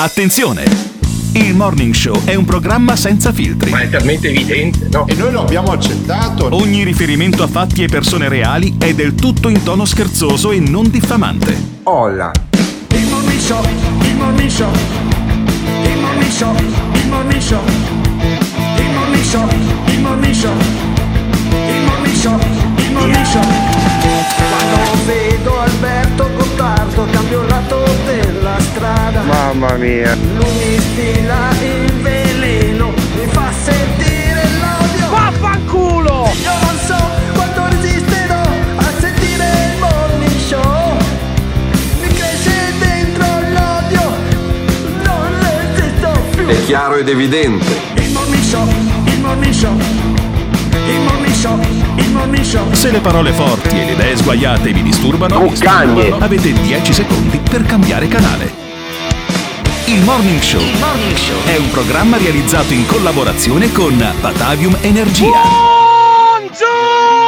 Attenzione! Il Morning Show è un programma senza filtri. Ma è talmente evidente, no? E noi lo abbiamo accettato. Ogni riferimento a fatti e persone reali è del tutto in tono scherzoso e non diffamante. Olla. Il Morning Show, il Morning Show, il Morning Show, il Morning Show, il Morning Show, il Morning Show, il Morning Show, il Show. Quando vedo Alberto Gottardo cambio lato della strada. Mamma mia. Lui mi stila il veleno, mi fa sentire l'odio. Vaffanculo! Io non so quanto resisterò a sentire il morning show. Mi cresce dentro l'odio, non resisto più. È chiaro ed evidente. Il morning show, il morning show, il morning show, il morning show. Se le parole forti e le idee sguaiate vi disturbano, Cuccagne. avete 10 secondi per cambiare canale. Il Morning Show è un programma realizzato in collaborazione con Batavium Energia.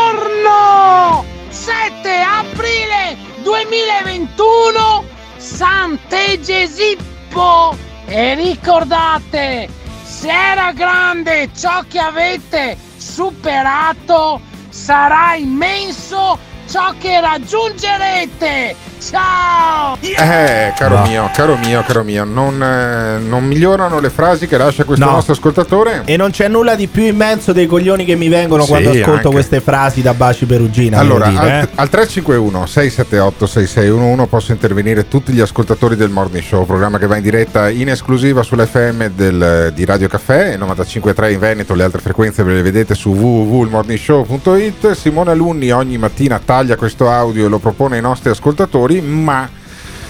Buongiorno! 7 aprile 2021 Sant'Egesippo e ricordate se era grande ciò che avete superato sarà immenso ciò che raggiungerete ciao Eh, caro mio, caro mio, caro mio, non, eh, non migliorano le frasi che lascia questo No. nostro ascoltatore. E non c'è nulla di più immenso dei coglioni che mi vengono Sì, quando ascolto anche. queste frasi da Baci Perugina. Allora, dire, al, eh. al 351 678 6611 possono intervenire tutti gli ascoltatori del Morning Show, programma che va in diretta in esclusiva sull'FM del, di Radio Caffè, 95.3 in Veneto, le altre frequenze ve le vedete su www.morningshow.it. Simone Alunni ogni mattina taglia questo audio e lo propone ai nostri ascoltatori, ma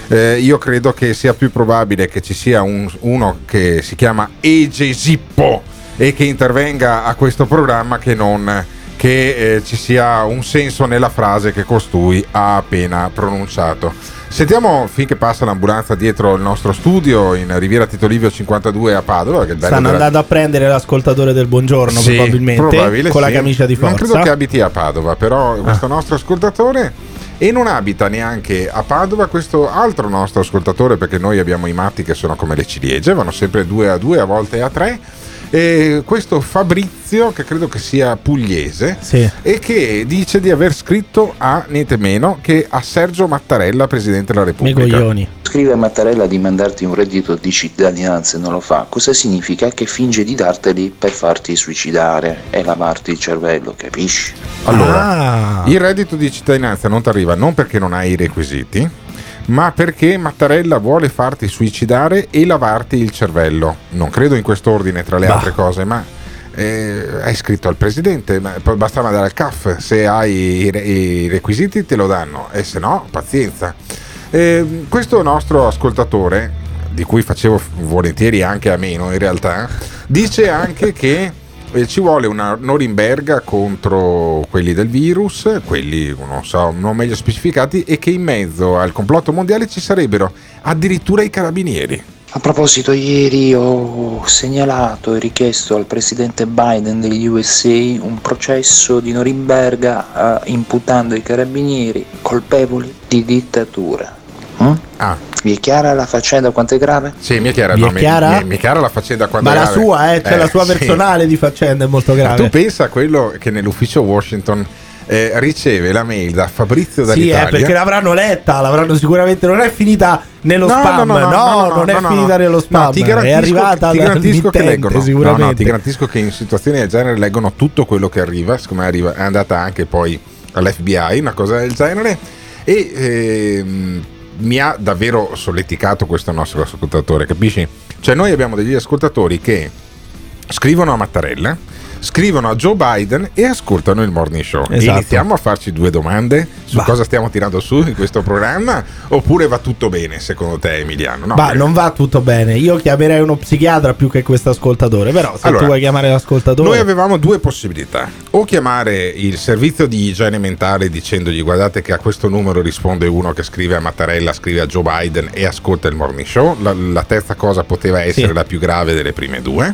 eh, io credo che sia più probabile che ci sia un- uno che si chiama Egesippo e che intervenga a questo programma che non che eh, ci sia un senso nella frase che costui ha appena pronunciato. Sentiamo finché passa l'ambulanza dietro il nostro studio in Riviera Tito Livio 52 a Padova. Stanno della- andando a prendere l'ascoltatore del buongiorno Sì, probabilmente con la sì. camicia di Non forza. credo che abiti a Padova, però questo nostro ascoltatore. E non abita neanche a Padova questo altro nostro ascoltatore, perché noi abbiamo i matti che sono come le ciliegie, vanno sempre due a due, a volte a tre. E questo Fabrizio, che credo che sia pugliese, Sì. e che dice di aver scritto a niente meno che a Sergio Mattarella, Presidente della Repubblica. coglioni. Scrive a Mattarella di mandarti un reddito di cittadinanza e non lo fa. Cosa significa? Che finge di darteli per farti suicidare e lavarti il cervello, capisci? Allora, Ah. il reddito di cittadinanza non ti arriva non perché non hai i requisiti, ma perché Mattarella vuole farti suicidare e lavarti il cervello. Non credo in quest'ordine tra le Bah. altre cose, ma eh, hai scritto al presidente, ma poi basta mandare al CAF, se hai i, re- i requisiti te lo danno e se no pazienza. Eh, questo nostro ascoltatore, di cui facevo volentieri anche a meno in realtà, dice anche che eh, ci vuole una Norimberga contro quelli del virus, quelli non so, non meglio specificati, e che in mezzo al complotto mondiale ci sarebbero addirittura i carabinieri. A proposito, ieri ho segnalato e richiesto al presidente Biden degli USA un processo di Norimberga eh, imputando i carabinieri colpevoli di dittatura. Mm? Ah, Vi è chiara la faccenda quanto è grave? sì, mi è chiara, Vi è no, mi- chiara? mi- mi è chiara la faccenda quando Ma è la grave. sua, eh, cioè Eh, la sua sì. personale di faccenda è molto Ma grave. tu pensa a quello che nell'ufficio Washington eh, riceve la mail da Fabrizio Sì, dall'Italia. eh, perché l'avranno letta, l'avranno sicuramente. Non è finita nello No, spam. no, no, no, no, no, non è finita nello No, spam. ti è garantisco- arrivata ti garantisco che leggono. No, Sicuramente. no, ti garantisco che in situazioni del genere leggono tutto quello che arriva, siccome arriva, è andata anche poi all'FBI, una cosa del genere. E ehm, mi ha davvero solleticato questo nostro ascoltatore, capisci? Cioè noi abbiamo degli ascoltatori che scrivono a Mattarella scrivono a Joe Biden e ascoltano il morning show. Esatto. Iniziamo a farci due domande su Va. cosa stiamo tirando su in questo programma oppure va tutto bene secondo te Emiliano? No, perché- non va tutto bene. Io chiamerei uno psichiatra più che questo ascoltatore. Però, se Allora, tu vuoi chiamare l'ascoltatore, Noi avevamo due possibilità, o chiamare il servizio di igiene mentale dicendogli guardate che a questo numero risponde uno che scrive a Mattarella, scrive a Joe Biden e ascolta il morning show, la, la terza cosa poteva essere Sì. la più grave delle prime due,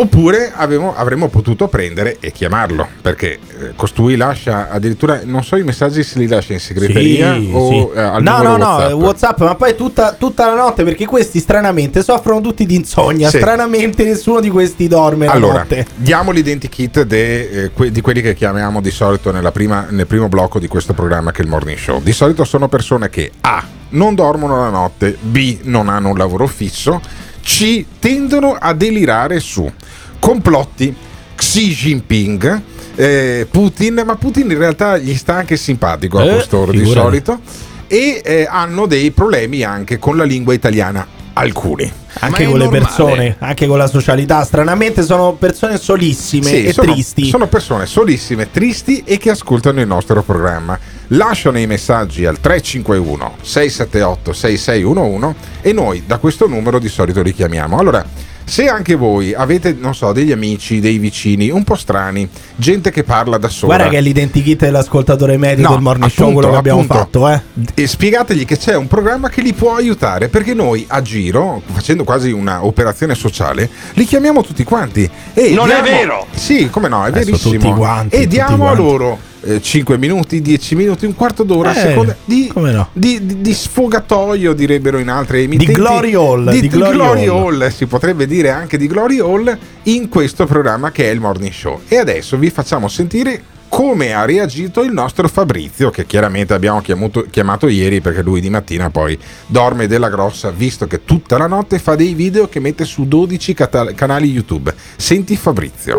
oppure avevo- avremmo potuto prendere e chiamarlo, perché eh, costui lascia addirittura, non so i messaggi se li lascia in segreteria Sì, o sì. eh, al no, no, no, WhatsApp. WhatsApp, ma poi tutta, tutta la notte perché questi stranamente soffrono tutti di insonnia. Sì. Stranamente nessuno di questi dorme la Allora, notte. diamo l'identikit de, eh, que- di quelli che chiamiamo di solito nella prima- nel primo blocco di questo programma che è il morning show. Di solito sono persone che A. non dormono la notte, B. non hanno un lavoro fisso, C. tendono a delirare su complotti, Xi Jinping, eh, Putin, ma Putin in realtà gli sta anche simpatico a Eh, costoro di solito, e eh, hanno dei problemi anche con la lingua italiana, alcuni. Anche con le normale. persone, anche con la socialità. Stranamente sono persone solissime Sì, e sono, tristi. Sono persone solissime, tristi e che ascoltano il nostro programma. Lasciano i messaggi al 351 678 6611 e noi da questo numero di solito li chiamiamo. Allora, se anche voi avete, non so, degli amici, dei vicini un po' strani, gente che parla da sola. Guarda che è l'identikit dell'ascoltatore medio No, del morning show, appunto, quello che abbiamo appunto. fatto, eh. E spiegategli che c'è un programma che li può aiutare perché noi a giro, facendo quasi una operazione sociale, li chiamiamo tutti quanti. E Non è diamo- vero! Sì, come no, è Adesso verissimo. tutti quanti, e tutti diamo a loro 5 minuti, 10 minuti, un quarto d'ora, Eh, seconda di, no. di, di- di sfogatoio, direbbero in altre emittenti. glory hall, Di, di di glory glory hall. hall, si potrebbe dire anche di glory hall in questo programma che è il Morning Show. E adesso vi facciamo sentire come ha reagito il nostro Fabrizio, che chiaramente abbiamo chiamato, chiamato ieri perché lui di mattina poi dorme della grossa, visto che tutta la notte fa dei video che mette su 12 cata- canali YouTube. Senti Fabrizio.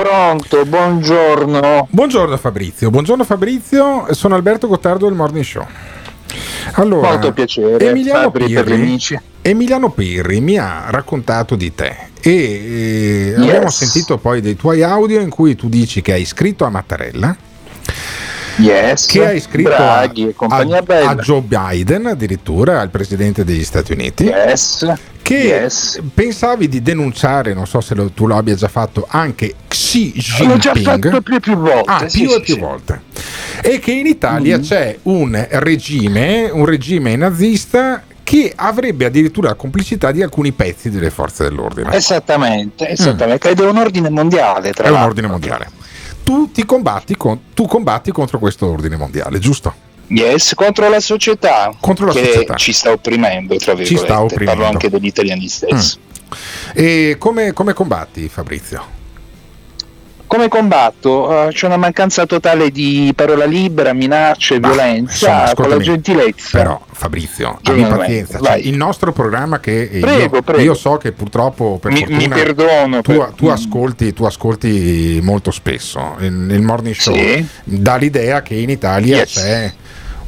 Pronto, buongiorno. Buongiorno Fabrizio, buongiorno Fabrizio, sono Alberto Gottardo del Morning Show. Allora, Molto piacere, Emiliano Fabri per gli Pirri, amici. Emiliano Pirri mi ha raccontato di te e eh, abbiamo sentito poi dei tuoi audio in cui tu dici che hai scritto a Mattarella, Yes. che hai scritto a, a- a Joe Biden addirittura, al presidente degli Stati Uniti. Yes. che Yes. pensavi di denunciare, non so se lo- tu lo abbia già fatto, anche Xi Jinping. L'ho già fatto più e più volte. Ah, sì, più sì, e più sì. volte. E che in Italia Mhm. c'è un regime, un regime nazista che avrebbe addirittura la complicità di alcuni pezzi delle forze dell'ordine. Esattamente, esattamente. Ed è un ordine mondiale, tra È un ordine mondiale. Tu ti combatti, con- tu combatti contro questo ordine mondiale, giusto? Yes, contro la società Contro la che società. ci sta opprimendo, tra Ci virgolette. sta opprimendo. Parlo anche degli italiani stessi. E come, come combatti, Fabrizio? Come combatto? Eh, c'è una mancanza totale di parola libera, minacce, Ma, violenza, insomma, con la gentilezza. Però, Fabrizio, abbi pazienza. Cioè, il nostro programma che eh, Prego, io, prego. io so che purtroppo per mi, mi fortuna perdono. tu, per- tu ascolti, tu ascolti molto spesso il, il morning show Sì. dà l'idea che in Italia Yes. c'è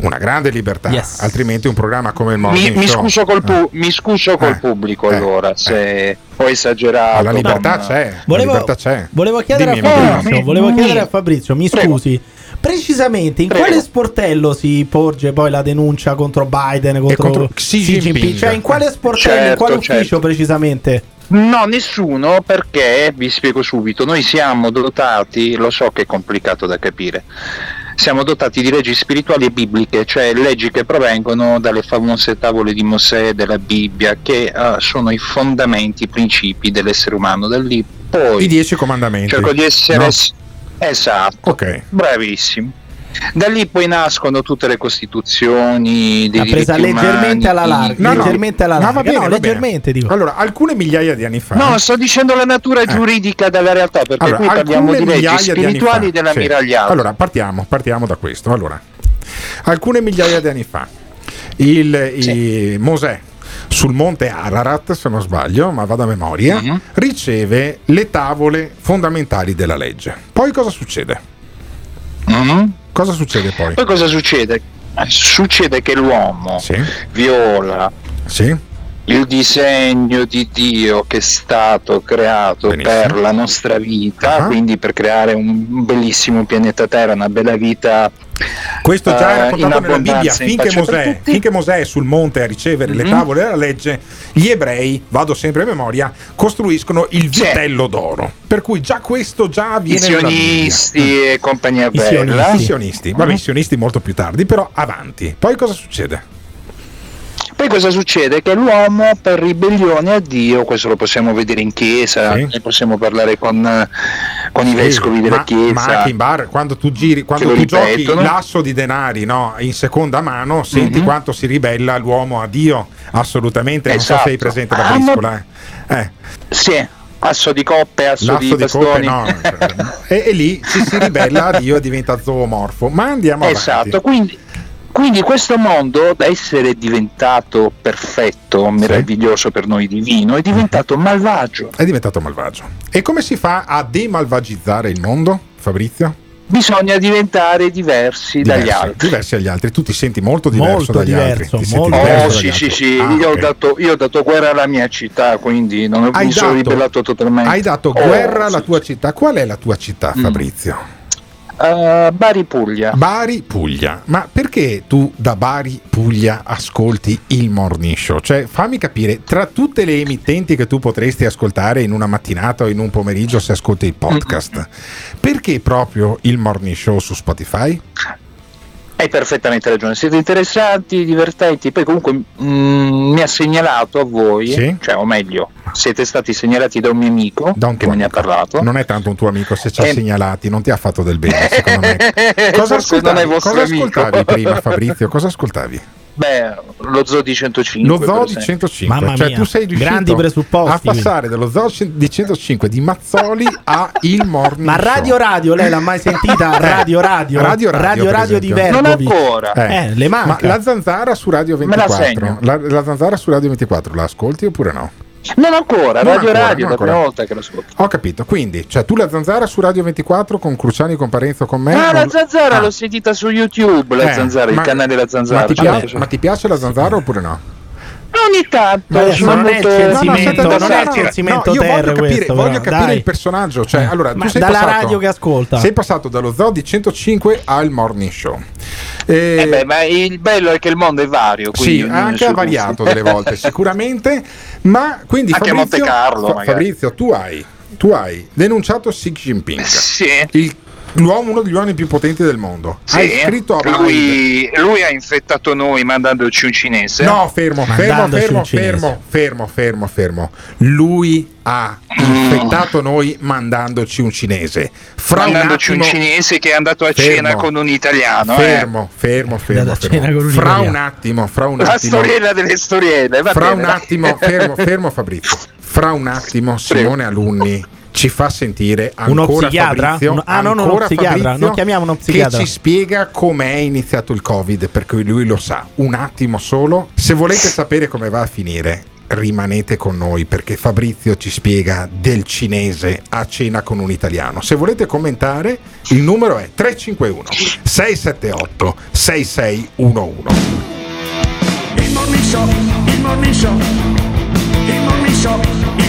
una grande libertà Yes. altrimenti un programma come il Mi, morning mi show scuso col, pu- eh, mi scuso col Eh, pubblico eh, allora eh. se ho esagerato. La libertà con- c'è Volevo, la libertà c'è volevo chiedere Dimmi, a. Fabrizio, mi- volevo mi- chiedere a Fabrizio, mi Prego. scusi, precisamente in Prego. quale sportello si porge poi la denuncia contro Biden, contro, contro Xi Jinping. Cioè in quale sportello, in Certo, quale ufficio certo. precisamente? No, nessuno perché vi spiego subito, noi siamo dotati, lo so che è complicato da capire, siamo dotati di leggi spirituali e bibliche, cioè leggi che provengono dalle famose tavole di Mosè, della Bibbia, che eh, sono i fondamenti, i principi dell'essere umano. Da lì poi i dieci comandamenti cerco di essere... No? Esatto, ok bravissimo. Da lì poi nascono tutte le costituzioni dei presa leggermente umani, alla larga, No, no. leggermente alla No, larga. va bene, no, va bene. leggermente dico. allora alcune migliaia di anni fa No, sto dicendo la natura giuridica della realtà, perché Allora, qui parliamo di leggi di spirituali fa, della sì. Allora, partiamo, partiamo da questo. Allora, alcune migliaia di anni fa, il, i- Mosè sul monte Ararat, se non sbaglio, ma vado a memoria, Mhm. riceve le tavole fondamentali della legge. Poi cosa succede? Mhm. Cosa succede poi? Poi cosa succede? Succede che l'uomo Sì, viola sì, il disegno di Dio che è stato creato Benissimo. per la nostra vita, Ah. quindi per creare un bellissimo pianeta Terra, una bella vita. Questo già è eh, raccontato in nella Bibbia. Finché Mosè, finché Mosè è sul monte a ricevere le Mhm. tavole della legge, gli ebrei, vado sempre a memoria, costruiscono il vitello d'oro. Per cui già questo già I avviene nella Bibbia. sionisti e compagnia I bella. I sionisti, vabbè, i sionisti molto più tardi, però avanti. Poi cosa succede? Poi cosa succede? Che l'uomo per ribellione a Dio, questo lo possiamo vedere in chiesa, Sì. ne possiamo parlare con, eh, con i vescovi Sì, della ma, chiesa. ma anche in bar, quando tu giri, quando tu giochi ripetono. l'asso di denari no, in seconda mano, senti Mhm. quanto si ribella l'uomo a Dio. Assolutamente, non so Esatto. se hai presente la Ah, briscola. Eh. Eh, Sì, asso di coppe, asso l'asso di di coppe, bastoni. no. e, e lì ci si ribella a Dio e diventa zoomorfo. Ma andiamo avanti. Esatto, quindi, quindi questo mondo, da essere diventato perfetto, meraviglioso per noi divino, è diventato malvagio. È diventato malvagio. E come si fa a demalvagizzare il mondo, Fabrizio? Bisogna diventare diversi dagli Diversi, altri. diversi dagli altri. Tu ti senti molto diverso Molto dagli diverso, altri. Ti senti molto diverso Oh dagli sì altri. sì sì, Ah, io, ho ok. dato, io ho dato guerra alla mia città, quindi non ho, Hai mi sono dato- ribellato totalmente. Hai dato Oh, guerra alla sì. tua città. Qual è la tua città, Mm. Eh, Bari Puglia. Bari, Puglia. Ma perché tu da Bari, Puglia ascolti il morning show? Cioè, fammi capire, tra tutte le emittenti che tu potresti ascoltare in una mattinata o in un pomeriggio se ascolti il podcast, perché proprio il morning show su Spotify? Hai perfettamente ragione, siete interessanti, divertenti, poi comunque mm, mi ha segnalato a voi, Sì? cioè o meglio, siete stati segnalati da un mio amico Da un che me ne ha parlato. Non è tanto un tuo amico, se ci ha Eh. segnalati, non ti ha fatto del bene, secondo me. Cosa ascoltavi, cosa ascoltavi prima, Fabrizio? Cosa ascoltavi? Beh, lo Zodi 105. Lo Zoo di esempio. 105, Mamma cioè mia, tu sei riuscito grandi presupposti, a passare dallo Zoo di 105 di Mazzoli a il morning Ma Radio Show. Radio, lei l'ha mai sentita? Radio Radio? Radio Radio, Radio, per Radio di esempio. Non ancora. Eh, le Ma manca. la zanzara su Radio Me la 24 segno. la, la zanzara su Radio 24 la ascolti oppure no? Non ancora, Non Radio ancora, Radio, non la prima volta che lo ascolto. Ho capito, quindi cioè, tu la zanzara su Radio 24 con Cruciani con Parenzo con me Ah, la non- zanzara Ah. l'ho sentita su YouTube, la Eh, zanzara, il ma- canale La Zanzara. Ma ti, piace, ma ti piace la zanzara oppure no? Ogni tanto Ma adesso non è censimento, No, no, non è il censimento No, io ter voglio capire, questo, voglio però, capire il personaggio. Cioè, allora, Ma tu sei dalla passato, radio che ascolta. Sei passato dallo zoo di 105 al morning show. E- Eh beh, ma il bello è che il mondo è vario, quindi sì, anche ha variato delle volte, sicuramente. Ma quindi Anche Fabrizio, Monte Carlo. Fabrizio, tu hai, tu hai denunciato Xi Jinping, Sì. il- l'uomo, uno degli uomini più potenti del mondo. Sì, hai scritto a lui, lui ha infettato noi mandandoci un cinese. No, fermo, fermo, fermo, un fermo, fermo, fermo, fermo. Lui ha infettato noi mandandoci un cinese. Fra un mandandoci un, attimo, cinese che è andato a Fermo. cena con un italiano. eh. fermo, fermo, fermo, fermo. un Fra un attimo, fra un La attimo. storiella delle storielle. Va Fra bene, un dai. attimo, fermo, fermo Fabrizio. Fra un attimo Simone Alunni ci fa sentire Uno ancora psichiatra? Fabrizio, Uno- ah, no, no, uno ancora psichiatra. Fabrizio, Non chiamiamo uno psichiatra. Che ci spiega com'è iniziato il Covid, perché lui lo sa. Un attimo solo. Se volete sapere come va a finire, rimanete con noi perché Fabrizio ci spiega del cinese a cena con un italiano. Se volete commentare, il numero è 351 678 6611. Il morning show, il morning show, il morning show,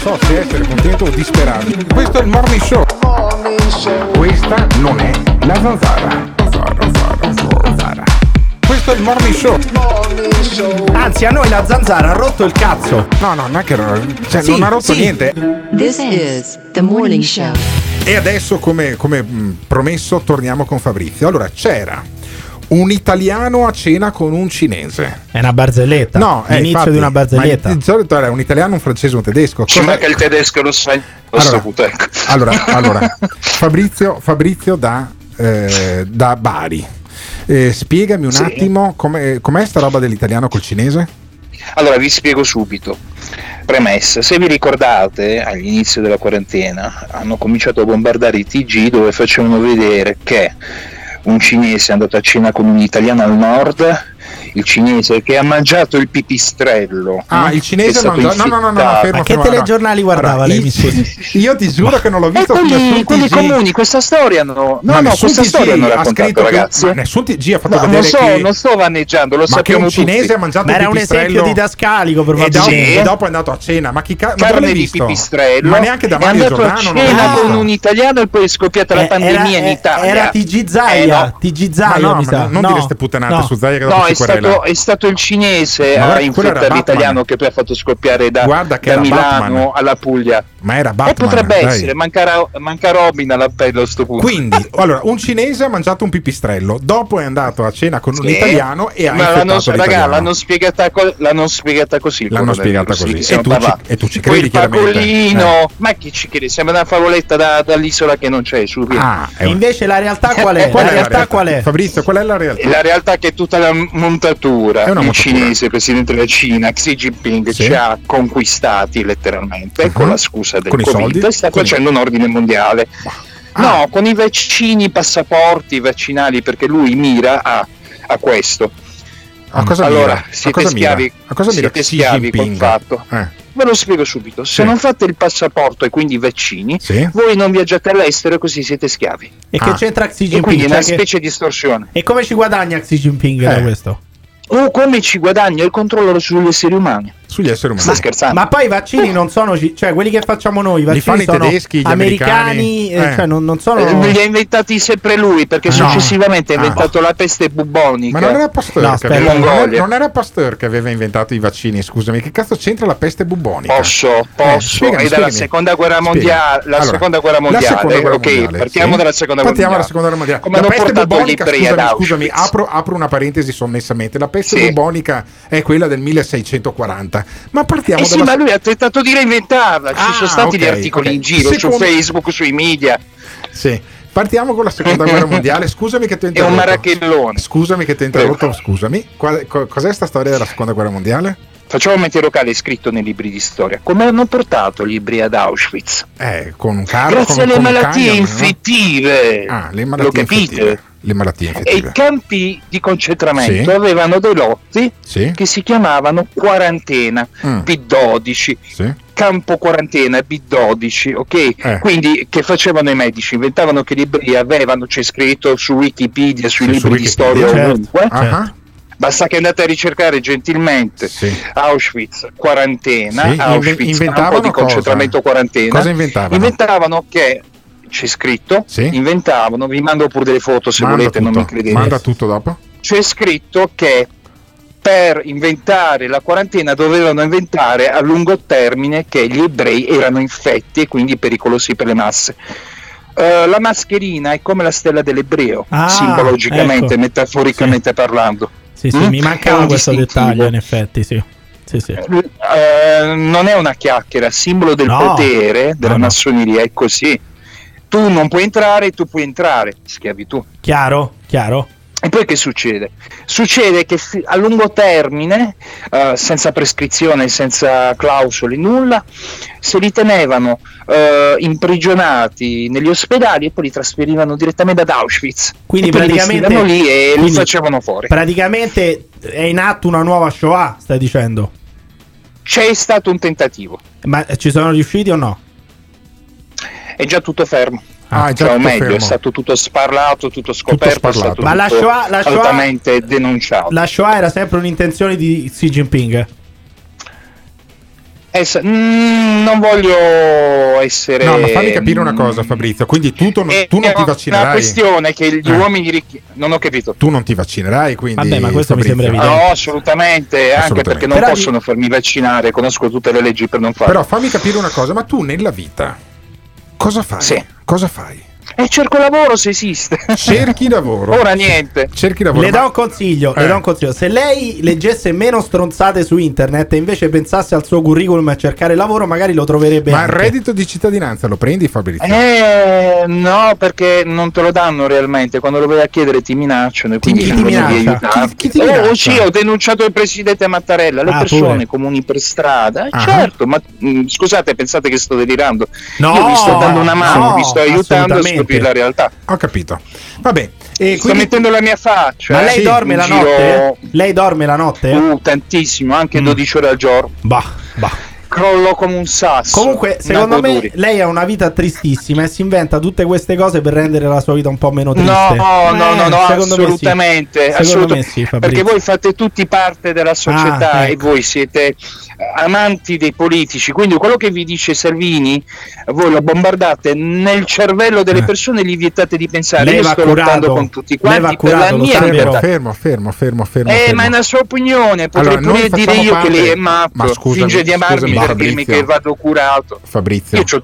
So se essere contento o disperato. Questo è il morning show. Questa non è la zanzara. Zanzara, zanzara, zanzara. Questo è il morning show. Anzi, a noi la zanzara ha rotto il cazzo. No, no, non è che cioè, Sì, non ha rotto sì. niente. This is the morning show. E adesso, come, come, promesso, torniamo con Fabrizio. Allora, c'era un italiano a cena con un cinese. È una barzelletta. No, eh, l'inizio infatti, di una barzelletta. Di solito era un italiano, un francese, un tedesco. Ci manca il tedesco a sto Allora, ecco. allora, allora, Fabrizio, Fabrizio da, eh, da Bari. Eh, spiegami un Sì. attimo com'è, com'è sta roba dell'italiano col cinese? Allora vi spiego subito. Premessa, se vi ricordate all'inizio della quarantena hanno cominciato a bombardare i TG dove facevano vedere che un cinese è andato a cena con un italiano al nord, il cinese che ha mangiato il pipistrello. Ah, il cinese È ha mangiato- no, no, no, no, fermo, Ma che fermo, telegiornali guardava Allora, lei, io- mi scusi? Io ti giuro che non l'ho E visto su quelli, comuni, questa storia no, no, Ma no, questa TG storia hanno ha scritto ragazzi. ma nessun TG ha fatto No, non vedere so, che non sto vaneggiando, lo sappiamo un cinese tutti. ha mangiato Ma un era un pipistrello esempio didascalico, e dopo, probabilmente. e dopo è andato a cena. Ma chi ca- ma dove carne l'hai di visto? pipistrello Ma neanche da è Mario andato a Giordano non cena l'ho con un italiano e poi è scoppiata la Eh, pandemia era, in Italia Era TG Zaia, Eh, no. TG Zaia, mi sa. non No. dire ste puttanate su Zaia che dopo è querela. Stato, è stato il cinese Ma a infettare l'italiano che poi ha fatto scoppiare da, da Milano Batman. alla Puglia. Ma era E Batman. potrebbe dai. essere, manca, manca Robin all'appello a sto punto. Quindi, allora, un cinese ha mangiato un pipistrello, dopo è andato a cena con un Sì, italiano e ha ma l'hanno, raga, l'hanno spiegata, co- l'hanno spiegata così. L'hanno spiegata così. sì, E tu, ci, e tu ci credi chiaramente. pagolino, Eh. ma chi ci crede? Sembra una favoletta da- dall'isola che non c'è su. Ah, un- Invece la realtà qual è? Qual la è realtà qual è? Fabrizio, qual è la realtà? La realtà è che tutta la montatura, È una il montatura. cinese, presidente della Cina, Xi Jinping, Sì. ci ha conquistati letteralmente Uh-huh. con la scusa del Con i Covid soldi? sta Con i- facendo un ordine mondiale. Ah. No, con i vaccini, i passaporti vaccinali, perché lui mira a, a questo. A cosa allora, mira? A siete cosa mira? schiavi, A cosa mira siete schiavi col Jinping? fatto. Eh. Ve lo spiego subito. Se Sì. non fate il passaporto e quindi i vaccini, Sì. voi non viaggiate all'estero e così siete schiavi. E che Ah. c'entra Xi E quindi Jinping? è una Cioè che- specie di estorsione. E come ci guadagna Xi Jinping da Eh. questo? O come ci guadagna il controllo sugli esseri umani. Sugli esseri umani. Sta scherzando? Ma poi i vaccini non sono, ci- cioè quelli che facciamo noi, i Li vaccini fanno i sono tedeschi, gli americani, americani, eh, eh. cioè non, non sono... Eh, li ha inventati sempre lui perché No. successivamente ha Ah. inventato la peste bubonica. Ma non era Pasteur, No, che aveva, non, era, Mongolia. non era Pasteur che aveva inventato i vaccini, scusami, che cazzo c'entra la peste bubonica? Posso, posso. spiegami, e dalla seconda guerra mondiale, la Allora, seconda guerra la mondiale, seconda guerra ok, mondiale, partiamo sì. dalla seconda Partiamo guerra dalla seconda guerra mondiale. Come la hanno peste portato bubonica, scusami, scusami, apro, apro una parentesi sommessamente. La peste Sì. bubonica è quella del 1640. Ma partiamo Eh sì, dalla ma lui ha tentato di reinventarla. Ci Ah, sono stati ok, gli articoli ok. in giro Secondo- su Facebook, sui media. Sì. Partiamo con la seconda guerra mondiale. Scusami che ti ho È un interrotto. marachellone. Scusami che ti ho interrotto, scusami. Qual- co- cos'è sta storia della seconda guerra mondiale? Facciamo un mente locale scritto nei libri di storia. Come hanno portato gli ebrei ad Auschwitz? Eh, con un carro Grazie con, alle con malattie camion, no? infettive. Ah, le Lo malattie capite? infettive. Le malattie E i infettive. campi di concentramento Sì. avevano dei lotti Sì. che si chiamavano quarantena, Mm. B12, Sì. campo quarantena B12, ok? Eh. Quindi che facevano i medici? Inventavano che gli ebrei avevano, c'è scritto su Wikipedia, sui Sì, libri su di Wikipedia. storia Certo. ovunque. Ah, Basta che andate a ricercare gentilmente Sì. Auschwitz quarantena, Auschwitz inventavano campo di cosa? concentramento quarantena. Cosa inventavano? Inventavano che c'è scritto, Sì. inventavano, vi mando pure delle foto se Manda volete, non tutto. mi credete. Manda tutto dopo. C'è scritto che per inventare la quarantena dovevano inventare a lungo termine che gli ebrei erano infetti e quindi pericolosi per le masse. Eh, la mascherina è come la stella dell'ebreo, Ah, simbologicamente, ecco. metaforicamente parlando. Sì, sì, Mm? mi mancava questo distintivo. dettaglio, in effetti, sì. Sì, sì. Eh, non è una chiacchiera, simbolo del No. potere della No, no. massoneria, è così. Tu non puoi entrare, tu puoi entrare, schiavitù. Chiaro? Chiaro? E poi che succede? Succede che a lungo termine, eh, senza prescrizione, senza clausole, nulla, se li tenevano eh, imprigionati negli ospedali e poi li trasferivano direttamente ad Auschwitz. Quindi li praticamente- vestivano lì e li facevano fuori. Praticamente è in atto una nuova Shoah, stai dicendo? C'è stato un tentativo, Ma ci sono riusciti o no? È già tutto fermo. Ah, è Cioè, o tutto meglio, fermo. è stato tutto sparlato, tutto scoperto, è sparlato. stato Ma la tutto Shoah- la Shoah- altamente denunciato. La Shoah era sempre un'intenzione di Xi Jinping. Essa- mm, non voglio essere. No, ma fammi capire una cosa, Fabrizio. Quindi tu, tu non- È tu non ti una vaccinerai. questione che gli Eh. uomini ricchi. Non ho capito. Tu non ti vaccinerai, quindi. Vabbè, ma questo mi Fabrizio. sembra evidente. No, assolutamente, anche Assolutamente. perché non Però- possono farmi vaccinare, conosco tutte le leggi per non farlo. Però fammi capire una cosa, ma tu nella vita cosa fai? Sì. Cosa fai? E cerco lavoro se esiste. Cerchi lavoro. Ora niente. Cerchi lavoro. Le ma- do un consiglio, le Eh. do un consiglio. Se lei leggesse meno stronzate su internet e invece pensasse al suo curriculum a cercare lavoro, magari lo troverebbe Ma il reddito di cittadinanza lo prendi Fabrizio? Eh, no, perché non te lo danno realmente. Quando lo vai a chiedere ti minacciano e quindi ti devi minaccia? Chi- chi ti Oh, minaccia? sì, ho denunciato il presidente Mattarella, le Ah, persone pure. comuni per strada. Eh, Ah. Certo, ma mh, scusate, pensate che sto delirando? No, Io vi sto dando una mano, no, vi sto aiutando scoprire la realtà. Ho capito. Vabbè. E Sto quindi mettendo la mia faccia. Ma eh, lei sì, dorme la giro- notte? Lei dorme la notte? Uh, tantissimo, anche Mm. 12 ore al giorno. Bah, bah. Crollo come un sasso. Comunque, secondo me, duri. lei ha una vita tristissima e si inventa tutte queste cose per rendere la sua vita un po' meno triste. No, no, no, Eh, no, secondo me sì. assolutamente. Secondo assolut- me sì, perché voi fate tutti parte della società Ah, e ecco. voi siete eh, amanti dei politici. Quindi quello che vi dice Salvini, voi lo bombardate nel cervello delle Eh. persone e gli vietate di pensare. Lei Io va sto curato. lottando con tutti Lei va quanti per la curato, mia libertà. fermo, fermo, fermo, fermo. Eh, fermo. ma è una sua opinione, potrei Allora, pure dire io che lei è parte- matto, Ma scusami, finge di amarmi scusami, per dirmi Fabrizio. che vado curato. Fabrizio. Io ho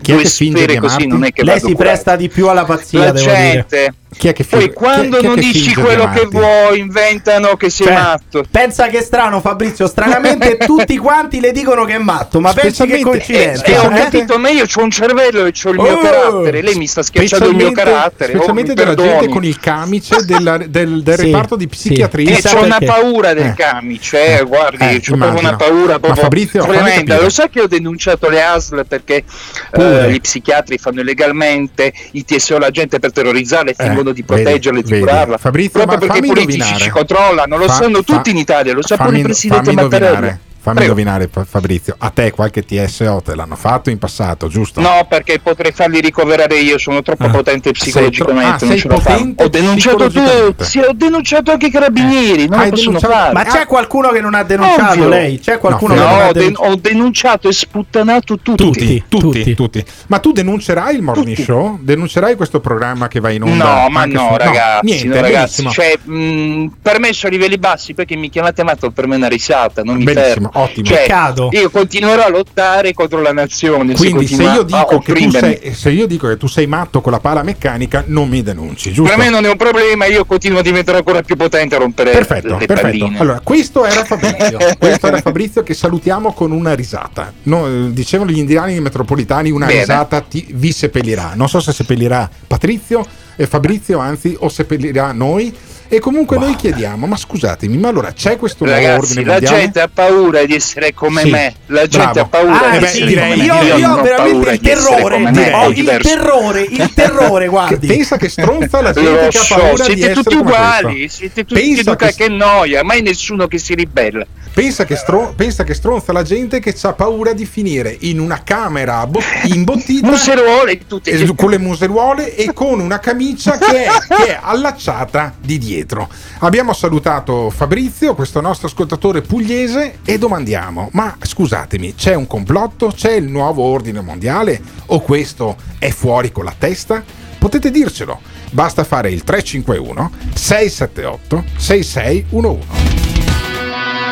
Chi è due sfere così, non è che Lei vado si curato. presta di più alla pazzia, La devo dire. Chi è che Poi quando chi chi non che dici quello che vuoi, inventano che sei Cioè, matto. Pensa che è strano, Fabrizio. Stranamente tutti quanti le dicono che è matto. Ma pensi che coincidenza? E ho eh? capito, ma io ho un cervello e ho il mio Oh! carattere. Lei mi sta schiacciando il mio carattere. oh, Specialmente mi della gente con il camice della- del, del Sì, reparto di sì. psichiatria. E Chissà c'ho una paura del Eh. camice, eh, guardi, Eh, c'ho proprio una paura Ma proprio Fabrizio, tremenda. Lo sa che ho denunciato le ASL perché eh, gli psichiatri fanno illegalmente i TSO alla gente per terrorizzarla e Fingono di proteggerla e di curarla. Fabrizio, proprio perché i politici indovinare. ci controllano, lo Fa- sanno fa- tutti in Italia, lo sa pure il presidente Mattarella. indovinare, Fammi Prego. indovinare, Fa- Fabrizio. A te qualche TSO te l'hanno fatto in passato, giusto? No, perché potrei farli ricoverare io, sono troppo Ah. potente psicologicamente. Sei non tro- ah, sei Ho denunciato tu, psicologicamente. sì, ho denunciato anche i carabinieri, non Hai lo possono denunciato- fare. Ma c'è qualcuno che non ha denunciato Ovvio. lei? C'è qualcuno No, che non No, ha ho, de- denunciato? ho denunciato e sputtanato tutti. Tutti. Tutti, tutti, Ma tu denuncerai il morning Tutti. show? Denuncerai questo programma che va in onda? No, ma no, su- ragazzi, niente, no, ragazzi, cioè, mh, permesso a livelli bassi perché mi chiamate matto per me è una risata, non mi Benissimo, fermo. Ottimo. Cioè, Peccato. io continuerò a lottare contro la nazione. Quindi se continua io, a dico che tu opprimermi. sei, se io dico che tu sei matto con la pala meccanica, non mi denunci, giusto? Per me non è un problema, io continuo a diventare ancora più potente a rompere Perfetto, le perfetto. palline. Allora, questo era Fabrizio. questo era Fabrizio che salutiamo con una risata. No, dicevano gli indiani metropolitani, una Bene. risata ti, vi seppellirà. Non so se seppellirà Patrizio e Fabrizio, anzi, o seppellirà noi. E comunque noi chiediamo, ma scusatemi, ma allora c'è questo nuovo Ragazzi, ordine la mondiale? gente ha paura di essere come Sì, me. La gente bravo. ha paura Ah, di beh, essere direi- come io, me. io ho veramente il essere terrore, me, ho è il terrore, il terrore, Che guardi. pensa che stronza la gente Lo che ha paura di siete essere tutti come uguali, siete tutti Pensa Duca che- che noia, mai nessuno che si ribella. Pensa che, stro- pensa che stronza la gente che ha paura di finire in una camera bo- imbottita Museruole, tutte con le museruole e con una camicia che è, che è allacciata di dietro. Abbiamo salutato Fabrizio, questo nostro ascoltatore pugliese, e domandiamo: ma scusatemi, c'è un complotto? C'è il nuovo ordine mondiale? O questo è fuori con la testa? Potete dircelo. Basta fare il 351 678 6611.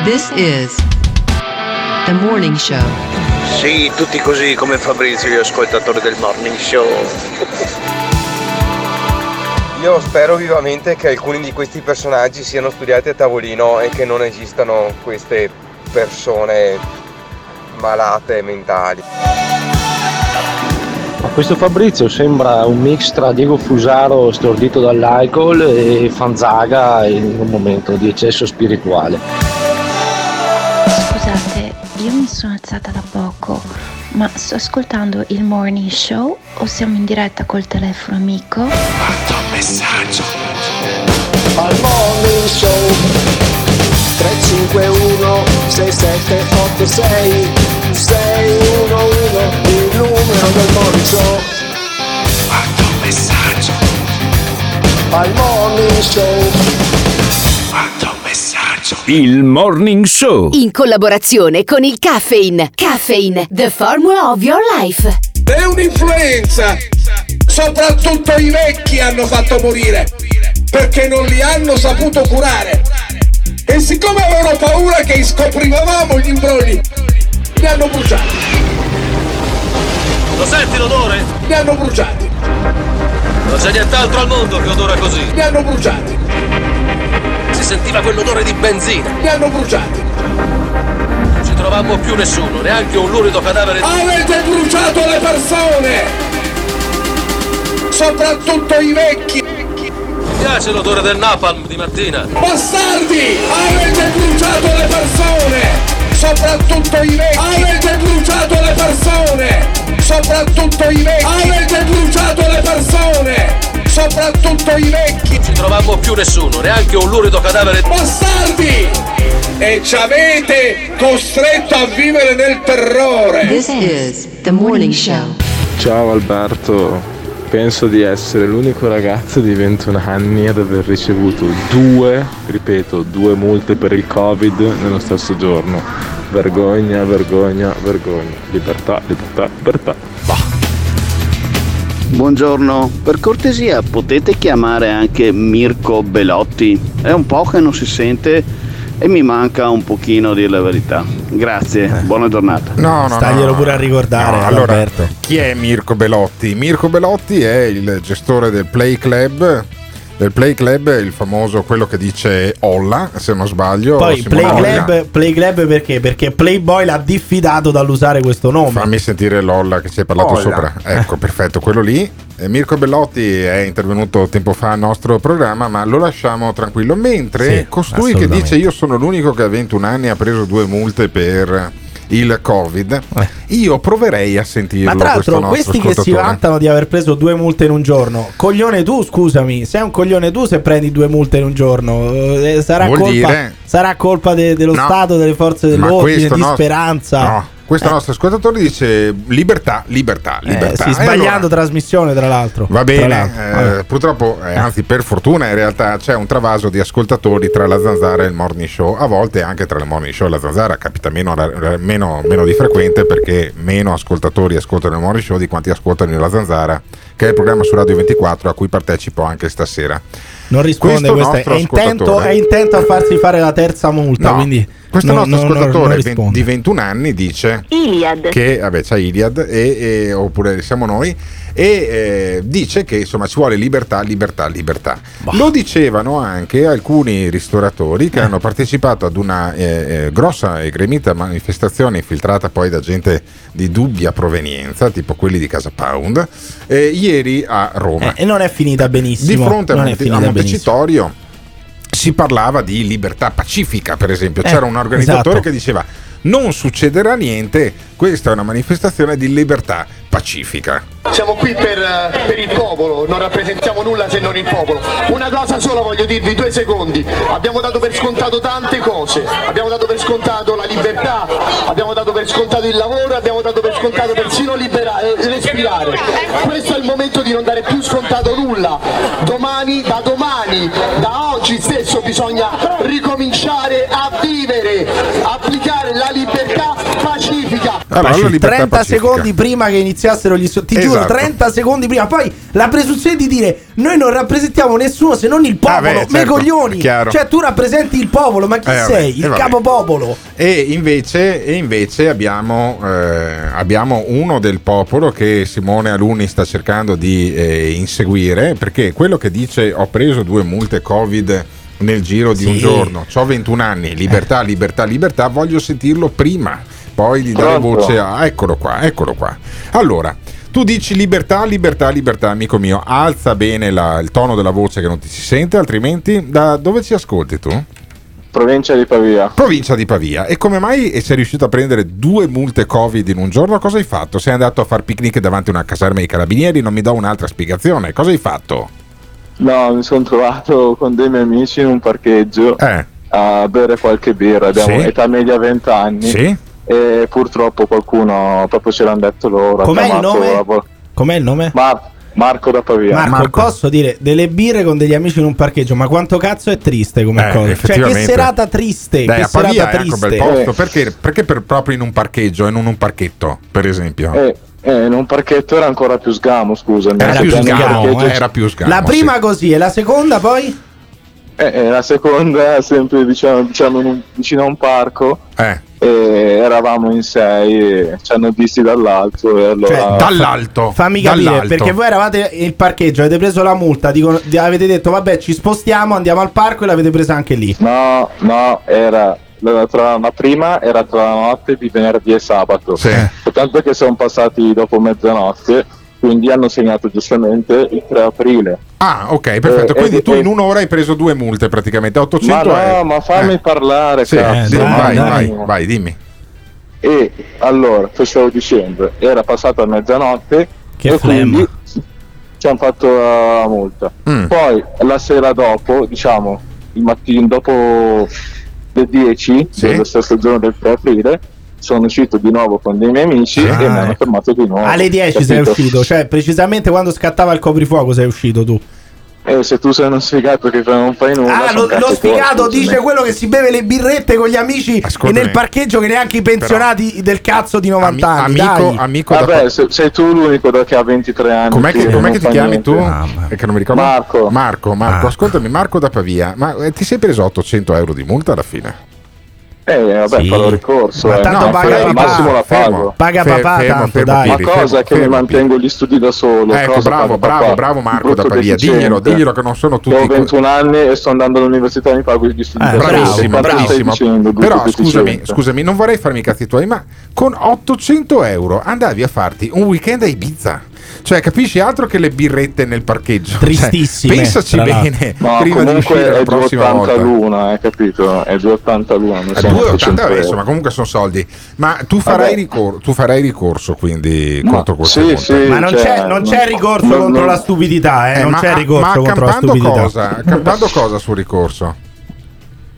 This is the morning show. Sì, tutti così come Fabrizio, gli ascoltatori del morning show. Io spero vivamente che alcuni di questi personaggi siano studiati a tavolino e che non esistano queste persone malate mentali. Questo Fabrizio sembra un mix tra Diego Fusaro stordito dall'alcol e Fanzaga in un momento di eccesso spirituale. Mi sono alzata da poco, ma sto ascoltando il morning show o siamo in diretta col telefono amico? Al morning show. 351 6786 611 il numero del morning show. Al morning show Il Morning Show. In collaborazione con il Caffeine. Caffeine, the formula of your life. È un'influenza! Soprattutto i vecchi hanno fatto morire perché non li hanno saputo curare. E siccome avevano paura che scoprivamo gli imbrogli, li hanno bruciati. Lo senti l'odore? Li hanno bruciati. Non c'è nient'altro al mondo che odora così. Mi hanno bruciati, sentiva quell'odore di benzina. mi hanno bruciati. Non ci trovammo più nessuno, neanche un lurido cadavere di... Avete bruciato le persone! Soprattutto i vecchi! Mi piace l'odore del napalm di mattina. Bastardi! Avete bruciato le persone! Soprattutto i vecchi! Avete bruciato le persone! Soprattutto i vecchi! Avete bruciato le persone! Soprattutto i vecchi! Non ci trovammo più nessuno, neanche un lurido cadavere di... Bastardi! E ci avete costretto a vivere nel terrore! This is The Morning Show. Ciao Alberto, penso di essere l'unico ragazzo di 21 anni ad aver ricevuto due, ripeto, due multe per il Covid nello stesso giorno. Vergogna, vergogna, vergogna. Libertà, libertà, libertà. Buongiorno, per cortesia potete chiamare anche Mirko Belotti? È un po' che non si sente e mi manca un pochino a dire la verità. Grazie, buona giornata. No, no, Staglielo no. pure a ricordare, No, allora, Alberto. chi è Mirko Belotti? Mirko Belotti è il gestore del Play Club. Del Play Club è il famoso quello che dice Olla, se non sbaglio. Poi Play. Club, Play Club perché? Perché Playboy l'ha diffidato dall'usare questo nome. Fammi sentire l'Olla che ci hai parlato Olla. sopra. Ecco, perfetto, quello lì. Eh, Mirko Bellotti è intervenuto tempo fa al nostro programma, ma lo lasciamo tranquillo. Mentre Sì, costui che dice io sono l'unico che a 21 anni ha preso due multe per il Covid, io proverei a sentirlo. Ma tra l'altro, questi che si vantano di aver preso due multe in un giorno, coglione tu, scusami, sei un coglione tu se prendi due multe in un giorno. Eh, sarà, colpa, dire- sarà colpa de- dello No. Stato, delle forze dell'ordine, questo di no- speranza. No, questo Eh. nostro ascoltatore dice libertà, libertà, Eh, libertà. sì, E sbagliando allora- trasmissione, tra l'altro. Va bene, l'altro. eh, purtroppo, eh, anzi per fortuna in realtà c'è un travaso di ascoltatori tra la zanzara e il morning show, a volte anche tra il morning show e la zanzara capita meno, meno- meno di frequente perché meno ascoltatori ascoltano il morning show di quanti ascoltano la zanzara, che è il programma su Radio 24 a cui partecipo anche stasera. Non risponde, Questo questo è, è intento, è intento a farsi fare la terza multa. No, quindi questo non- nostro non- ascoltatore risponde. di 21 anni dice Iliad. che vabbè c'è Iliad e, e- oppure siamo noi e eh, dice che insomma ci vuole libertà libertà libertà lo dicevano anche alcuni ristoratori che hanno partecipato ad una eh, eh, grossa e gremita manifestazione infiltrata poi da gente di dubbia provenienza tipo quelli di Casa Pound eh, ieri a Roma Eh, e non è finita benissimo. di fronte a, Monte- a finita benissimo. Si parlava di libertà pacifica, per esempio. Eh, C'era un organizzatore esatto. che diceva: Non succederà niente, questa è una manifestazione di libertà pacifica. Siamo qui per, eh, per il popolo, non rappresentiamo nulla se non il popolo. Una cosa sola voglio dirvi, due secondi. Abbiamo dato per scontato tante cose, abbiamo dato per scontato la libertà, abbiamo dato per scontato il lavoro, abbiamo dato per scontato persino libera- eh, respirare. Questo è il momento di non dare più scontato nulla. Domani, da domani, da oggi stesso bisogna ricominciare a vivere, applicare la libertà pacifica. Allora, la libertà 30 pacifica. secondi prima che iniziassero gli so- ti giuro Esatto. 30 secondi prima. Poi la presunzione di dire noi non rappresentiamo nessuno se non il popolo. Vabbè, me certo, coglioni. chiaro. cioè tu rappresenti il popolo ma chi Eh, vabbè, sei? Eh, il vabbè. capopopolo. E invece, e invece abbiamo, eh, abbiamo uno del popolo che Simone Aluni sta cercando di eh, inseguire perché quello che dice ho preso due multe Covid nel giro di un Sì. giorno, ho 21 anni, libertà, libertà, libertà, voglio sentirlo prima, poi gli dare Pronto? voce a... Eccolo qua, eccolo qua. Allora, tu dici libertà, libertà, libertà, amico mio, alza bene la- il tono della voce che non ti si sente, altrimenti da dove ci ascolti tu? Provincia di Pavia. Provincia di Pavia. E come mai sei riuscito a prendere due multe Covid in un giorno? Cosa hai fatto? Sei andato a far picnic davanti a una caserma dei carabinieri? Non mi do un'altra spiegazione. Cosa hai fatto? No, mi sono trovato con dei miei amici in un parcheggio a bere qualche birra. Abbiamo Sì. età media 20 anni. Sì. E purtroppo qualcuno proprio ce l'hanno detto loro. Com'è il nome? la com'è il nome? Mar- Marco da Pavia. Marco, posso dire delle birre con degli amici in un parcheggio ma quanto cazzo è triste come Eh, cosa cioè che serata triste Dai, che a Pavia serata è anche un bel triste posto. Perché, perché per- proprio in un parcheggio e non un parchetto, per esempio? Eh, eh, in un parchetto era ancora più sgamo, scusami. Era più sgamo, parcheggio- era più sgamo. la prima così e la seconda poi Eh, eh, la seconda sempre diciamo, diciamo vicino a un parco Eh. E eravamo in sei e ci hanno visti dall'alto e allora... Cioè, dall'alto. Fammi capire, dall'alto. perché voi eravate il parcheggio, avete preso la multa, dicono- di- avete detto vabbè ci spostiamo, andiamo al parco e l'avete presa anche lì. No, no, era la, tra- la prima era tra la notte di venerdì e sabato. Tanto che sono passati dopo mezzanotte, quindi hanno segnato giustamente il 3 aprile. Ah, ok, perfetto. Eh, Quindi eh, tu eh, in un'ora hai preso due multe praticamente, Ma 800 no, euro. ma fammi Eh. parlare, Sì, cazzo. sì, vai, Dai, vai, dai. vai, dimmi. E allora, che stavo dicendo? Era passata mezzanotte Che e flemma. quindi ci hanno fatto la multa. Mm. Poi la sera dopo, diciamo, il mattino dopo le 10 dello stesso giorno del 3 aprile, sono uscito di nuovo con dei miei amici Ah. e mi hanno fermato di nuovo. Alle 10 sei capito? uscito, cioè precisamente quando scattava il coprifuoco sei uscito tu. E se tu sei uno sfigato che non fai nulla. Ah, lo, lo sfigato dice quello che si beve le birrette con gli amici e nel parcheggio che neanche i pensionati del cazzo di 90 anni. dai. Vabbè, se- sei tu l'unico da- che ha 23 anni. Com'è che, che com'è che ti chiami niente. tu? È che non mi ricordo. Marco. Marco, Marco, Ah. ascoltami, Marco da Pavia. Ma eh, ti sei preso 800 euro di multa alla fine? Eh, vabbè, Sì. farò ricorso. Ma eh. tanto No, paga al papà, massimo la fermo. pago. Paga papà fermo, tanto, fermo, dai. Ma cosa fermo, che mi fermo, mantengo gli studi da solo? Ecco, cosa bravo, bravo, papà? bravo Marco da Pavia. Diglielo, diglielo che non sono tutti. Ho 21 anni e sto andando all'università e mi pago gli studi Eh, da solo. bravissimo, stai bravissimo. dicendo, Però scusami, scusami, non vorrei farmi i cazzi tuoi, ma con 800 euro andavi a farti un weekend a Ibiza. Cioè, capisci altro che le birrette nel parcheggio? Tristissime, Cioè, pensaci bene No, prima di comunque uscire la è prossima 2,80 volta. l'una, hai capito? È 2,80 l'una. non A sono 2,80 800 adesso, ma comunque sono soldi. Ma tu farai, ricor- tu farai ricorso quindi Ma- contro queste sì, sì, Ma non cioè, c'è, non c'è no, ricorso no, contro no. la stupidità, eh, Eh, non ma, c'è ricorso ma contro la stupidità. cosa? Campando cosa sul ricorso?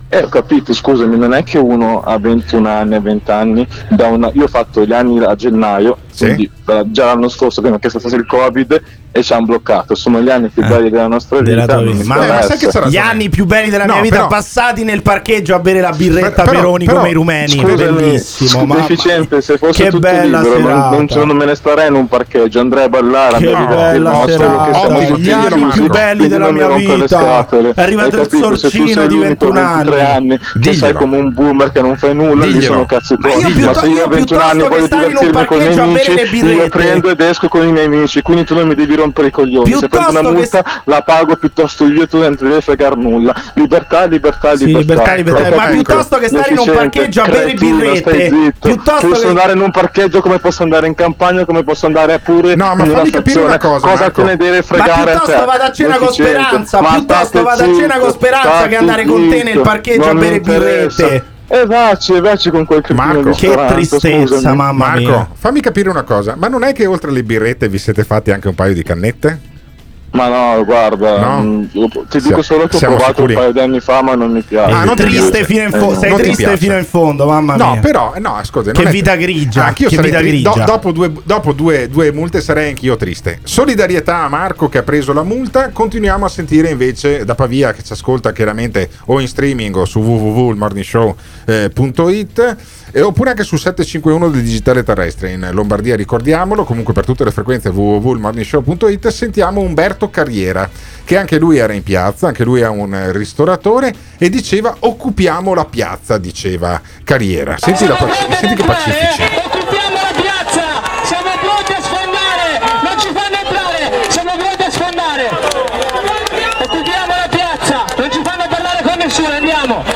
Eh, ho capito, scusami, non è che uno ha 21 anni e 20 anni, da una- io ho fatto gli anni a gennaio, quindi già l'anno scorso prima che fosse il Covid e ci hanno bloccato, sono gli anni più belli della nostra vita. Eh. Della vita. mi Ma- interessa. Gli anni più belli della No, mia vita però- passati nel parcheggio a bere la birretta Però- Peroni però, come i rumeni. scusami, bellissimo. deficiente, se fosse che tutto bella libero, non, serata. non, non me ne starei in un parcheggio, andrei a ballare, Che a bella ma solo che serata, siamo gli tutti anni più belli della mia vita. scatole. È arrivato il? Se sorcino sei di l'unico 21 23 anni, che sai come un boomer che non fai nulla, lì sono io Ma se io a 21 anni piuttosto che voglio stare in un divertirmi con i miei parcheggio a amici, io prendo ed esco con i miei amici, quindi tu non mi devi rompere i coglioni. Se prendo una Piuttosto che multa la pago piuttosto io, tu non ti devi fregare nulla. Libertà, libertà, Sì, libertà. libertà, libertà. Ecco, Ma ecco, piuttosto che stare in un parcheggio a bere birrette, piuttosto posso che- andare in un parcheggio come posso andare in campagna, come posso andare pure No, ma in una capire una stazione. cosa, Marco. te ne deve Ma fregare a piuttosto te? vado a cena con. Speranza, Ma piuttosto vado a cena con Speranza che andare con te nel parcheggio a bere birrette. E vacci, e vacci con quel Marco, di Speranza, scusami. Marco, fammi capire una cosa. Ma non è che oltre alle birrette vi siete fatti anche un paio di cannette? Ma no, guarda, No? mh, ti dico solo che ho siamo provato sicuri? un paio di anni fa, ma non mi piace. Ah, non triste fino in Eh, fondo, no. sei triste fino in fondo, mamma mia. No, però, eh, no, scusa, Che non è- vita grigia, Anch'io che sarei vita tri- grigia. do- dopo, due, dopo due- due multe sarei anch'io triste. Solidarietà a Marco che ha preso la multa. Continuiamo a sentire invece da Pavia che ci ascolta chiaramente o in streaming o su www.morningshow.it eh, oppure anche su 751 del digitale terrestre in Lombardia, ricordiamolo. Comunque per tutte le frequenze www.morningshow.it sentiamo Umberto Carriera che anche lui era in piazza, anche lui è un eh, ristoratore e diceva occupiamo la piazza, diceva Carriera. Senti, la, senti che pacifici. Occupiamo la piazza! Siamo pronti a sfondare! Non ci fanno entrare! Siamo pronti a sfondare! Occupiamo la piazza! Non ci fanno parlare con nessuno! Andiamo! Andiamo, andiamo, andiamo, andiamo,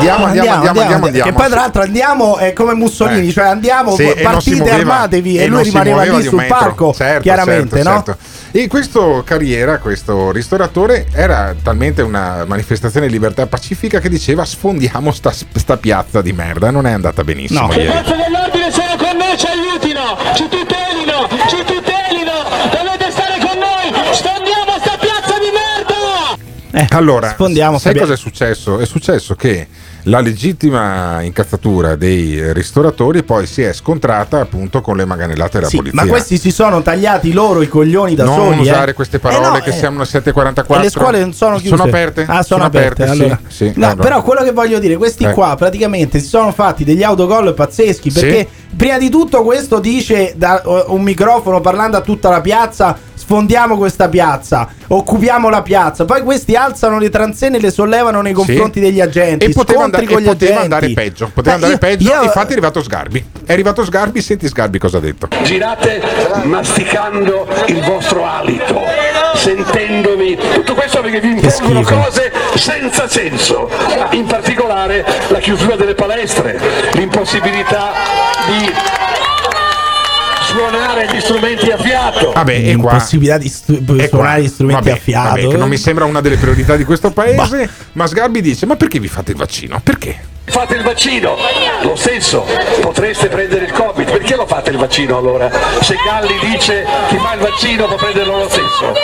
andiamo! Andiamo, andiamo, andiamo, andiamo, andiamo. Che poi tra l'altro andiamo è come Mussolini, Eh. cioè andiamo, Sì, e partite, muoveva- armatevi e, e lui rimaneva lì sul metro. palco, Certo, chiaramente, certo, no? certo. E questo Carriera, questo ristoratore, era talmente una manifestazione di libertà pacifica che diceva sfondiamo sta, sta piazza di merda. Non è andata benissimo Le ieri. forze dell'ordine sono con noi, ci aiutino! Ci tutelino! Ci tutelino! Dovete stare con noi! Sfondiamo sta piazza di merda! allora, sfondiamo, sai cosa è successo? È successo che la legittima incazzatura dei ristoratori poi si è scontrata appunto con le manganellate della Sì, polizia. ma questi si sono tagliati loro i coglioni da non soli. usare eh. queste parole Eh no, che eh, siamo alle 7.44 E le scuole non sono chiuse. sono aperte? Ah, sono, aperte. sì, allora. sì. No, Eh, no. però quello che voglio dire, questi Eh. qua praticamente si sono fatti degli autogol pazzeschi. Sì. Perché prima di tutto questo dice da un microfono parlando a tutta la piazza. Sfondiamo questa piazza, occupiamo la piazza. Poi questi alzano le transenne e le sollevano nei confronti Sì. degli agenti. E poteva, andare, con e poteva agenti. andare peggio. Poteva andare io- peggio. io- Infatti è arrivato Sgarbi. È arrivato Sgarbi, senti Sgarbi cosa ha detto. Girate masticando il vostro alito, sentendovi. Tutto questo perché vi impongono cose senza senso. In particolare la chiusura delle palestre, l'impossibilità di suonare gli strumenti a fiato. Vabbè, e qua. L'impossibilità di stu- qua- suonare gli strumenti vabbè, a fiato. vabbè, che non mi sembra una delle priorità di questo paese. Ma Sgarbi dice: Ma perché vi fate il vaccino? Perché? Fate il vaccino, lo stesso, potreste prendere il Covid, perché lo fate il vaccino allora? Se Galli dice chi fa il vaccino può prenderlo lo stesso.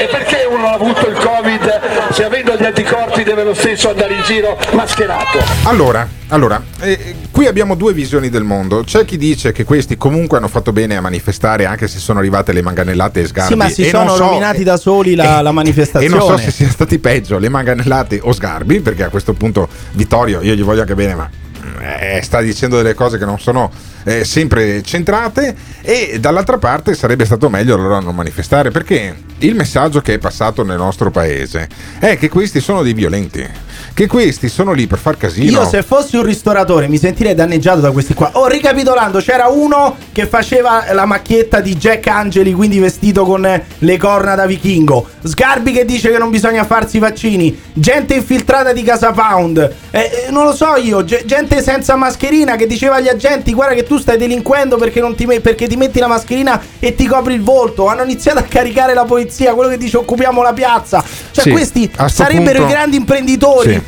E perché uno ha avuto il Covid se avendo gli anticorpi deve lo stesso andare in giro mascherato? Allora, allora eh, qui abbiamo due visioni del mondo. C'è chi dice che questi comunque hanno fatto bene a manifestare, anche se sono arrivate le manganellate e Sgarbi. Sì, ma si e sono so- rovinati da soli la, la E manifestazione. non so se siano stati peggio le manganellate o Sgarbi, perché a questo punto Vittorio, io gli voglio anche bene, ma eh, sta dicendo delle cose che non sono eh, sempre centrate e dall'altra parte sarebbe stato meglio allora non manifestare, perché il messaggio che è passato nel nostro paese è che questi sono dei violenti, che questi sono lì per far casino. Io se fossi un ristoratore mi sentirei danneggiato da questi qua. Oh, ricapitolando, c'era uno che faceva la macchietta di Jack Angeli, quindi vestito con le corna da vichingo. Sgarbi che dice che non bisogna farsi i vaccini. Gente infiltrata di Casa Pound. Eh, eh, non lo so io, ge- gente senza mascherina che diceva agli agenti guarda che tu stai delinquendo perché, non ti, me- perché ti metti la mascherina e ti copri il volto. Hanno iniziato a caricare la polizia, quello che dice occupiamo la piazza. Cioè Sì, questi sarebbero punto- i grandi imprenditori. Sì.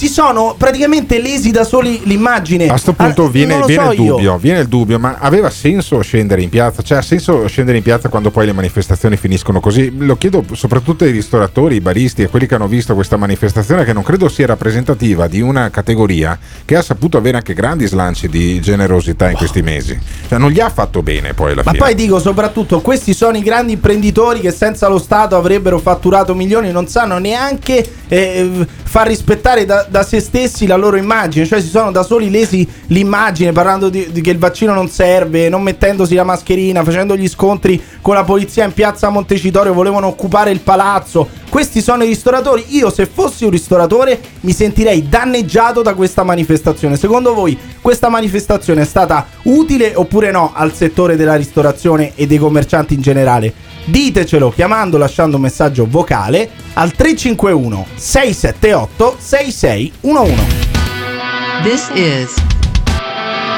Si sono praticamente lesi da soli l'immagine. A sto punto Ah, viene, viene so il io. dubbio, viene il dubbio, ma aveva senso scendere in piazza? Cioè ha senso scendere in piazza quando poi le manifestazioni finiscono così? Lo chiedo soprattutto ai ristoratori, ai baristi e quelli che hanno visto questa manifestazione che non credo sia rappresentativa di una categoria che ha saputo avere anche grandi slanci di generosità in questi mesi. Cioè non gli ha fatto bene poi alla Ma fine. poi dico soprattutto, questi sono i grandi imprenditori che senza lo Stato avrebbero fatturato milioni, non sanno neanche eh, far rispettare da, da se stessi la loro immagine, cioè si sono da soli lesi l'immagine parlando di, di che il vaccino non serve, non mettendosi la mascherina, facendo gli scontri con la polizia in piazza Montecitorio, volevano occupare il palazzo. Questi sono i ristoratori. Io se fossi un ristoratore mi sentirei danneggiato da questa manifestazione. Secondo voi questa manifestazione è stata utile oppure no al settore della ristorazione e dei commercianti in generale? Ditecelo chiamando, lasciando un messaggio vocale al 351 678 6611. This is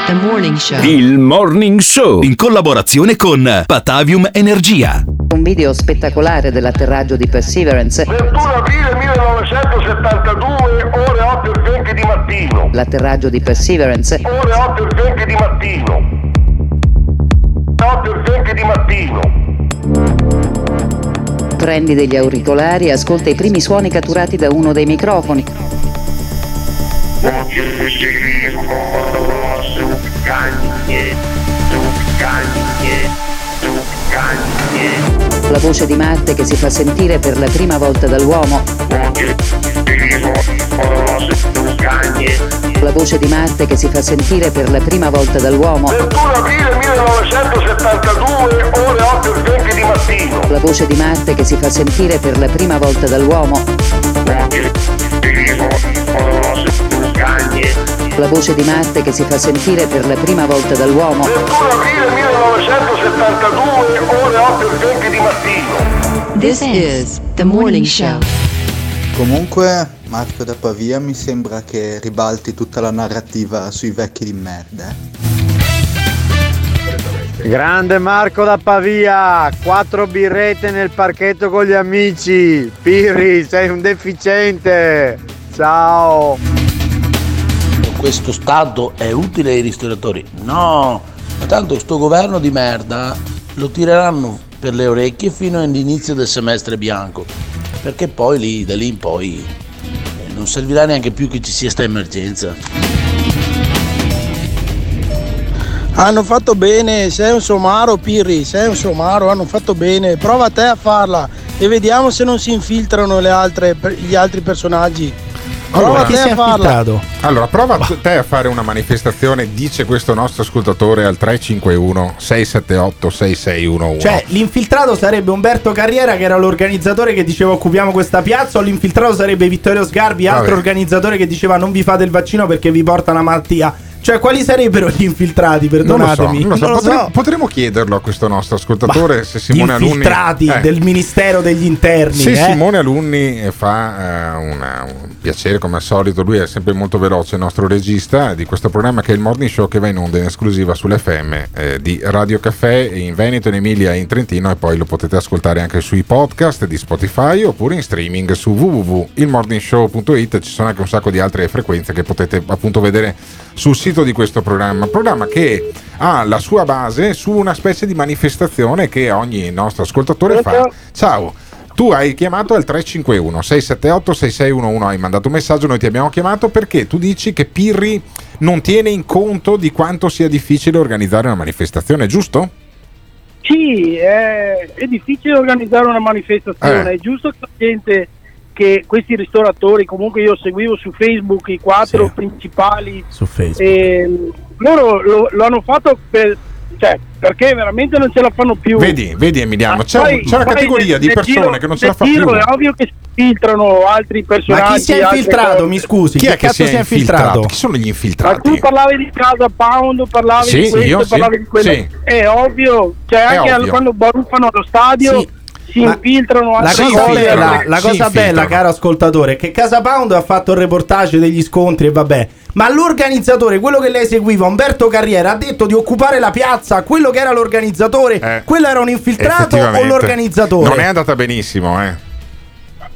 the morning show. Il Morning Show in collaborazione con Patavium Energia. Un video spettacolare dell'atterraggio di Perseverance. 21 aprile 1972, ore 8 e 20 di mattino. L'atterraggio di Perseverance. Ore 8 e 20 di mattino. 8 e 20 di mattino. Prendi degli auricolari e ascolta i primi suoni catturati da uno dei microfoni. La voce di Marte che si fa sentire per la prima volta dall'uomo. La voce di Marte che si fa sentire per la prima volta dall'uomo. 21 aprile 1972, ore 8 e 20 di mattino. La voce di Marte che si fa sentire per la prima volta dall'uomo. La voce di Marte che si fa sentire per la prima volta dall'uomo. 21 aprile 1972, ore 8 e 20 di mattino. This is the morning show. Comunque, Marco da Pavia mi sembra che ribalti tutta la narrativa sui vecchi di merda. eh. Grande Marco da Pavia, quattro birrette nel parchetto con gli amici. Pirri, sei un deficiente. Ciao. Questo Stato è utile ai ristoratori? No, ma tanto sto governo di merda lo tireranno per le orecchie fino all'inizio del semestre bianco, perché poi lì, da lì in poi non servirà neanche più che ci sia sta emergenza. Hanno fatto bene, sei un somaro Pirri, sei un somaro, hanno fatto bene, prova te a farla e vediamo se non si infiltrano altre- gli altri personaggi. Allora, si è infiltrato? Allora, prova te a fare una manifestazione, dice questo nostro ascoltatore al 351 678 6611. Cioè, l'infiltrato sarebbe Umberto Carriera, che era l'organizzatore che diceva occupiamo questa piazza, o l'infiltrato sarebbe Vittorio Sgarbi, altro Vabbè. organizzatore che diceva non vi fate il vaccino perché vi porta una malattia. Cioè, quali sarebbero gli infiltrati? Perdonatemi. non lo so. Non lo Potremmo, so. potremmo chiederlo a questo nostro ascoltatore Bah, se Simone gli Alunni infiltrati Eh, del Ministero degli Interni. Se eh? Simone Alunni eh, fa eh, una- un piacere come al solito, lui è sempre molto veloce, il nostro regista di questo programma che è il Morning Show che va in onda in esclusiva sull'FM eh, di Radio Caffè in Veneto, in Emilia e in Trentino e poi lo potete ascoltare anche sui podcast di Spotify oppure in streaming su www.ilmorningshow.it ci sono anche un sacco di altre frequenze che potete appunto vedere sul sito di questo programma, programma che ha la sua base su una specie di manifestazione che ogni nostro ascoltatore fa. Ciao, tu hai chiamato al 351 678 6611, hai mandato un messaggio, noi ti abbiamo chiamato perché tu dici che Pirri non tiene in conto di quanto sia difficile organizzare una manifestazione, giusto? Sì, è, è difficile organizzare una manifestazione, Eh. è giusto che la gente, che questi ristoratori, comunque io seguivo su Facebook i quattro principali, Su Facebook. ehm, loro lo, lo hanno fatto per, cioè, perché veramente non ce la fanno più. Vedi, vedi Emiliano, c'è, Poi- c'è una categoria nel- di persone giro- che non ce la fa più. giro È ovvio che si filtrano altri personaggi. Ma chi si è infiltrato? cose. Mi scusi, Chi chi, è che si è infiltrato? Chi sono gli Ma infiltrati? tu parlavi di casa Pound, parlavi Sì, di questo, io sì, parlavi di quello. sì. È ovvio, cioè È anche ovvio. quando baruffano allo stadio si infiltrano La cosa, bella, la cosa bella, caro ascoltatore, è che Casa Pound ha fatto il reportage degli scontri e vabbè. Ma l'organizzatore, quello che lei seguiva, Umberto Carriera, ha detto di occupare la piazza. Quello che era l'organizzatore, quello era un infiltrato o Eh, l'organizzatore? Non è andata benissimo, eh.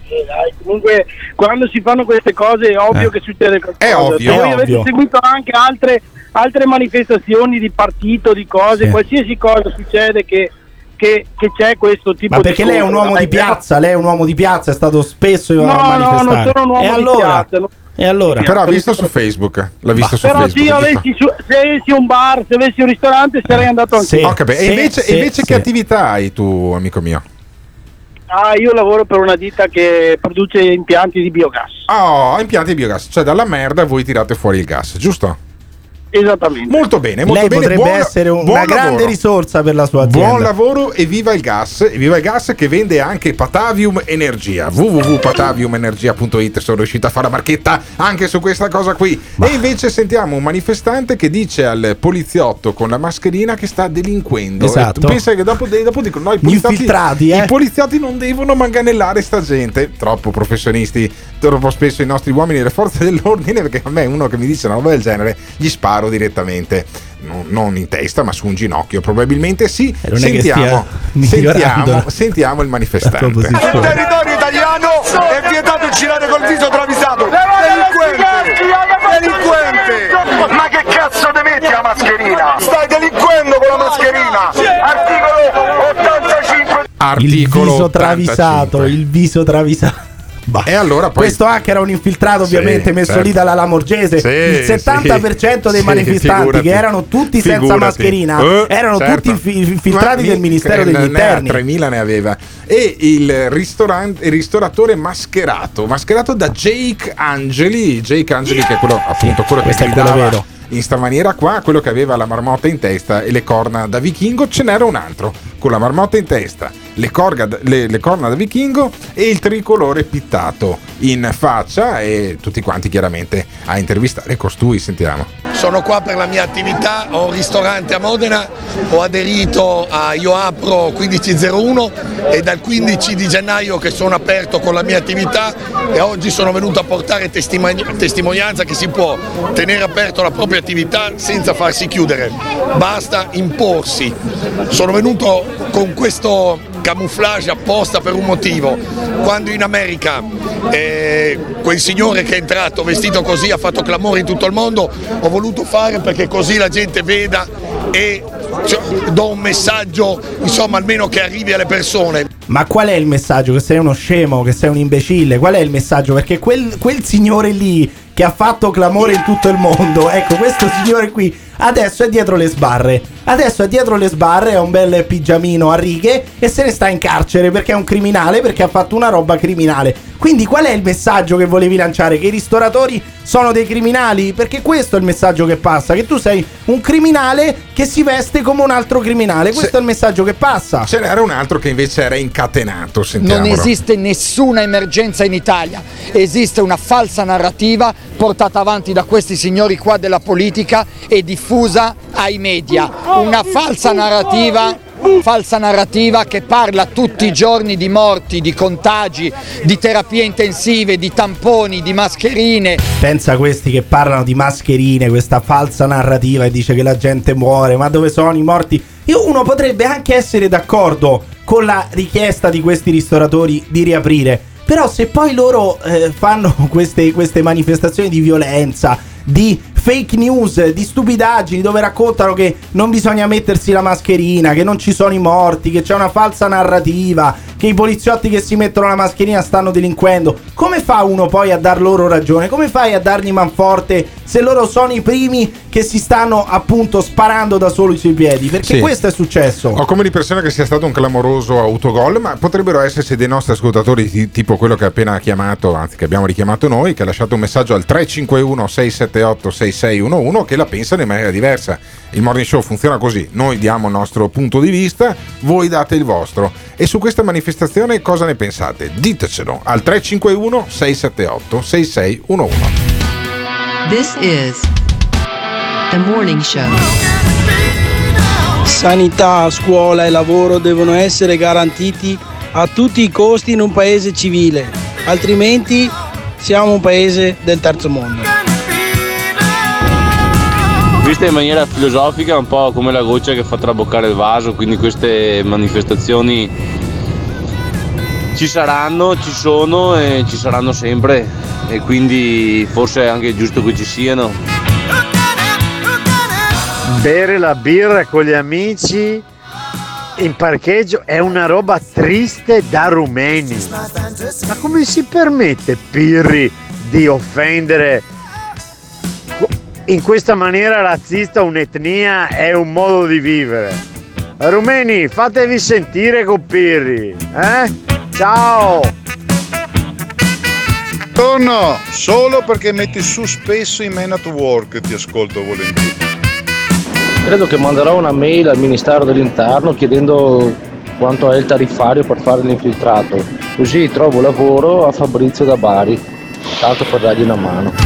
Eh, dai, comunque quando si fanno queste cose è ovvio Eh. che succede qualcosa. È ovvio. Se voi avete ovvio. seguito anche altre, altre manifestazioni di partito, di cose, Sì. qualsiasi cosa succede che, che- che c'è questo tipo Ma di perché lei è un uomo di piazza, lei è un uomo di piazza, è stato spesso No, a no, non sono un uomo e di allora? piazza, no. E allora? Però ha visto su Facebook. L'ha visto su Però Facebook. se io giusto? avessi, su- se avessi un bar, se avessi un ristorante sarei andato anche Ho capito. e invece, e invece che attività hai tu, amico mio? Ah, io lavoro per una ditta che produce impianti di biogas. Oh, impianti di biogas, cioè dalla merda voi tirate fuori il gas, giusto? Esattamente. Molto bene, molto lei bene. potrebbe buon- essere un- una grande lavoro. risorsa per la sua azienda. Buon lavoro e viva il gas, e viva il gas che vende anche Patavium Energia. www.pataviumenergia.it sono riuscito a fare la marchetta anche su questa cosa qui. E invece sentiamo un manifestante che dice al poliziotto con la mascherina che sta delinquendo. Esatto. E tu pensa che dopo, dopo dicono no, i poliziotti, infiltrati, eh. i poliziotti non devono manganellare sta gente. Troppo professionisti, troppo spesso i nostri uomini delle forze dell'ordine, perché a me uno che mi dice una roba del genere gli sparo direttamente. Non, non in testa, ma su un ginocchio, probabilmente sì. che Sentiamo, sentiamo, sentiamo il manifestante. Sul territorio italiano è vietato girare col viso travisato. Delinquente! Delinquente! Ma che cazzo ti metti la mascherina? Stai delinquendo con la mascherina! Articolo 85 Articolo il viso 85. travisato, il viso travisato. Bah. E allora poi Questo hacker era un infiltrato Sì, ovviamente messo certo. lì dalla Lamorgese. Sì, il 70% dei sì, manifestanti figurati. che erano tutti senza Figurati. mascherina Eh, erano certo. tutti infi- infiltrati Ma del mi- Ministero eh, degli Interni. 3000 ne aveva. E il, ristorante, il ristoratore mascherato, mascherato da Jake Angeli. Jake Angeli, che è quello appunto quello che è quello gridava vero. in sta maniera qua, quello che aveva la marmotta in testa e le corna da vichingo, ce n'era un altro con la marmotta in testa, le, corga- le- le corna da vichingo e il tricolore pittato in faccia e tutti quanti chiaramente a intervistare costui, sentiamo. Sono qua per la mia attività, ho un ristorante a Modena, ho aderito a Io Apro 1501 e dal 15 di gennaio che sono aperto con la mia attività e oggi sono venuto a portare testimoni- testimonianza che si può tenere aperto la propria attività senza farsi chiudere, basta imporsi. Sono venuto con questo camouflage apposta per un motivo. Quando in America eh, quel signore che è entrato vestito così ha fatto clamore in tutto il mondo, ho voluto fare perché così la gente veda e cioè, do un messaggio, insomma, almeno che arrivi alle persone. Ma qual è il messaggio? Che sei uno scemo, che sei un imbecille? Qual è il messaggio? Perché quel, quel signore lì che ha fatto clamore in tutto il mondo, ecco, questo signore qui Adesso è dietro le sbarre. Adesso è dietro le sbarre, è un bel pigiamino a righe e se ne sta in carcere perché è un criminale, perché ha fatto una roba criminale. Quindi qual è il messaggio che volevi lanciare? Che i ristoratori sono dei criminali? Perché questo è il messaggio che passa, che tu sei un criminale che si veste come un altro criminale. Questo è il messaggio che passa. Ce n'era un altro che invece era incatenato, Non sentiamolo. esiste nessuna emergenza in Italia, esiste una falsa narrativa portata avanti da questi signori qua della politica e diffusa ai media. Una falsa narrativa. Falsa narrativa che parla tutti i giorni di morti, di contagi, di terapie intensive, di tamponi, di mascherine. Pensa a questi che parlano di mascherine, questa falsa narrativa e dice che la gente muore, ma dove sono i morti? Io uno potrebbe anche essere d'accordo con la richiesta di questi ristoratori di riaprire, però se poi loro eh, fanno queste, queste manifestazioni di violenza, di fake news, di stupidaggini dove raccontano che non bisogna mettersi la mascherina, che non ci sono i morti, che c'è una falsa narrativa, che i poliziotti che si mettono la mascherina stanno delinquendo. Come fa uno poi a dar loro ragione? Come fai a dargli manforte se loro sono i primi che si stanno appunto sparando da soli sui piedi? Perché Sì. questo è successo. Ho come l'impressione che sia stato un clamoroso autogol, ma potrebbero esserci dei nostri ascoltatori, ti- tipo quello che ha appena chiamato, anzi che abbiamo richiamato noi, che ha lasciato un messaggio al 351 678 6611 che la pensano in maniera diversa. Il morning show funziona così, noi diamo il nostro punto di vista, voi date il vostro. E su questa manifestazione cosa ne pensate? Ditecelo al 351 678 6611. This is The Morning Show. Sanità, scuola e lavoro devono essere garantiti a tutti i costi in un paese civile, altrimenti siamo un paese del terzo mondo. Vista in maniera filosofica un po' come la goccia che fa traboccare il vaso, quindi queste manifestazioni ci saranno, ci sono e ci saranno sempre e quindi forse è anche giusto che ci siano. Bere la birra con gli amici in parcheggio è una roba triste da rumeni. Ma come si permette Pirri di offendere in questa maniera razzista un'etnia e un modo di vivere? Rumeni, fatevi sentire con Pirri, eh? Ciao! Torno solo perché metti su spesso i Man at Work, ti ascolto volentieri. Credo che manderò una mail al Ministero dell'Interno chiedendo quanto è il tariffario per fare l'infiltrato. Così trovo lavoro a Fabrizio da Bari, tanto per dargli una mano.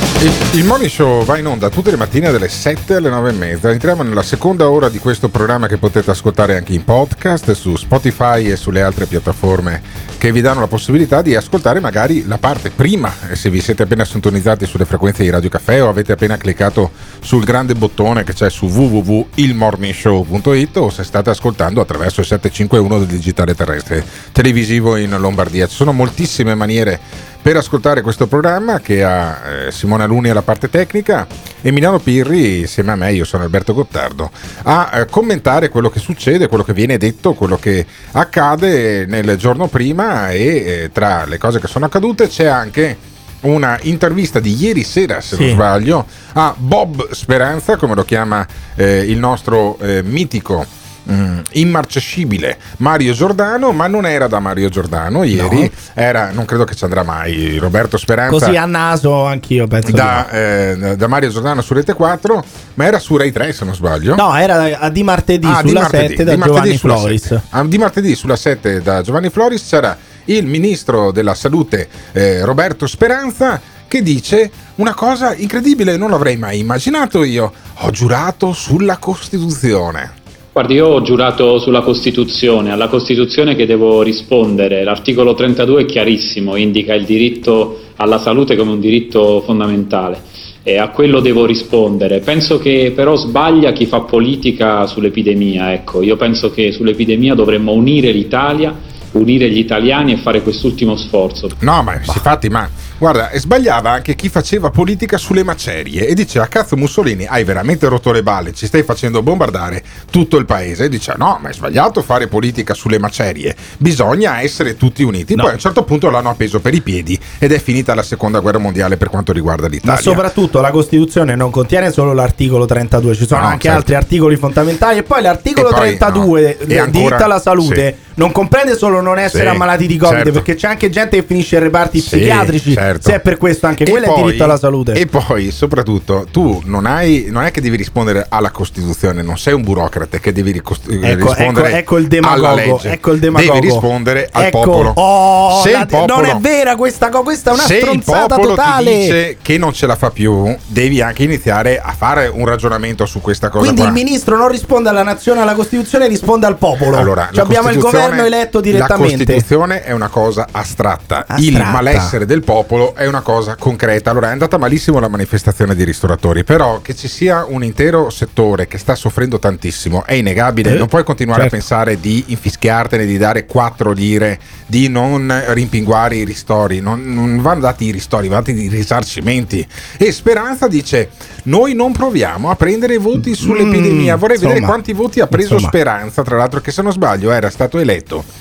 Il, il Morning Show va in onda tutte le mattine dalle 7 alle 9 e mezza. Entriamo nella seconda ora di questo programma che potete ascoltare anche in podcast su Spotify e sulle altre piattaforme che vi danno la possibilità di ascoltare magari la parte prima, eh, se vi siete appena sintonizzati sulle frequenze di Radio Caffè o avete appena cliccato sul grande bottone che c'è su www.ilmorningshow.it o se state ascoltando attraverso il 751 del digitale terrestre televisivo in Lombardia. Ci sono moltissime maniere per ascoltare questo programma che ha eh, Simone Aluni alla parte tecnica Emiliano Pirri insieme a me, io sono Alberto Gottardo, a eh, commentare quello che succede, quello che viene detto, quello che accade nel giorno prima e eh, tra le cose che sono accadute c'è anche una intervista di ieri sera, se Sì. non sbaglio, a Bob Speranza, come lo chiama eh, il nostro eh, mitico mm, immarcescibile Mario Giordano, ma non era da Mario Giordano ieri, No. era, non credo che ci andrà mai, Roberto Speranza. Così a naso anch'io penso. da, eh, da Mario Giordano su Rete 4, ma era su Rai 3 se non sbaglio. no. era a di martedì Ah, di sulla martedì, 7 da Giovanni Floris. 7. Ah, di martedì sulla 7 da Giovanni Floris c'era il ministro della salute eh, Roberto Speranza che dice una cosa incredibile, non l'avrei mai immaginato io. Ho giurato sulla Costituzione. Guardi, io ho giurato sulla Costituzione, alla Costituzione che devo rispondere. L'articolo 32 è chiarissimo, indica il diritto alla salute come un diritto fondamentale e a quello devo rispondere. Penso che però sbaglia chi fa politica sull'epidemia. Ecco, io penso che sull'epidemia dovremmo unire l'Italia, unire gli italiani e fare quest'ultimo sforzo. No, ma si fatti, ma guarda, e sbagliava anche chi faceva politica sulle macerie e diceva: Cazzo, Mussolini, hai veramente rotto le balle, ci stai facendo bombardare tutto il paese. E dice: No, ma è sbagliato fare politica sulle macerie, bisogna essere tutti uniti. Poi a un certo punto l'hanno appeso per i piedi ed è finita la seconda guerra mondiale per quanto riguarda l'Italia. Ma soprattutto la Costituzione non contiene solo l'articolo 32, ci sono No, anche certo. altri articoli fondamentali e poi l'articolo E poi, 32 no, del e ancora- diritto alla salute sì. Non comprende solo non essere Sì, ammalati di Covid, certo. perché c'è anche gente che finisce in reparti Sì, psichiatrici, certo. se è per questo anche E quello è poi- diritto alla salute. E poi, soprattutto, tu non, hai, non è che devi rispondere alla Costituzione, non sei un burocrate che devi ricost- Ecco, rispondere ecco- ecco il alla demagogo, legge. ecco il demagogo. Devi rispondere al Ecco, popolo. oh, Se il popolo- non è vera questa cosa, questa è una se stronzata totale. ti dice che non ce la fa più, devi anche iniziare a fare un ragionamento su questa cosa Quindi qua. il ministro non risponde alla nazione, alla Costituzione, risponde al popolo. Allora, Cioè abbiamo il Costituzione- governo eletto La direttamente. Costituzione è una cosa astratta. il Astratta. malessere del popolo è una cosa concreta. Allora è andata malissimo la manifestazione di ristoratori, però che ci sia un intero settore che sta soffrendo tantissimo è innegabile. Eh, non puoi continuare certo. a pensare di infischiartene, di dare 4 lire, di non rimpinguare i ristori. Non, non vanno dati i ristori, vanno dati i risarcimenti. E Speranza dice: Noi non proviamo a prendere voti sull'epidemia. Vorrei vedere insomma, quanti voti ha preso insomma. Speranza, tra l'altro, che se non sbaglio era stato eletto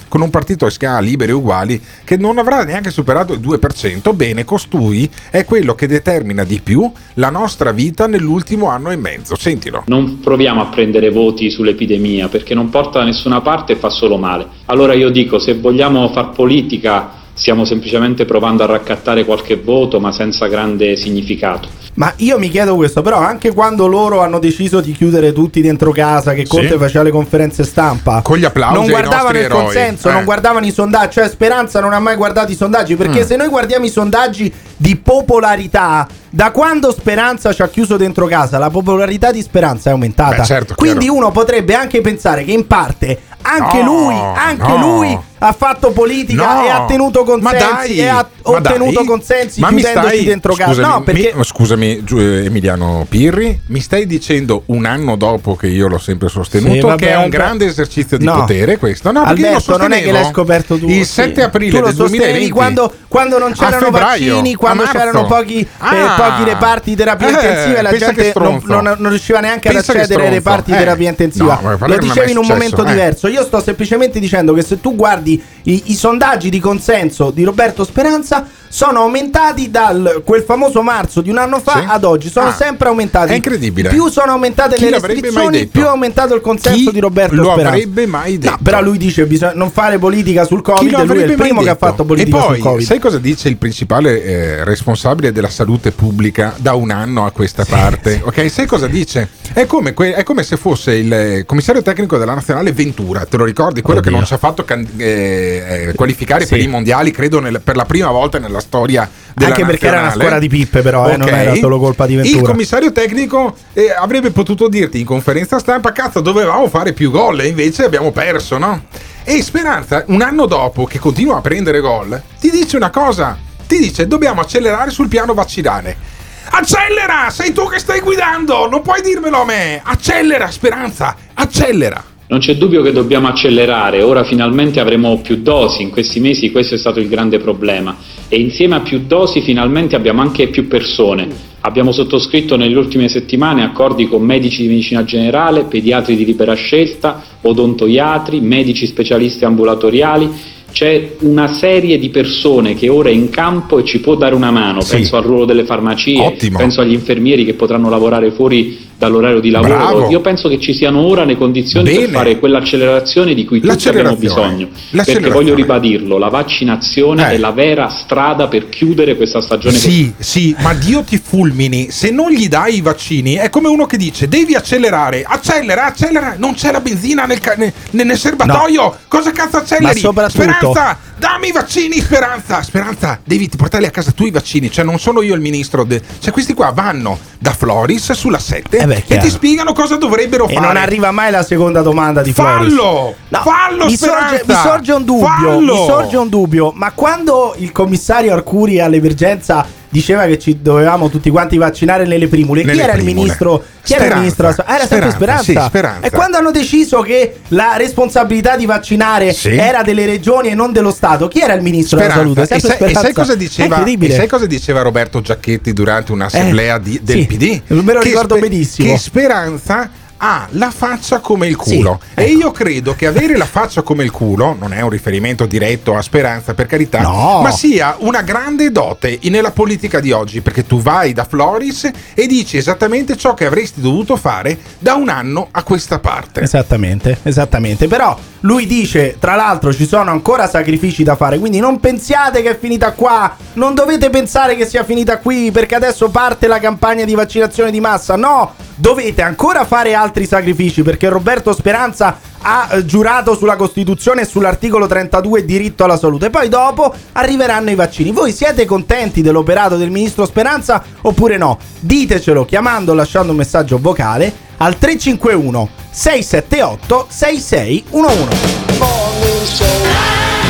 con un partito chiama Liberi e Uguali che non avrà neanche superato il 2%. Bene, costui è quello che determina di più la nostra vita nell'ultimo anno e mezzo. Sentilo. Non proviamo a prendere voti sull'epidemia perché non porta da nessuna parte e fa solo male. Allora io dico, se vogliamo far politica stiamo semplicemente provando a raccattare qualche voto ma senza grande significato. Ma io mi chiedo questo, però anche quando loro hanno deciso di chiudere tutti dentro casa, che Conte faceva le conferenze stampa, Con gli applausi non guardavano il eroi. consenso, Eh. non guardavano i sondaggi, cioè Speranza non ha mai guardato i sondaggi, perché Mm. se noi guardiamo i sondaggi di popolarità, da quando Speranza ci ha chiuso dentro casa, la popolarità di Speranza è aumentata. Beh, certo, Quindi chiaro. uno potrebbe anche pensare che in parte anche No, lui, anche no. lui ha fatto politica No, e ha tenuto consensi dai, e ha ottenuto dai. consensi Ma mi chiudendoci stai- dentro casa. scusami, No, perché mi- scusami Emiliano Pirri, mi stai dicendo un anno dopo che io l'ho sempre sostenuto Sì, vabbè, che è un grande esercizio di potere questo? No, perché Alberto, non è che l'hai scoperto tu. Il sì. 7 aprile tu lo del sostenevi 2020 quando, quando non c'erano vaccini, quando marzo. c'erano pochi, eh, Ah. pochi reparti di terapia Eh, intensiva e la gente non, non- non riusciva neanche ad Pensa che accedere ai reparti di Eh. terapia intensiva. No, lo dicevi in un momento eh. diverso. Io sto semplicemente dicendo che se tu guardi i, i sondaggi di consenso di Roberto Speranza sono aumentati dal quel famoso marzo di un anno fa Sì. ad oggi, sono Ah, sempre aumentati. è incredibile. Più sono aumentate Chi le restrizioni, detto? più è aumentato il consenso Chi di Roberto lo Speranza. avrebbe mai detto? No, però lui dice bisogna non fare politica sul Chi Covid, lo e lui è il primo che ha detto? fatto politica e poi, sul Covid. sai cosa dice il principale eh, responsabile della salute pubblica da un anno a questa parte? Ok, sai cosa dice? È come, que- è come se fosse il eh, commissario tecnico della nazionale Ventura, te lo ricordi? Quello che non ci ha fatto can- eh, eh, qualificare Sì. per i mondiali, credo nel- per la prima volta nella storia della Anche perché era una scuola di pippe, però, eh, non Ok. era solo colpa di Il Ventura. commissario tecnico eh, avrebbe potuto dirti in conferenza stampa: cazzo, dovevamo fare più gol e invece abbiamo perso, no? E Speranza, un anno dopo che continua a prendere gol, ti dice una cosa: ti dice dobbiamo accelerare sul piano vaccinale. Accelera! Sei tu che stai guidando! Non puoi dirmelo a me! Accelera, Speranza! Accelera! Non c'è dubbio che dobbiamo accelerare, ora finalmente avremo più dosi, in questi mesi questo è stato il grande problema e insieme a più dosi finalmente abbiamo anche più persone. Abbiamo sottoscritto nelle ultime settimane accordi con medici di medicina generale, pediatri di libera scelta, odontoiatri, medici specialisti ambulatoriali. C'è una serie di persone che ora è in campo e ci può dare una mano, Sì. penso al ruolo delle farmacie, Ottimo. penso agli infermieri che potranno lavorare fuori dall'orario di lavoro. Bravo. Io penso che ci siano ora le condizioni Bene. per fare quell'accelerazione di cui tutti abbiamo bisogno. Perché voglio ribadirlo, la vaccinazione Eh. è la vera strada per chiudere questa stagione Sì, sì, ma Dio ti fulmini. Se non gli dai i vaccini, è come uno che dice: devi accelerare, accelera, accelera. Non c'è la benzina nel, ca- ne- ne- nel serbatoio. Cosa cazzo acceleri? Speranza, dammi i vaccini, Speranza. Speranza, devi portarli a casa tu i vaccini. Cioè, non sono io il ministro. de- cioè, questi qua vanno da Floris sulla 7 Eh beh, e ti spiegano cosa dovrebbero E fare. non arriva mai la seconda domanda di Floris. Fallo! No, Fallo, mi sorge, mi sorge un dubbio. Fallo! Mi sorge un dubbio. Ma quando il commissario Arcuri all'emergenza diceva che ci dovevamo tutti quanti vaccinare nelle primule, chi Nelle era il primule. ministro? Chi era il Speranza. ministro? Era sempre Speranza, Speranza. sì, Speranza. E quando hanno deciso che la responsabilità di vaccinare Sì. era delle regioni e non dello Stato, chi era il ministro della salute? E sai, e Speranza. sai cosa diceva, e sai cosa diceva Roberto Giacchetti durante un'assemblea Eh, di- del sì, PD? me lo Che ricordo benissimo. Che Speranza ha la faccia come il culo. Sì, E ecco. io credo che avere la faccia come il culo non è un riferimento diretto a Speranza, per carità, No. ma sia una grande dote nella politica di oggi, perché tu vai da Floris e dici esattamente ciò che avresti dovuto fare da un anno a questa parte. Esattamente, esattamente. Però lui dice, tra l'altro, ci sono ancora sacrifici da fare. Quindi non pensiate che è finita qua. Non dovete pensare che sia finita qui perché adesso parte la campagna di vaccinazione di massa. No, dovete ancora fare altri sacrifici perché Roberto Speranza ha eh, giurato sulla Costituzione e sull'articolo 32 diritto alla salute. Poi dopo arriveranno i vaccini. Voi siete contenti dell'operato del ministro Speranza oppure no? Ditecelo chiamando o lasciando un messaggio vocale al 351 678 6611.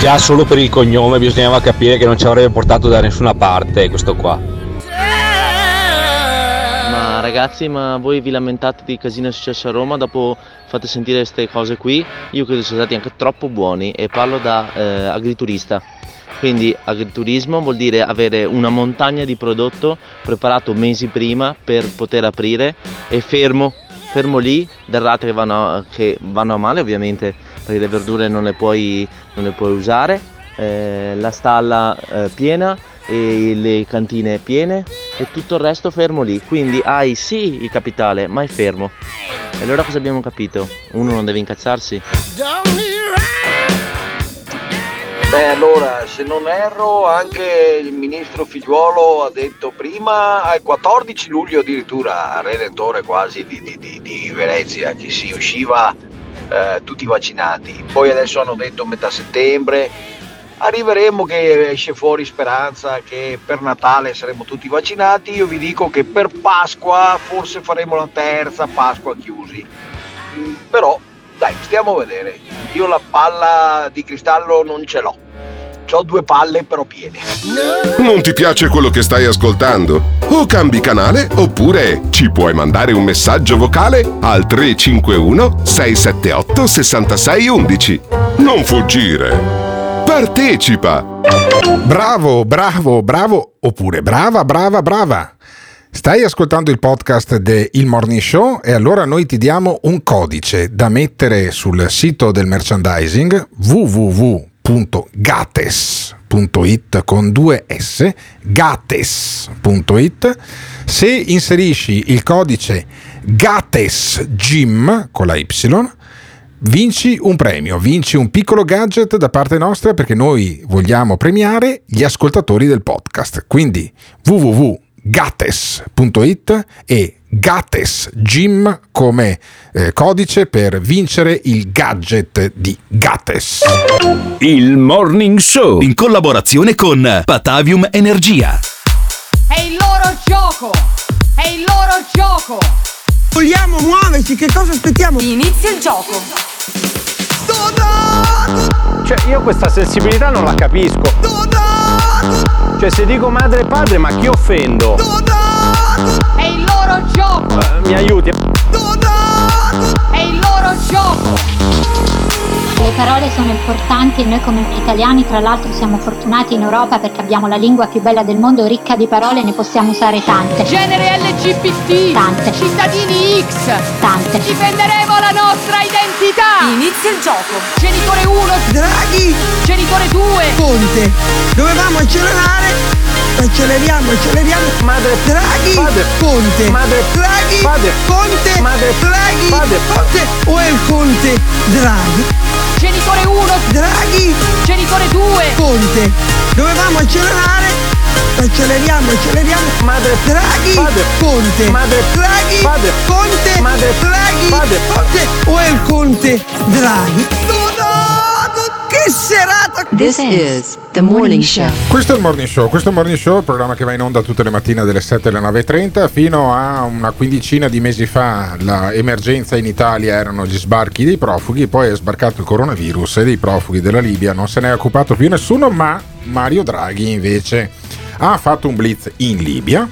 Già solo per il cognome bisognava capire che non ci avrebbe portato da nessuna parte questo qua. Ragazzi, ma voi vi lamentate di casino successo a Roma, dopo fate sentire queste cose qui? Io credo siano stati anche troppo buoni e parlo da eh, agriturista. Quindi agriturismo vuol dire avere una montagna di prodotto preparato mesi prima per poter aprire e fermo, fermo lì, derrate che vanno, a- che vanno a male ovviamente, perché le verdure non le puoi, non le puoi usare, eh, la stalla eh, piena e le cantine piene e tutto il resto fermo lì. Quindi hai sì il capitale, ma è fermo. E allora cosa abbiamo capito? Uno non deve incazzarsi? Beh, allora, se non erro, anche il ministro Figliuolo ha detto prima, al 14 luglio addirittura, redentore quasi di, di- di- di Venezia, che si usciva eh, tutti vaccinati. Poi adesso hanno detto metà settembre. Arriveremo che esce fuori speranza che per Natale saremo tutti vaccinati. Io vi dico che per Pasqua forse faremo la terza Pasqua chiusi. Mm, Però, dai, stiamo a vedere. Io la palla di cristallo non ce l'ho. Ho due palle però piene. Non ti piace quello che stai ascoltando? O cambi canale oppure ci puoi mandare un messaggio vocale al 351 678 6611. Non fuggire. Partecipa. Bravo, bravo, bravo, oppure brava, brava, brava. Stai ascoltando il podcast del Morning Show e allora noi ti diamo un codice da mettere sul sito del merchandising www.gates.it con due S, gates.it. Se inserisci il codice GATESGYM con la Y, vinci un premio, vinci un piccolo gadget da parte nostra perché noi vogliamo premiare gli ascoltatori del podcast. Quindi www.gates.it e Gates Gym come eh, codice per vincere il gadget di Gates. Il Morning Show in collaborazione con Patavium Energia. È il loro gioco! È il loro gioco! Vogliamo muoverci, che cosa aspettiamo? Inizia il gioco! Cioè, io questa sensibilità non la capisco. Cioè, se dico madre e padre, ma chi offendo? È il loro gioco! Eh, mi aiuti? È il loro gioco! Le parole sono importanti e noi come italiani tra l'altro siamo fortunati in Europa perché abbiamo la lingua più bella del mondo, ricca di parole, ne possiamo usare tante. Genere LGBT! Tante. Cittadini X! Tante. Difenderemo la nostra identità! Inizia il gioco! Genitore 1! Draghi! Genitore 2! Conte! Dovevamo accelerare Acceleriamo, acceleriamo. Madre Draghi, Padre. Conte. Madre Draghi, Padre. Conte. Madre Draghi, Padre. Conte. O è il Conte Draghi? Genitore 1, Draghi, genitore 2. Conte. Dovevamo accelerare. Acceleriamo, acceleriamo. Madre Draghi, Padre. Conte. Madre Draghi, Padre. Conte. Madre Draghi, Padre. Conte. O è il Conte Draghi? No, no, che serata! This is the morning show. Questo è il Morning Show, questo è il Morning Show, il programma che va in onda tutte le mattine dalle 7 alle 9.30 fino a una quindicina di mesi fa l'emergenza in Italia erano gli sbarchi dei profughi, poi è sbarcato il coronavirus e dei profughi della Libia non se ne è occupato più nessuno, ma Mario Draghi invece ha fatto un blitz in Libia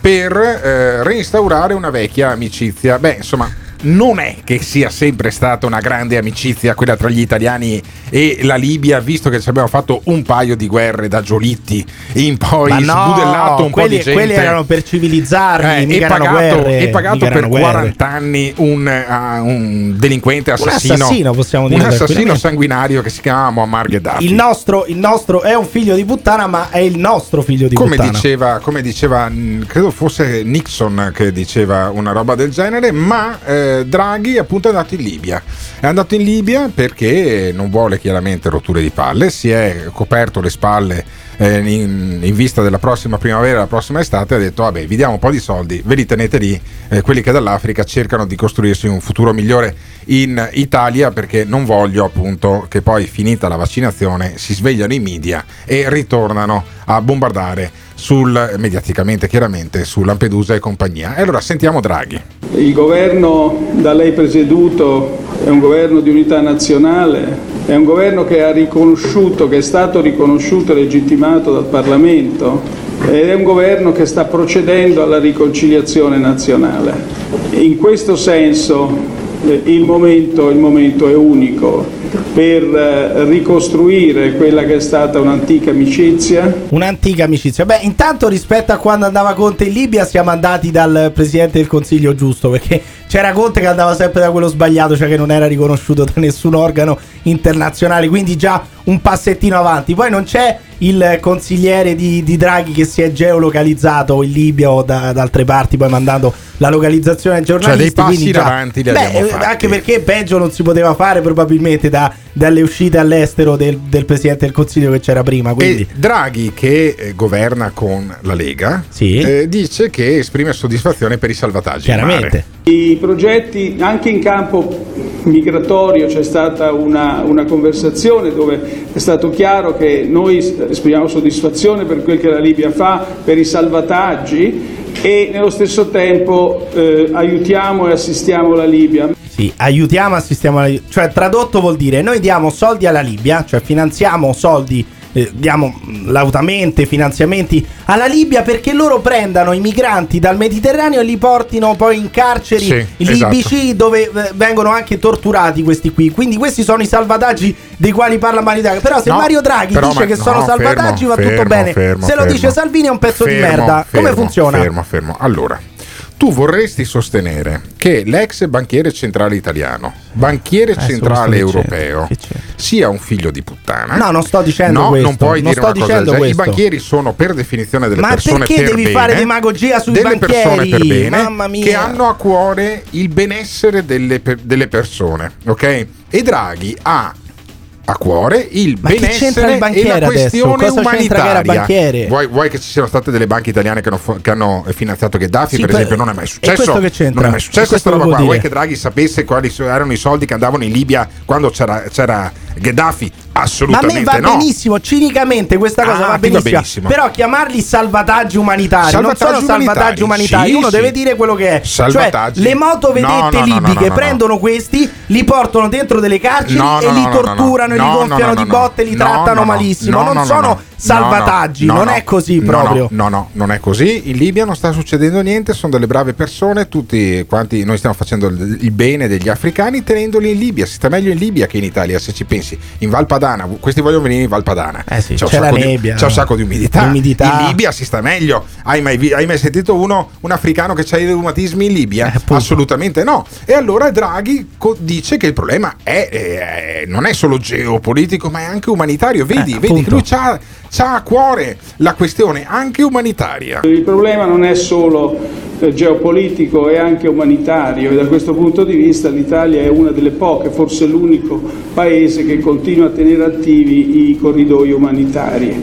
per eh, reinstaurare una vecchia amicizia. Beh, insomma, non è che sia sempre stata una grande amicizia quella tra gli italiani e la Libia, visto che ci abbiamo fatto un paio di guerre da Giolitti in poi no, sbudellato un quelli, po' di gente. quelli erano per civilizzarli, Eh, e erano pagato, guerre, e pagato per guerre. 40 anni un, ah, un delinquente assassino. assassino, possiamo dire Un assassino sanguinario che si chiama Muammar Gheddafi. Il nostro, il nostro è un figlio di puttana, ma è il nostro figlio di come puttana. diceva, come diceva, credo fosse Nixon che diceva una roba del genere, ma eh, Draghi appunto è andato in Libia. È andato in Libia perché non vuole chiaramente rotture di palle, si è coperto le spalle eh, in, in vista della prossima primavera, la prossima estate, ha detto vabbè vi diamo un po' di soldi, ve li tenete lì, eh, quelli che dall'Africa cercano di costruirsi un futuro migliore in Italia perché non voglio appunto che poi finita la vaccinazione si svegliano i media e ritornano a bombardare sul, mediaticamente chiaramente su Lampedusa e compagnia. E allora sentiamo Draghi. Il governo da lei presieduto è un governo di unità nazionale, è un governo che ha riconosciuto, che è stato riconosciuto e legittimato dal Parlamento ed è un governo che sta procedendo alla riconciliazione nazionale. In questo senso il momento, il momento è unico per eh, ricostruire quella che è stata un'antica amicizia, Un'antica amicizia. Beh, intanto rispetto a quando andava Conte in Libia siamo andati dal Presidente del Consiglio giusto, perché c'era Conte che andava sempre da quello sbagliato, cioè che non era riconosciuto da nessun organo internazionale, quindi già un passettino avanti. Poi non c'è il consigliere di, di Draghi che si è geolocalizzato in Libia o da, da altre parti, poi mandando la localizzazione ai giornalisti. Cioè, dei passi in avanti li Beh, eh, fatti. Anche perché peggio non si poteva fare probabilmente da- dalle uscite all'estero del, del Presidente del Consiglio che c'era prima. Quindi. E Draghi, che eh, governa con la Lega, eh, dice che esprime soddisfazione per i salvataggi. mare. I progetti anche in campo migratorio c'è stata una, una conversazione dove è stato chiaro che noi esprimiamo soddisfazione per quel che la Libia fa, per i salvataggi e nello stesso tempo eh, aiutiamo e assistiamo la Libia. Sì, aiutiamo, assistiamo alla Libia. Cioè, tradotto vuol dire noi diamo soldi alla Libia, cioè finanziamo soldi, eh, diamo lautamente finanziamenti alla Libia perché loro prendano i migranti dal Mediterraneo e li portino poi in carceri Sì, libici dove eh, vengono anche torturati questi qui. Quindi questi sono i salvataggi dei quali parla Mario Draghi. Però se No, Mario Draghi dice ma- che sono no, salvataggi fermo, va tutto fermo, bene. fermo, se lo dice Salvini è un pezzo di merda. Come funziona? Fermo, fermo. Allora, tu vorresti sostenere che l'ex banchiere centrale italiano, banchiere Adesso centrale questo che europeo, sia un figlio di puttana? No, non sto dicendo no, questo, non puoi non dire sto una cosa dicendo del genere. I banchieri sono per definizione delle Ma persone perché per devi bene, fare demagogia sui delle persone per banchieri? bene Mamma mia. che hanno a cuore il benessere delle, delle persone, ok? E Draghi ha a cuore il Ma benessere il e la questione umanitaria. Vuoi, vuoi che ci siano state delle banche italiane che hanno, che hanno finanziato Gheddafi, Sì, per esempio, non è mai successo. Non è mai successo questa roba qua. vuol Vuoi dire? che Draghi sapesse quali erano i soldi che andavano in Libia quando c'era, c'era Gheddafi? Ma a Assolutamente me va no. benissimo, cinicamente questa cosa Ah, va ti va benissimo. benissimo. Però chiamarli salvataggi umanitari Salvataggi non sono salvataggi umanitari, sì, Uno sì. deve dire quello che è. Cioè, le motovedette No, no, no, libiche no, no, no. prendono questi, li portano dentro delle carceri e li no, no, no, torturano, e li no, gonfiano no, di botte, li no, trattano no, no, malissimo. no, non no, sono no, salvataggi, no, non no, è così no, proprio. No, no, non è così. In Libia non sta succedendo niente, sono delle brave persone, tutti quanti noi stiamo facendo il bene degli africani tenendoli in Libia. Si sta meglio in Libia che in Italia, se ci pensi. In Valpadana, questi vogliono venire in Valpadana. Eh sì, c'è, un c'è la sacco di- nebbia. c'è un sacco di umidità. L'umidità. In Libia si sta meglio. Hai mai, hai mai sentito uno, un africano che ha i reumatismi in Libia? Eh, Assolutamente no. E allora Draghi co- dice che il problema è, eh, non è solo geopolitico, ma è anche umanitario. Vedi, Eh, vedi lui c'ha, c'ha a cuore la questione anche umanitaria. Il problema non è solo eh, geopolitico, è anche umanitario e da questo punto di vista l'Italia è una delle poche, forse l'unico paese che continua a tenere attivi i corridoi umanitari.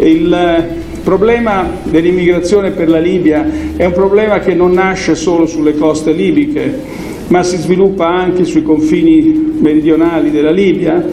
Il eh, problema dell'immigrazione per la Libia è un problema che non nasce solo sulle coste libiche, ma si sviluppa anche sui confini meridionali della Libia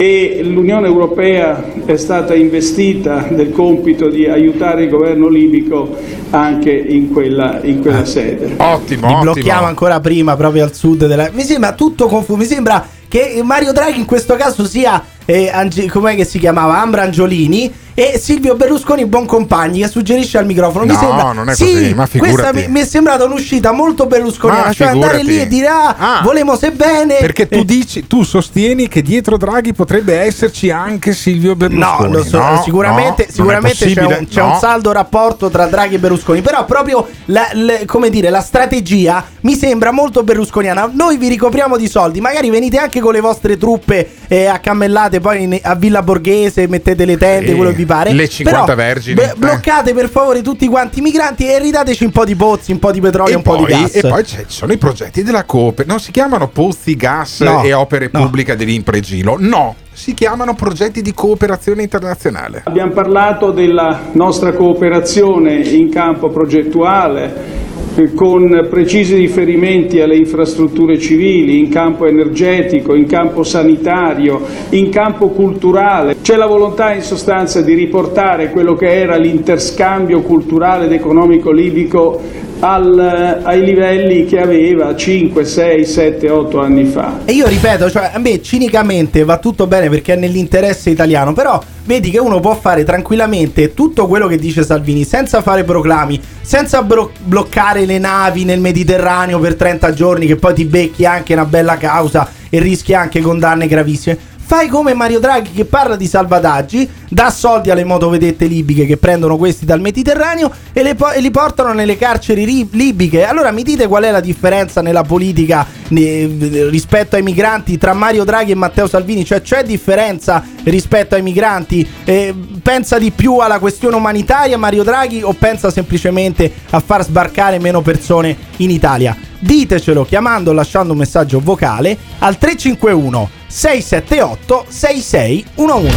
e l'Unione Europea è stata investita del compito di aiutare il governo libico anche in quella, in quella sede. Ottimo, Li blocchiamo ancora prima proprio al sud della... Mi sembra tutto confuso, mi sembra che Mario Draghi in questo caso sia, eh, Angi- com'è che si chiamava? Ambra Angiolini e Silvio Berlusconi Boncompagni che suggerisce al microfono. mi No, sembra, non è sì, così, ma questa mi, mi è sembrata un'uscita molto berlusconiana, Ma cioè andare figurati. lì e dire ah, Ah. volemo se bene Perché tu dici, tu sostieni che dietro Draghi potrebbe esserci anche Silvio No, Berlusconi. lo so, No, sicuramente, no, sicuramente c'è, un, c'è no. un saldo rapporto tra Draghi e Berlusconi, però proprio la, le- come dire, la strategia mi sembra molto berlusconiana. Noi vi ricopriamo di soldi, magari venite anche con le vostre truppe eh, accammellate poi in- a Villa Borghese, mettete le tende, Sì, quello che vi pare. le 50 Però, vergini, be- eh. bloccate per favore tutti quanti i migranti e ridateci un po' di pozzi, un po' di petrolio, E un po' di poi, gas. e poi ci sono i progetti della Coop, non si chiamano pozzi, gas No, e opere pubbliche dell'impregilo, no, si chiamano progetti di cooperazione internazionale. Abbiamo parlato della nostra cooperazione in campo progettuale eh, con precisi riferimenti alle infrastrutture civili, in campo energetico, in campo sanitario, in campo culturale. C'è la volontà in sostanza di riportare quello che era l'interscambio culturale ed economico libico al- ai livelli che aveva 5, 6, 7, 8 anni fa. E io ripeto, cioè, a me cinicamente va tutto bene perché è nell'interesse italiano, però vedi che uno può fare tranquillamente tutto quello che dice Salvini senza fare proclami, senza bro- bloccare le navi nel Mediterraneo per 30 giorni che poi ti becchi anche una bella causa e rischi anche condanne gravissime. Fai come Mario Draghi che parla di salvataggi, dà soldi alle motovedette libiche che prendono questi dal Mediterraneo e, po- e li portano nelle carceri ri- libiche. Allora mi dite qual è la differenza nella politica ne- rispetto ai migranti tra Mario Draghi e Matteo Salvini? Cioè c'è differenza rispetto ai migranti? Eh, pensa di più alla questione umanitaria Mario Draghi o pensa semplicemente a far sbarcare meno persone in Italia? Ditecelo chiamando o lasciando un messaggio vocale al 351 678 6611.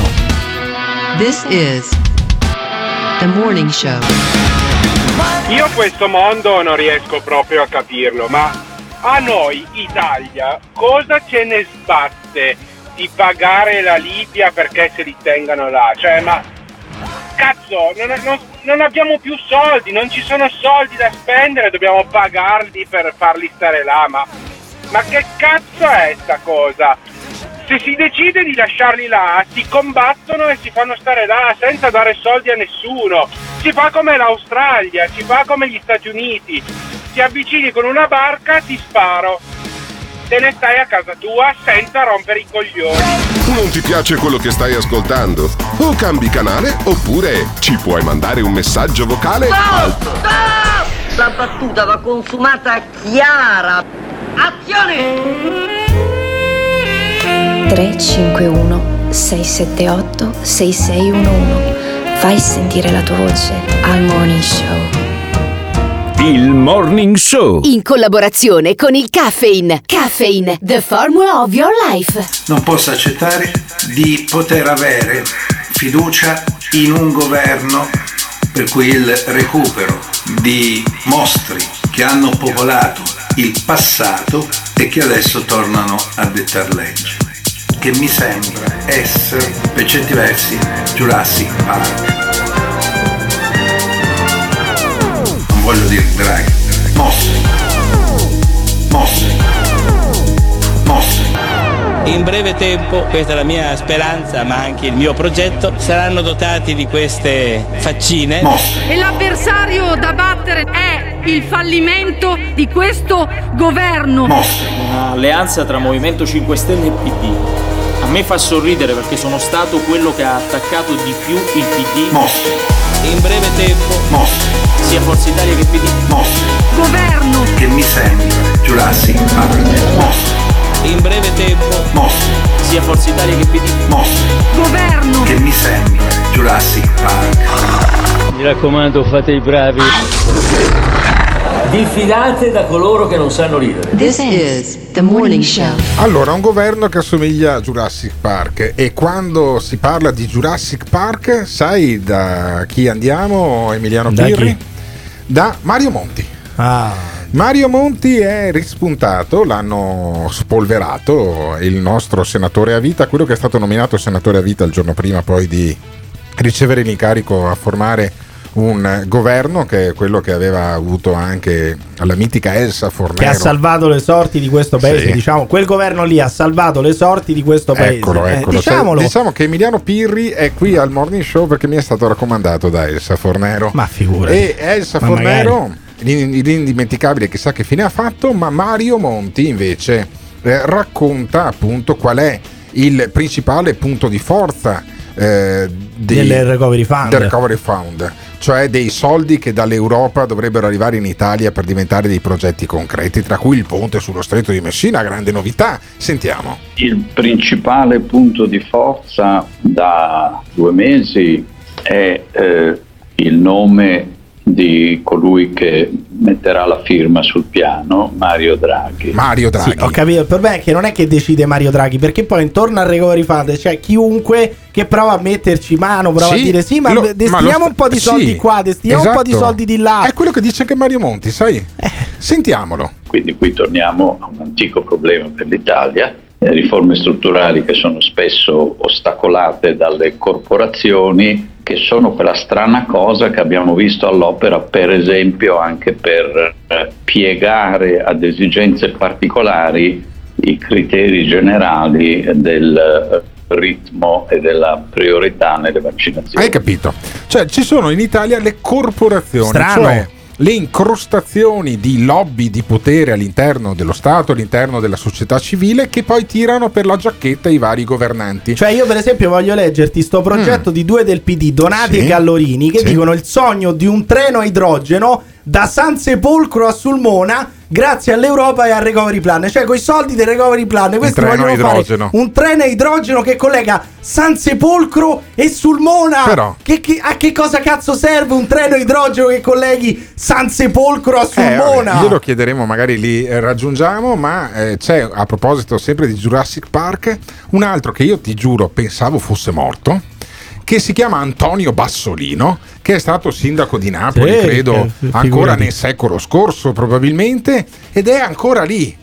This is the morning show. Io questo mondo non riesco proprio a capirlo, ma a noi, Italia, cosa ce ne sbatte di pagare la Libia perché se li tengano là? Cioè, ma cazzo, non, non- non abbiamo più soldi, non ci sono soldi da spendere, dobbiamo pagarli per farli stare là, ma, ma che cazzo è sta cosa? Se si decide di lasciarli là, si combattono e si fanno stare là senza dare soldi a nessuno. Si fa come l'Australia, si fa come gli Stati Uniti. Ti avvicini con una barca, ti sparo. Te ne stai a casa tua senza rompere i coglioni. Non ti piace quello che stai ascoltando? O cambi canale oppure ci puoi mandare un messaggio vocale al La battuta va consumata chiara. Azione! 351 678 6611 Fai sentire la tua voce al Morning Show. Il Morning Show. In collaborazione con il Caffeine. Caffeine, the formula of your life. Non posso accettare di poter avere fiducia in un governo per cui il recupero di mostri che hanno popolato il passato e che adesso tornano a dettar legge. Che mi sembra essere, per certi versi, Jurassic Park. Non voglio dire Draghi. Mosse. Mosse. Mosse. In breve tempo, questa è la mia speranza, ma anche il mio progetto, saranno dotati di queste faccine. E l'avversario da battere è il fallimento di questo governo. Un'alleanza tra Movimento 5 Stelle e PD. A me fa sorridere perché sono stato quello che ha attaccato di più il PD. In breve tempo, sia Forza Italia che PD. Governo. Che mi sembra Jurassic Park. Mosse. in breve tempo, sia Forza Italia che PD. Mosse Governo. che mi sembra Jurassic Park. Mi raccomando, fate i bravi. Diffidate da coloro che non sanno ridere. This is the morning show. Allora, un governo che assomiglia a Jurassic Park e quando si parla di Jurassic Park, sai da chi andiamo, Emiliano Da Pirri? chi? Da Mario Monti. Ah. Mario Monti è rispuntato, l'hanno spolverato il nostro senatore a vita, quello che è stato nominato senatore a vita il giorno prima poi di ricevere l'incarico a formare un governo che è quello che aveva avuto anche la mitica Elsa Fornero. Che ha salvato le sorti di questo paese, Sì. diciamo, quel governo lì ha salvato le sorti di questo paese. Eccolo, Eh, eccolo. diciamolo. Cioè, diciamo che Emiliano Pirri è qui al morning show perché mi è stato raccomandato da Elsa Fornero. Ma figurati. E Elsa Ma Fornero, l'in- l'indimenticabile, chissà che fine ha fatto, ma Mario Monti invece eh, racconta appunto qual è il principale punto di forza eh, dei- Del recovery fund. del recovery fund, cioè dei soldi che dall'Europa dovrebbero arrivare in Italia per diventare dei progetti concreti, tra cui il ponte sullo stretto di Messina, grande novità. Sentiamo. Il principale punto di forza da due mesi è eh, il nome di colui che metterà la firma sul piano, Mario Draghi. Mario Sì, ho capito. Il problema è che non è che decide Mario Draghi, perché poi intorno al recovery fund c'è chiunque che prova a metterci mano, prova Sì, a dire sì, ma lo- destiniamo ma un po' di soldi sì, qua, destiniamo un po' di esatto. soldi di là. È quello che dice anche Mario Monti, sai? Sentiamolo. Quindi qui torniamo a un antico problema per l'Italia, le riforme strutturali che sono spesso ostacolate dalle corporazioni, che sono quella strana cosa che abbiamo visto all'opera, per esempio anche per eh, piegare ad esigenze particolari i criteri generali del eh, ritmo e della priorità nelle vaccinazioni. Hai capito? Cioè, ci sono in Italia le corporazioni, Strano. cioè le incrostazioni di lobby di potere all'interno dello Stato, all'interno della società civile, che poi tirano per la giacchetta i vari governanti. Cioè, io, per esempio, voglio leggerti sto progetto di due del PD, Donati Mm. Sì. e Gallorini, che Sì. dicono il sogno di un treno a idrogeno da San Sepolcro a Sulmona grazie all'Europa e al recovery plan. Cioè, con i soldi del recovery plan, questi vogliono fare un treno a idrogeno che collega San Sepolcro e Sulmona. Però- Che- che- a che cosa cazzo serve un treno a idrogeno che colleghi San Sepolcro a Eh, Sulmona? vabbè, glielo chiederemo, magari li eh, raggiungiamo, ma eh, c'è a proposito sempre di Jurassic Park un altro che io ti giuro pensavo fosse morto. Che si chiama Antonio Bassolino, che è stato sindaco di Napoli, Sì, credo che- ancora nel secolo scorso, probabilmente, ed è ancora lì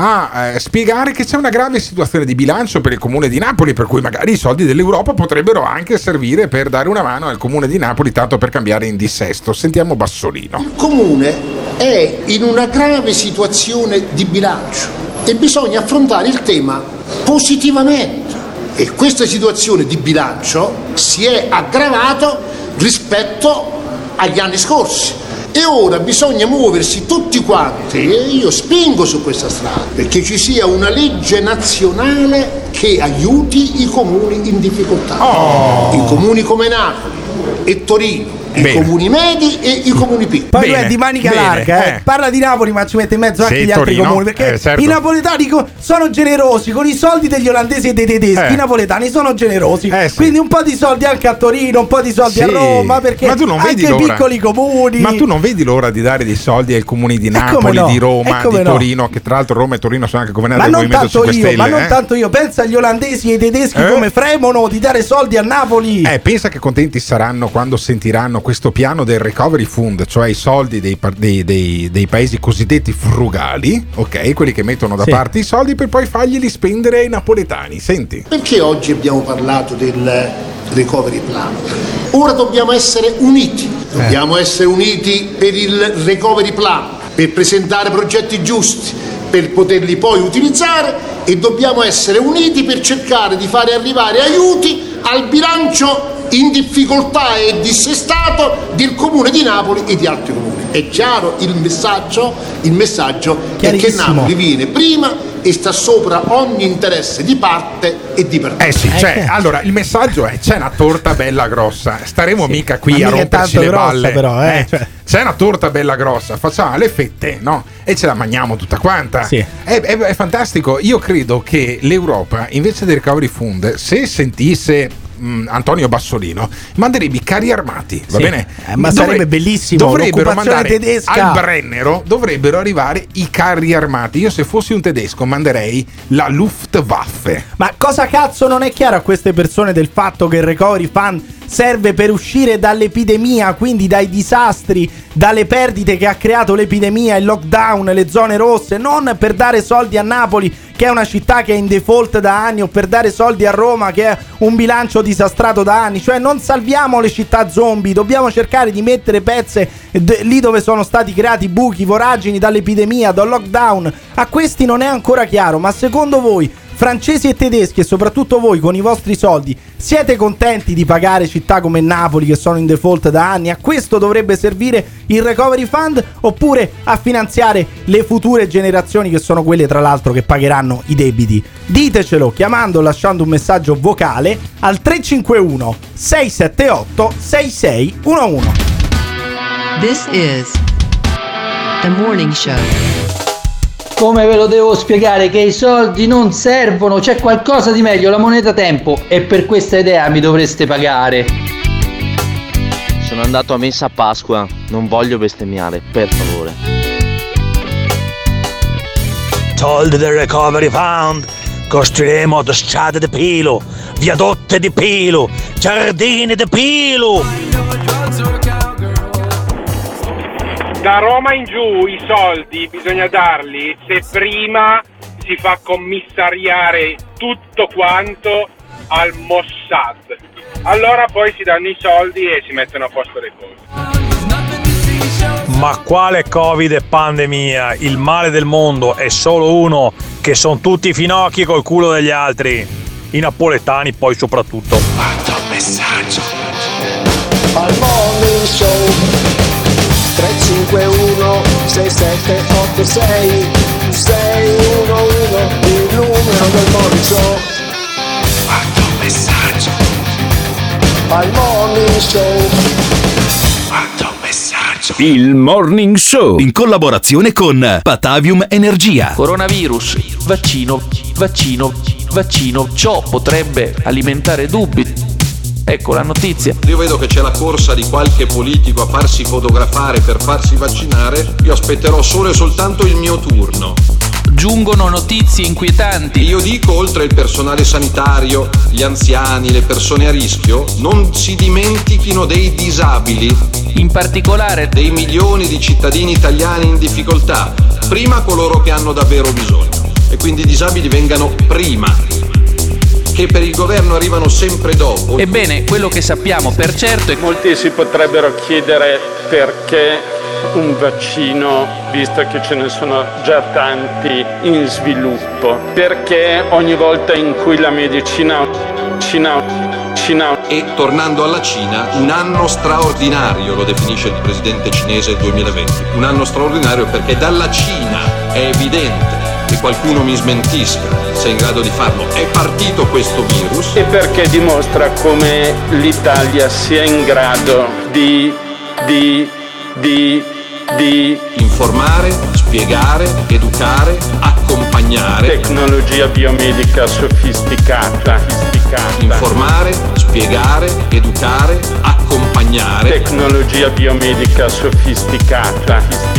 a eh, spiegare che c'è una grave situazione di bilancio per il comune di Napoli, per cui magari i soldi dell'Europa potrebbero anche servire per dare una mano al comune di Napoli, tanto per cambiare in dissesto. Sentiamo Bassolino. Il comune è in una grave situazione di bilancio e bisogna affrontare il tema positivamente. E questa situazione di bilancio si è aggravato rispetto agli anni scorsi. E ora bisogna muoversi tutti quanti, e io spingo su questa strada, perché ci sia una legge nazionale che aiuti i comuni in difficoltà. I comuni come Napoli e Torino, i Bene. comuni medi e i comuni piccoli. Poi Bene, è di manica bene, larga, eh. eh. parla di Napoli, ma ci mette in mezzo anche Sì, gli altri Torino, comuni. Perché eh, certo. i napoletani sono generosi con i soldi degli olandesi e dei tedeschi. Eh. I napoletani sono generosi. Eh, sì. Quindi un po' di soldi anche a Torino, un po' di soldi a Sì, Roma. Perché ma tu non anche vedi i l'ora. piccoli comuni. Ma tu non vedi l'ora di dare dei soldi ai comuni di Napoli, no, di Roma, di no. Torino, che tra l'altro Roma e Torino sono anche governati Ma dal non Movimento tanto 5 io, Stelle. ma non tanto io. Pensa agli olandesi e ai tedeschi come fremono di dare soldi a Napoli. Eh, pensa che contenti saranno quando sentiranno questo piano del recovery fund, cioè i soldi dei, dei- dei- dei paesi cosiddetti frugali, ok? Quelli che mettono da Sì. parte i soldi per poi farglieli spendere ai napoletani. Senti. Perché oggi abbiamo parlato del recovery plan? Ora dobbiamo essere uniti, dobbiamo essere uniti per il recovery plan, per presentare progetti giusti, per poterli poi utilizzare e dobbiamo essere uniti per cercare di fare arrivare aiuti al bilancio in difficoltà e dissestato del comune di Napoli e di altri comuni. È chiaro il messaggio? Il messaggio è che. Napoli viene prima e sta sopra ogni interesse di parte e di partito. Eh sì, cioè, allora il messaggio è: c'è una torta bella grossa, staremo mica qui a romperci le balle. però, eh, cioè. c'è una torta bella grossa, facciamo le fette, no? E ce la mangiamo tutta quanta. Sì. È, è- è fantastico. Io credo che l'Europa, invece del recovery fund, se sentisse mh, Antonio Bassolino, manderebbe i carri armati, va Sì. bene? Eh, ma sarebbe bellissimo, Dovrebbero mandare tedesca. al Brennero, dovrebbero arrivare i carri armati. Io se fossi un tedesco manderei la Luftwaffe. Ma cosa cazzo non è chiaro a queste persone del fatto che il recovery fund serve per uscire dall'epidemia, quindi dai disastri, dalle perdite che ha creato l'epidemia, il lockdown, le zone rosse, non per dare soldi a Napoli, che è una città che è in default da anni, o per dare soldi a Roma, che è un bilancio disastrato da anni. Cioè non salviamo le città zombie, dobbiamo cercare di mettere pezze d- lì dove sono stati creati buchi, voragini dall'epidemia, dal lockdown. A questi non è ancora chiaro, ma secondo voi francesi e tedeschi e soprattutto voi con i vostri soldi siete contenti di pagare città come Napoli che sono in default da anni? A questo dovrebbe servire il recovery fund oppure a finanziare le future generazioni che sono quelle tra l'altro che pagheranno i debiti? Ditecelo chiamando o lasciando un messaggio vocale al 351 678 6611. This is the morning show. Come ve lo devo spiegare che i soldi non servono, c'è qualcosa di meglio, la moneta tempo e per questa idea mi dovreste pagare. Sono andato a messa a Pasqua, non voglio bestemmiare, per favore. Soldi del recovery fund. Costruiremo autostrade di pilo, viadotte di pilo, giardini di pilo. Da Roma in giù i soldi bisogna darli se prima si fa commissariare tutto quanto al Mossad. Allora poi si danno i soldi e si mettono a posto le cose. Ma quale Covid e pandemia? Il male del mondo è solo uno, che sono tutti finocchi col culo degli altri. I napoletani poi soprattutto. messaggio al morning show 351 6786 611 il numero del morning show quanto messaggio al morning show quanto messaggio Il Morning Show. In collaborazione con Patavium Energia. Coronavirus, vaccino, vaccino, vaccino. Ciò potrebbe alimentare dubbi. Ecco la notizia. Io vedo che c'è la corsa di qualche politico a farsi fotografare per farsi vaccinare, io aspetterò solo e soltanto il mio turno. Giungono notizie inquietanti. Io dico, oltre il personale sanitario, gli anziani, le persone a rischio, non si dimentichino dei disabili. In particolare dei milioni di cittadini italiani in difficoltà. Prima coloro che hanno davvero bisogno. E quindi i disabili vengano prima. Che per il governo arrivano sempre dopo. Ebbene, quello che sappiamo per certo è che Molti si potrebbero chiedere perché un vaccino, visto che ce ne sono già tanti in sviluppo, perché ogni volta in cui la medicina, Cina, Cina E tornando alla Cina, un anno straordinario, lo definisce il presidente cinese il 2020. Un anno straordinario perché dalla Cina è evidente qualcuno mi smentisca se è in grado di farlo. È partito questo virus. e perché dimostra come l'Italia sia in grado di, di, di, di Informare, spiegare, educare, accompagnare. tecnologia biomedica sofisticata, sofisticata. Informare, spiegare, educare, accompagnare. Tecnologia biomedica sofisticata, sofisticata.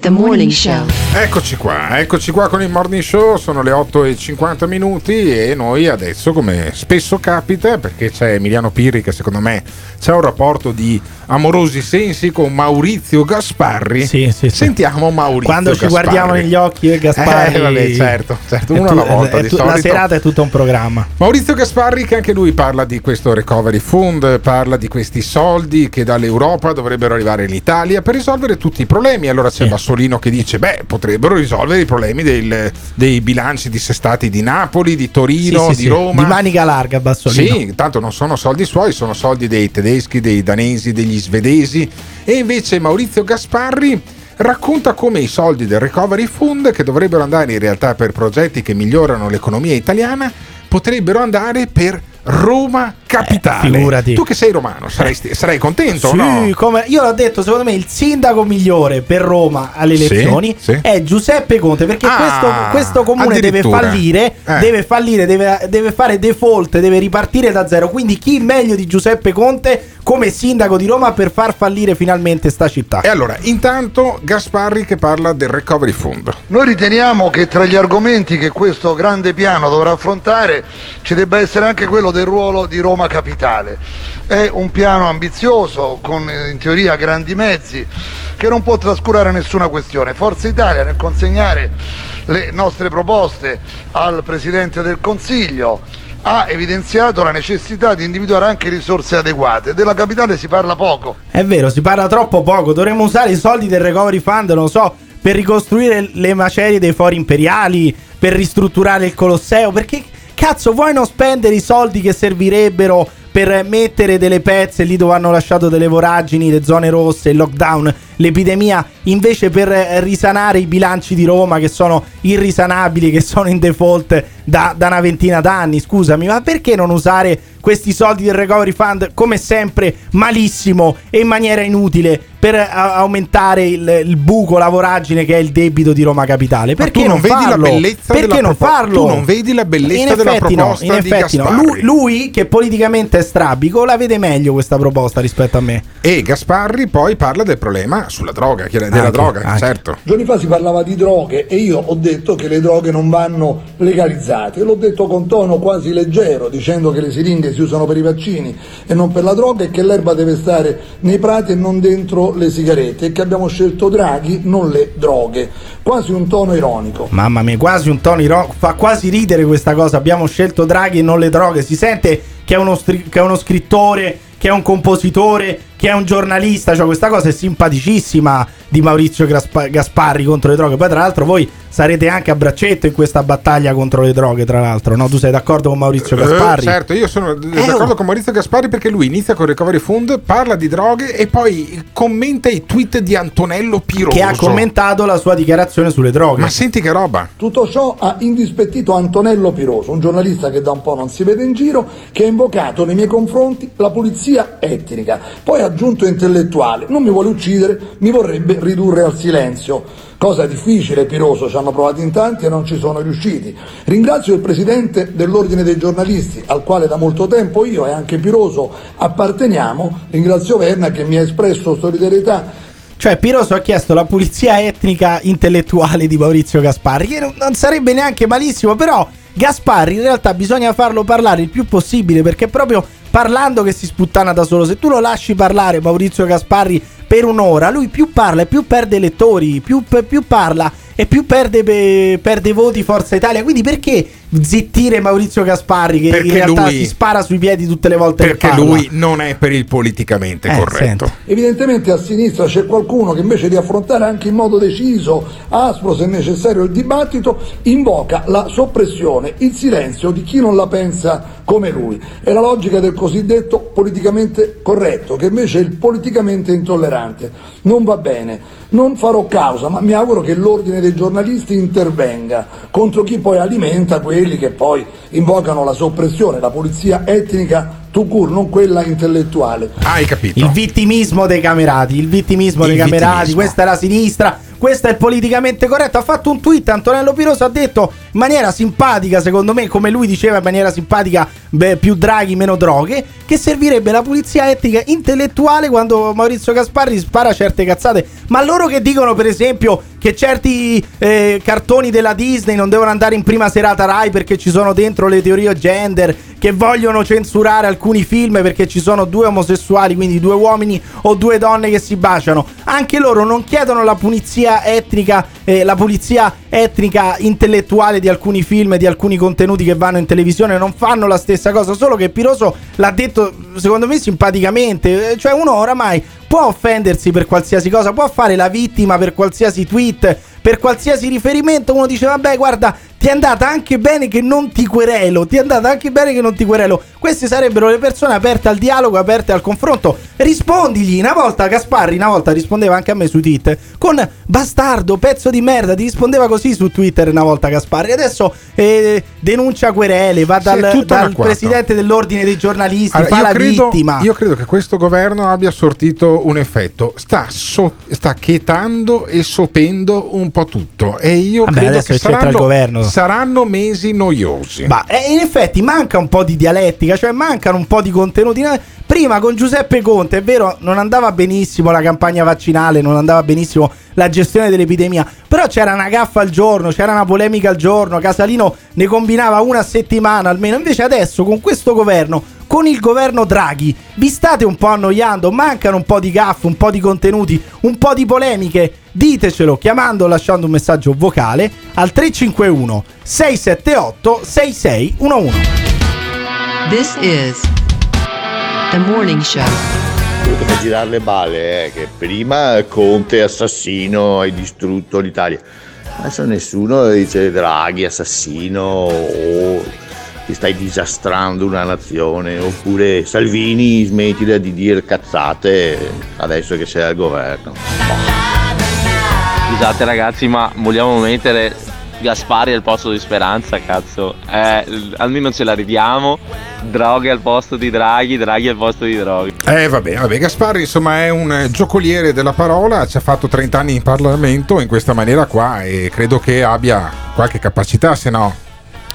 the morning show. Eccoci qua, eccoci qua con il morning show, sono le 8 e 50 minuti e noi adesso, come spesso capita, perché c'è Emiliano Pirri che secondo me c'è un rapporto di amorosi sensi con Maurizio Gasparri. Sì, sì, sì. Sentiamo Maurizio Quando ci Gasparri. guardiamo negli occhi, eh, Gasparri. Eh, vabbè, certo, certo, tu- alla volta di tu- La serata è tutto un programma. Maurizio Gasparri che anche lui parla di questo recovery fund, parla di questi soldi che dall'Europa dovrebbero arrivare in Italia per risolvere tutti i problemi. Allora c'è Sì. Bassoli Bassolino che dice: Beh, potrebbero risolvere i problemi del- dei bilanci dissestati di Napoli, di Torino, Sì, sì, di. Roma. Di manica larga, Bassolino. Sì, tanto non sono soldi suoi, sono soldi dei tedeschi, dei danesi, degli svedesi. E invece Maurizio Gasparri racconta come i soldi del Recovery Fund, che dovrebbero andare in realtà per progetti che migliorano l'economia italiana, potrebbero andare per Roma capitale. Eh, figurati. Tu che sei romano, sarai, sarai contento Sì, no? come- io l'ho detto, secondo me il sindaco migliore per Roma alle Sì, elezioni sì. è Giuseppe Conte, perché Ah, questo, questo comune deve fallire, Eh. deve fallire, deve, deve fare default, deve ripartire da zero. Quindi chi meglio di Giuseppe Conte come sindaco di Roma per far fallire finalmente sta città? E allora, intanto Gasparri che parla del Recovery Fund. Noi riteniamo che tra gli argomenti che questo grande piano dovrà affrontare ci debba essere anche quello del ruolo di Roma Capitale. È un piano ambizioso, con eh, in teoria grandi mezzi, che non può trascurare nessuna questione. Forza Italia nel consegnare le nostre proposte al Presidente del Consiglio ha evidenziato la necessità di individuare anche risorse adeguate. Della capitale si parla poco. È vero, si parla troppo poco. Dovremmo usare i soldi del recovery fund, non so, per ricostruire le macerie dei fori imperiali, per ristrutturare il Colosseo. Perché cazzo vuoi non spendere i soldi che servirebbero per mettere delle pezze? Lì dove hanno lasciato delle voragini, le zone rosse, il lockdown, l'epidemia, invece per eh, risanare i bilanci di Roma che sono irrisanabili, che sono in default da, da una ventina d'anni? Scusami, ma perché non usare questi soldi del recovery fund come sempre malissimo e in maniera inutile per a- aumentare il, il buco, la voragine che è il debito di Roma Capitale? Perché tu non vedi la farlo? bellezza Perché non propo- farlo? tu non vedi la bellezza In della effetti no, proposta in effetti no. Gasparri. Lui, lui, che politicamente è strabico la vede meglio questa proposta rispetto a me. E Gasparri poi parla del problema sulla droga, chiar- della Anche, droga, anche. certo. Giorni fa si parlava di droghe e io ho detto che le droghe non vanno legalizzate. L'ho detto con tono quasi leggero, dicendo che le siringhe si usano per i vaccini e non per la droga e che l'erba deve stare nei prati e non dentro le sigarette e che abbiamo scelto Draghi, non le droghe. Quasi un tono ironico. Mamma mia, quasi un tono ironico. Fa quasi ridere questa cosa. Abbiamo scelto Draghi e non le droghe. Si sente che è uno, stri- che è uno scrittore, che è un compositore, che è un giornalista. Cioè, questa cosa è simpaticissima di Maurizio Gaspa- Gasparri contro le droghe. Poi, tra l'altro, voi sarete anche a braccetto in questa battaglia contro le droghe. Tra l'altro, no? Tu sei d'accordo con Maurizio Gasparri? Eh, certo, io sono d- d'accordo con Maurizio Gasparri perché lui inizia con il Recovery Fund, parla di droghe e poi commenta i tweet di Antonello Piroso. Che ha commentato la sua dichiarazione sulle droghe. Ma senti che roba. Tutto ciò ha indispettito Antonello Piroso, un giornalista che da un po' non si vede in giro, che ha invocato nei miei confronti la pulizia etnica. Poi ha aggiunto intellettuale, non mi vuole uccidere, mi vorrebbe ridurre al silenzio. Cosa difficile, Piroso, ci hanno provato in tanti e non ci sono riusciti. Ringrazio il presidente dell'Ordine dei giornalisti, al quale da molto tempo io e anche Piroso apparteniamo. Ringrazio Verna che mi ha espresso solidarietà Cioè, Piroso ha chiesto la pulizia etnica intellettuale di Maurizio Gasparri, che non, non sarebbe neanche malissimo, però Gasparri in realtà bisogna farlo parlare il più possibile, perché è proprio parlando che si sputtana da solo. Se tu lo lasci parlare Maurizio Gasparri per un'ora, lui più parla e più perde elettori, più, più parla e più perde, pe- perde voti Forza Italia. Quindi perché zittire Maurizio Gasparri che Perché in realtà lui- si spara sui piedi tutte le volte Perché che parla? lui non è per il politicamente Eh, corretto. Evidentemente a sinistra c'è qualcuno che invece di affrontare anche in modo deciso, aspro se necessario il dibattito, invoca la soppressione, il silenzio di chi non la pensa come lui. È la logica del cosiddetto politicamente corretto, che invece è il politicamente intollerante. Non va bene. Non farò causa, ma mi auguro che l'ordine dei giornalisti intervenga contro chi poi alimenta quelli che poi invocano la soppressione, la pulizia etnica tout court, non quella intellettuale. Hai capito? Il vittimismo dei camerati, il vittimismo Il dei camerati, vittimismo. questa è la sinistra, questo è il politicamente corretto. Ha fatto un tweet, Antonello Piroso ha detto in maniera simpatica, secondo me, come lui diceva in maniera simpatica, beh, più draghi, meno droghe, che servirebbe la pulizia etnica intellettuale quando Maurizio Gasparri spara certe cazzate. Ma loro che dicono, per esempio, che certi eh, cartoni della Disney non devono andare in prima serata Rai perché ci sono dentro le teorie gender, che vogliono censurare alcuni film perché ci sono due omosessuali, quindi due uomini o due donne che si baciano. Anche loro non chiedono la pulizia etnica, eh, la pulizia etnica intellettuale di alcuni film di alcuni contenuti che vanno in televisione, non fanno la stessa cosa, solo che Piroso l'ha detto secondo me simpaticamente, cioè uno oramai può offendersi per qualsiasi cosa, può fare la vittima per qualsiasi tweet, per qualsiasi riferimento, uno dice vabbè guarda ti è andata anche bene che non ti querelo, ti è andata anche bene che non ti querelo. Queste sarebbero le persone aperte al dialogo, aperte al confronto. Rispondigli, una volta Gasparri, una volta rispondeva anche a me su Twitter, con bastardo, pezzo di merda, ti rispondeva così su Twitter una volta Gasparri. Adesso eh, denuncia querele, va dal, dal presidente dell'ordine dei giornalisti, Allora, fa la credo, vittima. io credo che questo governo abbia sortito un effetto, sta, so- sta chetando e sopendo un po' tutto. E io Vabbè, credo adesso che c'entra il saranno, governo. Saranno mesi noiosi. Ma eh, in effetti manca un po' di dialettica, cioè mancano un po' di contenuti. Prima con Giuseppe Conte, è vero, non andava benissimo la campagna vaccinale, non andava benissimo la gestione dell'epidemia, però c'era una gaffa al giorno, c'era una polemica al giorno, Casalino ne combinava una settimana almeno. Invece adesso con questo governo, con il governo Draghi, vi state un po' annoiando, mancano un po' di gaffe, un po' di contenuti, un po' di polemiche. Ditecelo chiamando o lasciando un messaggio vocale al 351 678 6611. This is the morning show. Fa girare le balle è che prima Conte assassino hai distrutto l'Italia. Adesso nessuno dice Draghi assassino o ti stai disastrando una nazione oppure Salvini smettila di dire cazzate adesso che sei al governo. Scusate ragazzi, ma vogliamo mettere Gaspari al posto di Speranza, cazzo. Eh, almeno ce la ridiamo. Droghi al posto di Draghi, Draghi al posto di Droghi. Eh vabbè, vabbè, Gasparri insomma è un giocoliere della parola, ci ha fatto 30 anni in Parlamento in questa maniera qua e credo che abbia qualche capacità, se no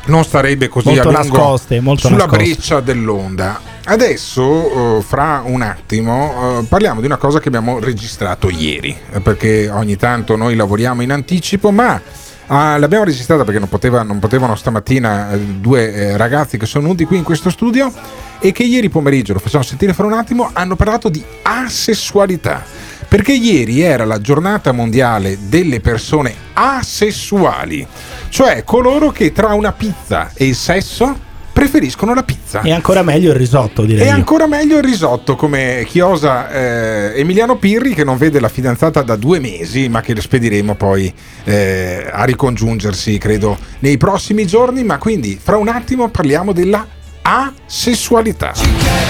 non starebbe così Molto a lungo nascoste, molto sulla nascoste. breccia dell'onda. Adesso, eh, fra un attimo, eh, parliamo di una cosa che abbiamo registrato ieri, eh, perché ogni tanto noi lavoriamo in anticipo, ma ah, l'abbiamo registrata perché non, poteva- non potevano stamattina eh, due eh, ragazzi che sono venuti qui in questo studio e che ieri pomeriggio, lo facciamo sentire fra un attimo, hanno parlato di asessualità. Perché ieri era la giornata mondiale delle persone asessuali, cioè coloro che tra una pizza e il sesso preferiscono la pizza. E ancora meglio il risotto, direi. E io. ancora meglio il risotto, come chiosa eh, Emiliano Pirri che non vede la fidanzata da due mesi, ma che lo spediremo poi eh, a ricongiungersi, credo, nei prossimi giorni. Ma quindi fra un attimo parliamo della asessualità.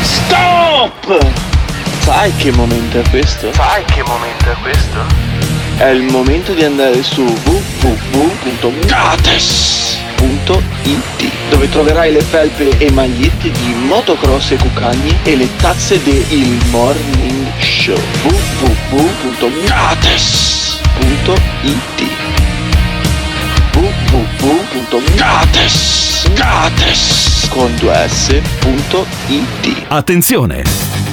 Stop! Sai che momento è questo? Sai che momento è questo? È il momento di andare su www.gates.it dove troverai le felpe e magliette di motocross e cucagni e le tazze del Morning Show www.gates.it www.gates Gates con 2s.it Attenzione!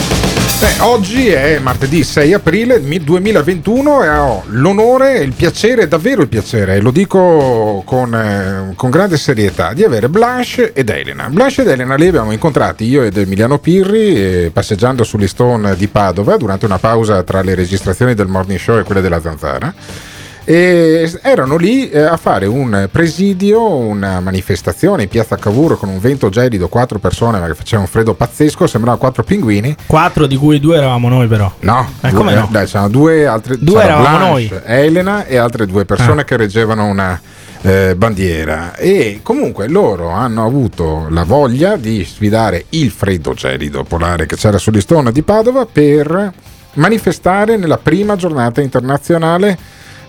Beh, oggi è martedì 6 aprile mi- 2021 e ho l'onore il piacere, davvero il piacere, e lo dico con, eh, con grande serietà, di avere Blanche ed Elena. Blanche ed Elena li abbiamo incontrati io ed Emiliano Pirri eh, passeggiando sugli stone di Padova durante una pausa tra le registrazioni del Morning Show e quelle della Zanzara. E erano lì eh, a fare un presidio, una manifestazione in piazza Cavour con un vento gelido, quattro persone, che faceva un freddo pazzesco, sembrava quattro pinguini. Quattro di cui due eravamo noi, però. No, Eh, due- come no? Dai, c'erano due altre Due eravamo Blanche, Elena e altre due persone che reggevano una eh, bandiera. E comunque loro hanno avuto la voglia di sfidare il freddo gelido polare che c'era sugli stone di Padova per manifestare nella prima giornata internazionale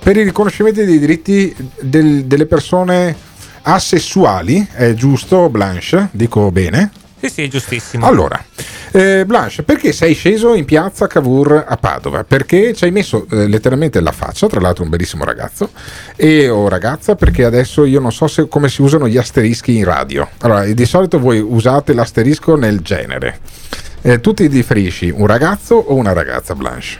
per il riconoscimento dei diritti del- delle persone asessuali. È giusto, Blanche? Dico bene? Sì, sì, giustissimo. Allora, Eh, Blanche, perché sei sceso in piazza Cavour a Padova? Perché ci hai messo eh, letteralmente la faccia, tra l'altro un bellissimo ragazzo, e o ragazza, perché adesso io non so se, come si usano gli asterischi in radio. Allora, di solito voi usate l'asterisco nel genere. Eh, tu ti differisci un ragazzo o una ragazza, Blanche?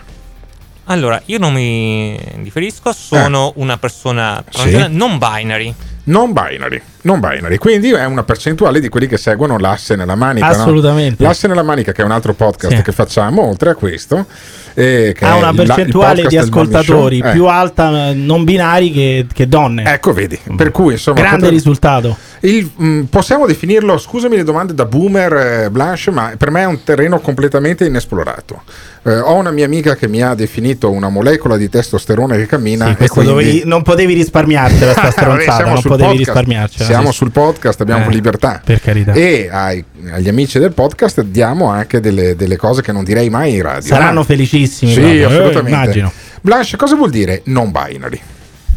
Allora, io non mi differisco, sono una persona Sì. non binary. Non binary, non binary, quindi è una percentuale di quelli che seguono l'asse nella manica. no? Assolutamente. L'asse nella manica, che è un altro podcast Sì. che facciamo oltre a questo. eh, che ha una la- percentuale podcast di ascoltatori. Eh, più alta eh, non binari che, che donne. Ecco, vedi. Per cui, insomma, Grande potrebbe- risultato. Il- mh, possiamo definirlo, scusami le domande da boomer eh, Blanche, ma per me è un terreno completamente inesplorato. Eh, ho una mia amica che mi ha definito una molecola di testosterone che cammina Sì, e quindi... dovevi- non potevi risparmiartela sta stronzata, siamo non sul potevi podcast. risparmiarcela. Siamo sì. sul podcast, abbiamo Eh, libertà. Per carità. E ai- agli amici del podcast diamo anche delle, delle cose che non direi mai in radio. Saranno no? felicissimi. Sì, proprio, eh, assolutamente. immagino. Blanche, cosa vuol dire non binary?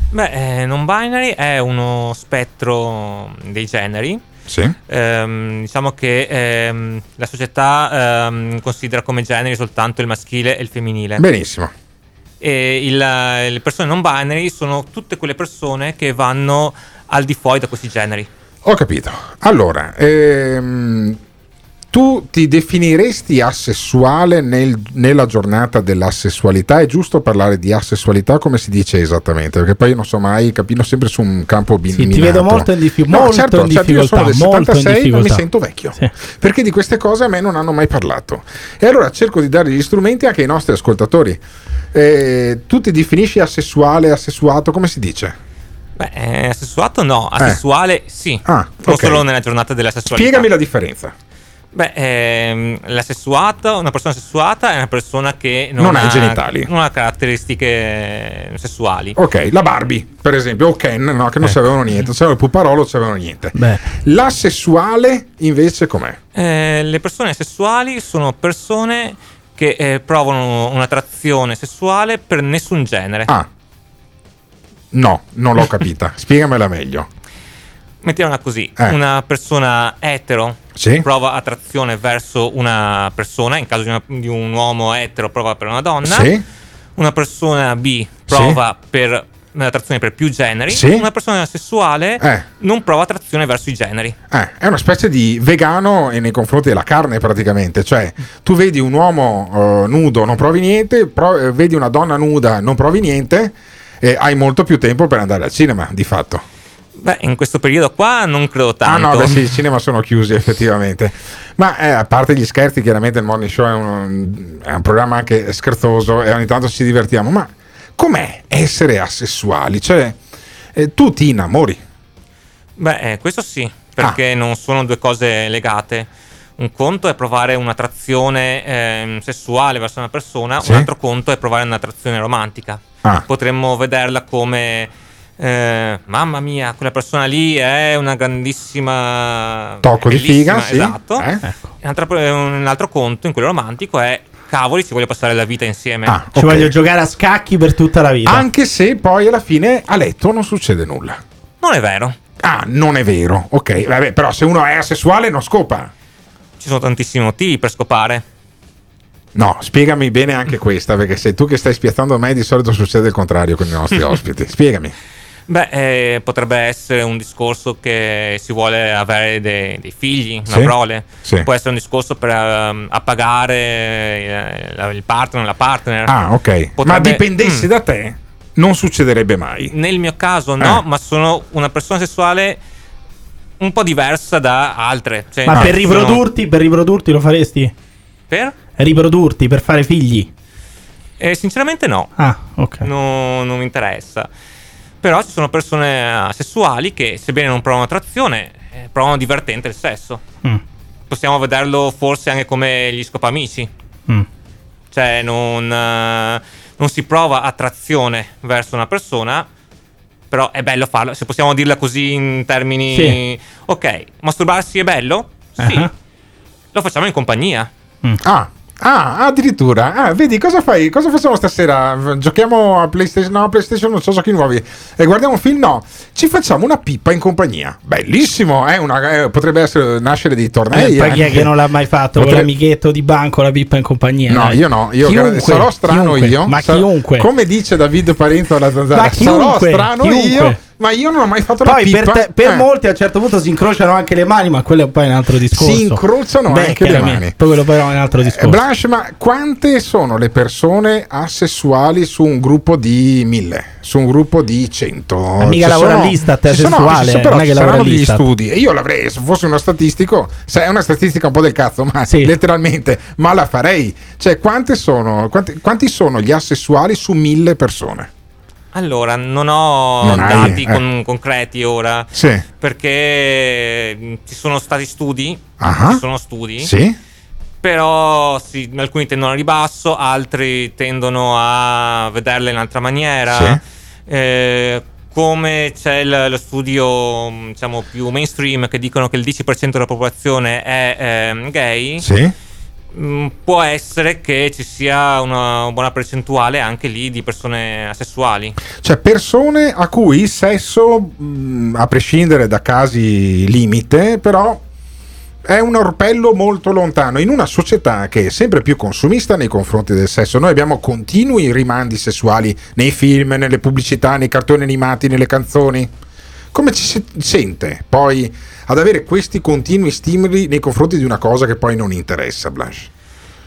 Beh, eh, non binary è uno spettro dei generi. Sì. Ehm, diciamo che ehm, la società ehm, considera come generi soltanto il maschile e il femminile. Benissimo. E il- le persone non binary sono tutte quelle persone che vanno al di fuori da questi generi. Ho capito. Allora, ehm, tu ti definiresti asessuale nel- nella giornata dell'asessualità? È giusto parlare di asessualità come si dice esattamente? Perché poi io non so mai, capito sempre su un campo bin- Sì, ti minato. vedo molto in diffi- No, molto certo, in certo, io sono del difficoltà, molto in 76 ma mi difficoltà. sento vecchio. Sì. Perché di queste cose a me non hanno mai parlato. E allora cerco di dare gli strumenti anche ai nostri ascoltatori. Eh, tu ti definisci asessuale, assessuato, come si dice? Beh, eh, assessuato no, asessuale sì. Ah, Non ok. solo nella giornata della sessualità. Spiegami la differenza. Beh, ehm, l'asessuato, una persona sessuata è una persona che non, Non ha i genitali. non ha caratteristiche sessuali. Ok, la Barbie, per esempio, o Ken, no, che non sapevano niente, c'era il puparolo, non sapevano niente. Beh. L'asessuale invece com'è? Eh, le persone sessuali sono persone che eh, provano un'attrazione sessuale per nessun genere. Ah. No, non l'ho capita. Spiegamela meglio. Mettiamola così, Eh. una persona etero Sì. prova attrazione verso una persona, in caso di, una- di un uomo etero prova per una donna, Sì. una persona B prova per attrazione per più generi, Sì. una persona sessuale Eh. non prova attrazione verso i generi. Eh, è una specie di vegano nei confronti della carne praticamente, cioè tu vedi un uomo eh, nudo, non provi niente, pro- eh, vedi una donna nuda, non provi niente e hai molto più tempo per andare al cinema, di fatto. Beh, in questo periodo qua non credo tanto. Ah no, beh sì, i cinema sono chiusi effettivamente. Ma eh, a parte gli scherzi, chiaramente il Morning Show è un, è un programma anche scherzoso e ogni tanto ci divertiamo, ma com'è essere asessuali? Cioè, eh, tu ti innamori. Beh, eh, questo sì, perché Ah. non sono due cose legate. Un conto è provare un'attrazione ehm, sessuale verso una persona, Sì. un altro conto è provare un'attrazione romantica. Ah. Potremmo vederla come, eh, mamma mia, quella persona lì è una grandissima... Tocco di bellissima", figa, sì. Esatto. Eh? E un'altra- un altro conto, in quello romantico, è cavoli, ci voglio passare la vita insieme. Ah, Ci voglio giocare a scacchi per tutta la vita. Anche se poi alla fine a letto non succede nulla. Non è vero. Ah, non è vero. Ok, vabbè, però se uno è asessuale non scopa. Ci sono tantissimi motivi per scopare. No, spiegami bene anche questa, perché sei tu che stai spiazzando me, di solito succede il contrario con i nostri ospiti. Spiegami. Beh, eh, potrebbe essere un discorso che si vuole avere dei, dei figli, una Sì, prole. sì. Può essere un discorso per ehm, appagare eh, il partner, la partner. Ah, ok. Ma Potrebbe- dipendesse Mm. da te, non succederebbe mai. Nel mio caso no, Eh. ma sono una persona sessuale un po' diversa da altre. Cioè, Ma no, per sono- riprodurti, per riprodurti lo faresti? Per? Riprodurti, per fare figli? Eh, sinceramente no. Ah, ok. No, non mi interessa. Però ci sono persone eh, sessuali che, sebbene non provano attrazione, eh, provano divertente il sesso. Mm. Possiamo vederlo forse anche come gli scopamici. Mm. Cioè, non, eh, non si prova attrazione verso una persona, però è bello farlo. Se possiamo dirla così in termini. Sì. Ok, masturbarsi è bello? Sì. Ah. Lo facciamo in compagnia. Ah, Ah, addirittura. Ah, vedi, cosa fai? Cosa facciamo stasera? Giochiamo a PlayStation? No, a PlayStation non so giochi nuovi. E guardiamo un film? No. Ci facciamo una pippa in compagnia. Bellissimo, eh? Una- eh, potrebbe essere nascere dei tornei. Eh, poi chi è che non l'ha mai fatto? Potrebbe- l'amichetto di banco, la pippa in compagnia. No, dai. io no, io Chiunque, sarò strano chiunque, io. Ma Sarò- chiunque. Come dice David Parenzo alla zanzara, sarò strano chiunque. io, ma io non ho mai fatto la Poi pippa. per, te- per Eh. molti a un certo punto si incrociano anche le mani, ma quello è poi un altro discorso. Si incrociano Beh, anche le mani. Poi quello però è un altro Eh, discorso. Blanche, ma quante sono le persone asessuali su un gruppo di mille? Su un gruppo di cento? Ma mica lavora all'Istat, è ci sono- però non è che lavora degli studi. E io l'avrei, se fossi uno statistico, sai, è una statistica un po' del cazzo, ma letteralmente, ma la farei. Cioè, quante sono, quanti, quanti sono gli asessuali su mille persone? Allora, non ho Non hai, dati eh. con- concreti ora. Sì. Perché mh, ci sono stati studi. Ah. Ci sono studi. Sì. Però sì, alcuni tendono a ribasso, altri tendono a vederle in un'altra maniera. Sì. Eh, come c'è il- lo studio mh, diciamo, più mainstream che dicono che il 10% della popolazione è ehm, gay, Sì. Mh, può essere che ci sia una buona percentuale anche lì di persone asessuali. Cioè, persone a cui il sesso, mh, a prescindere da casi limite, però è un orpello molto lontano in una società che è sempre più consumista nei confronti del sesso. Noi abbiamo continui rimandi sessuali nei film, nelle pubblicità, nei cartoni animati, nelle canzoni. Come ci si sente poi ad avere questi continui stimoli nei confronti di una cosa che poi non interessa, Blanche?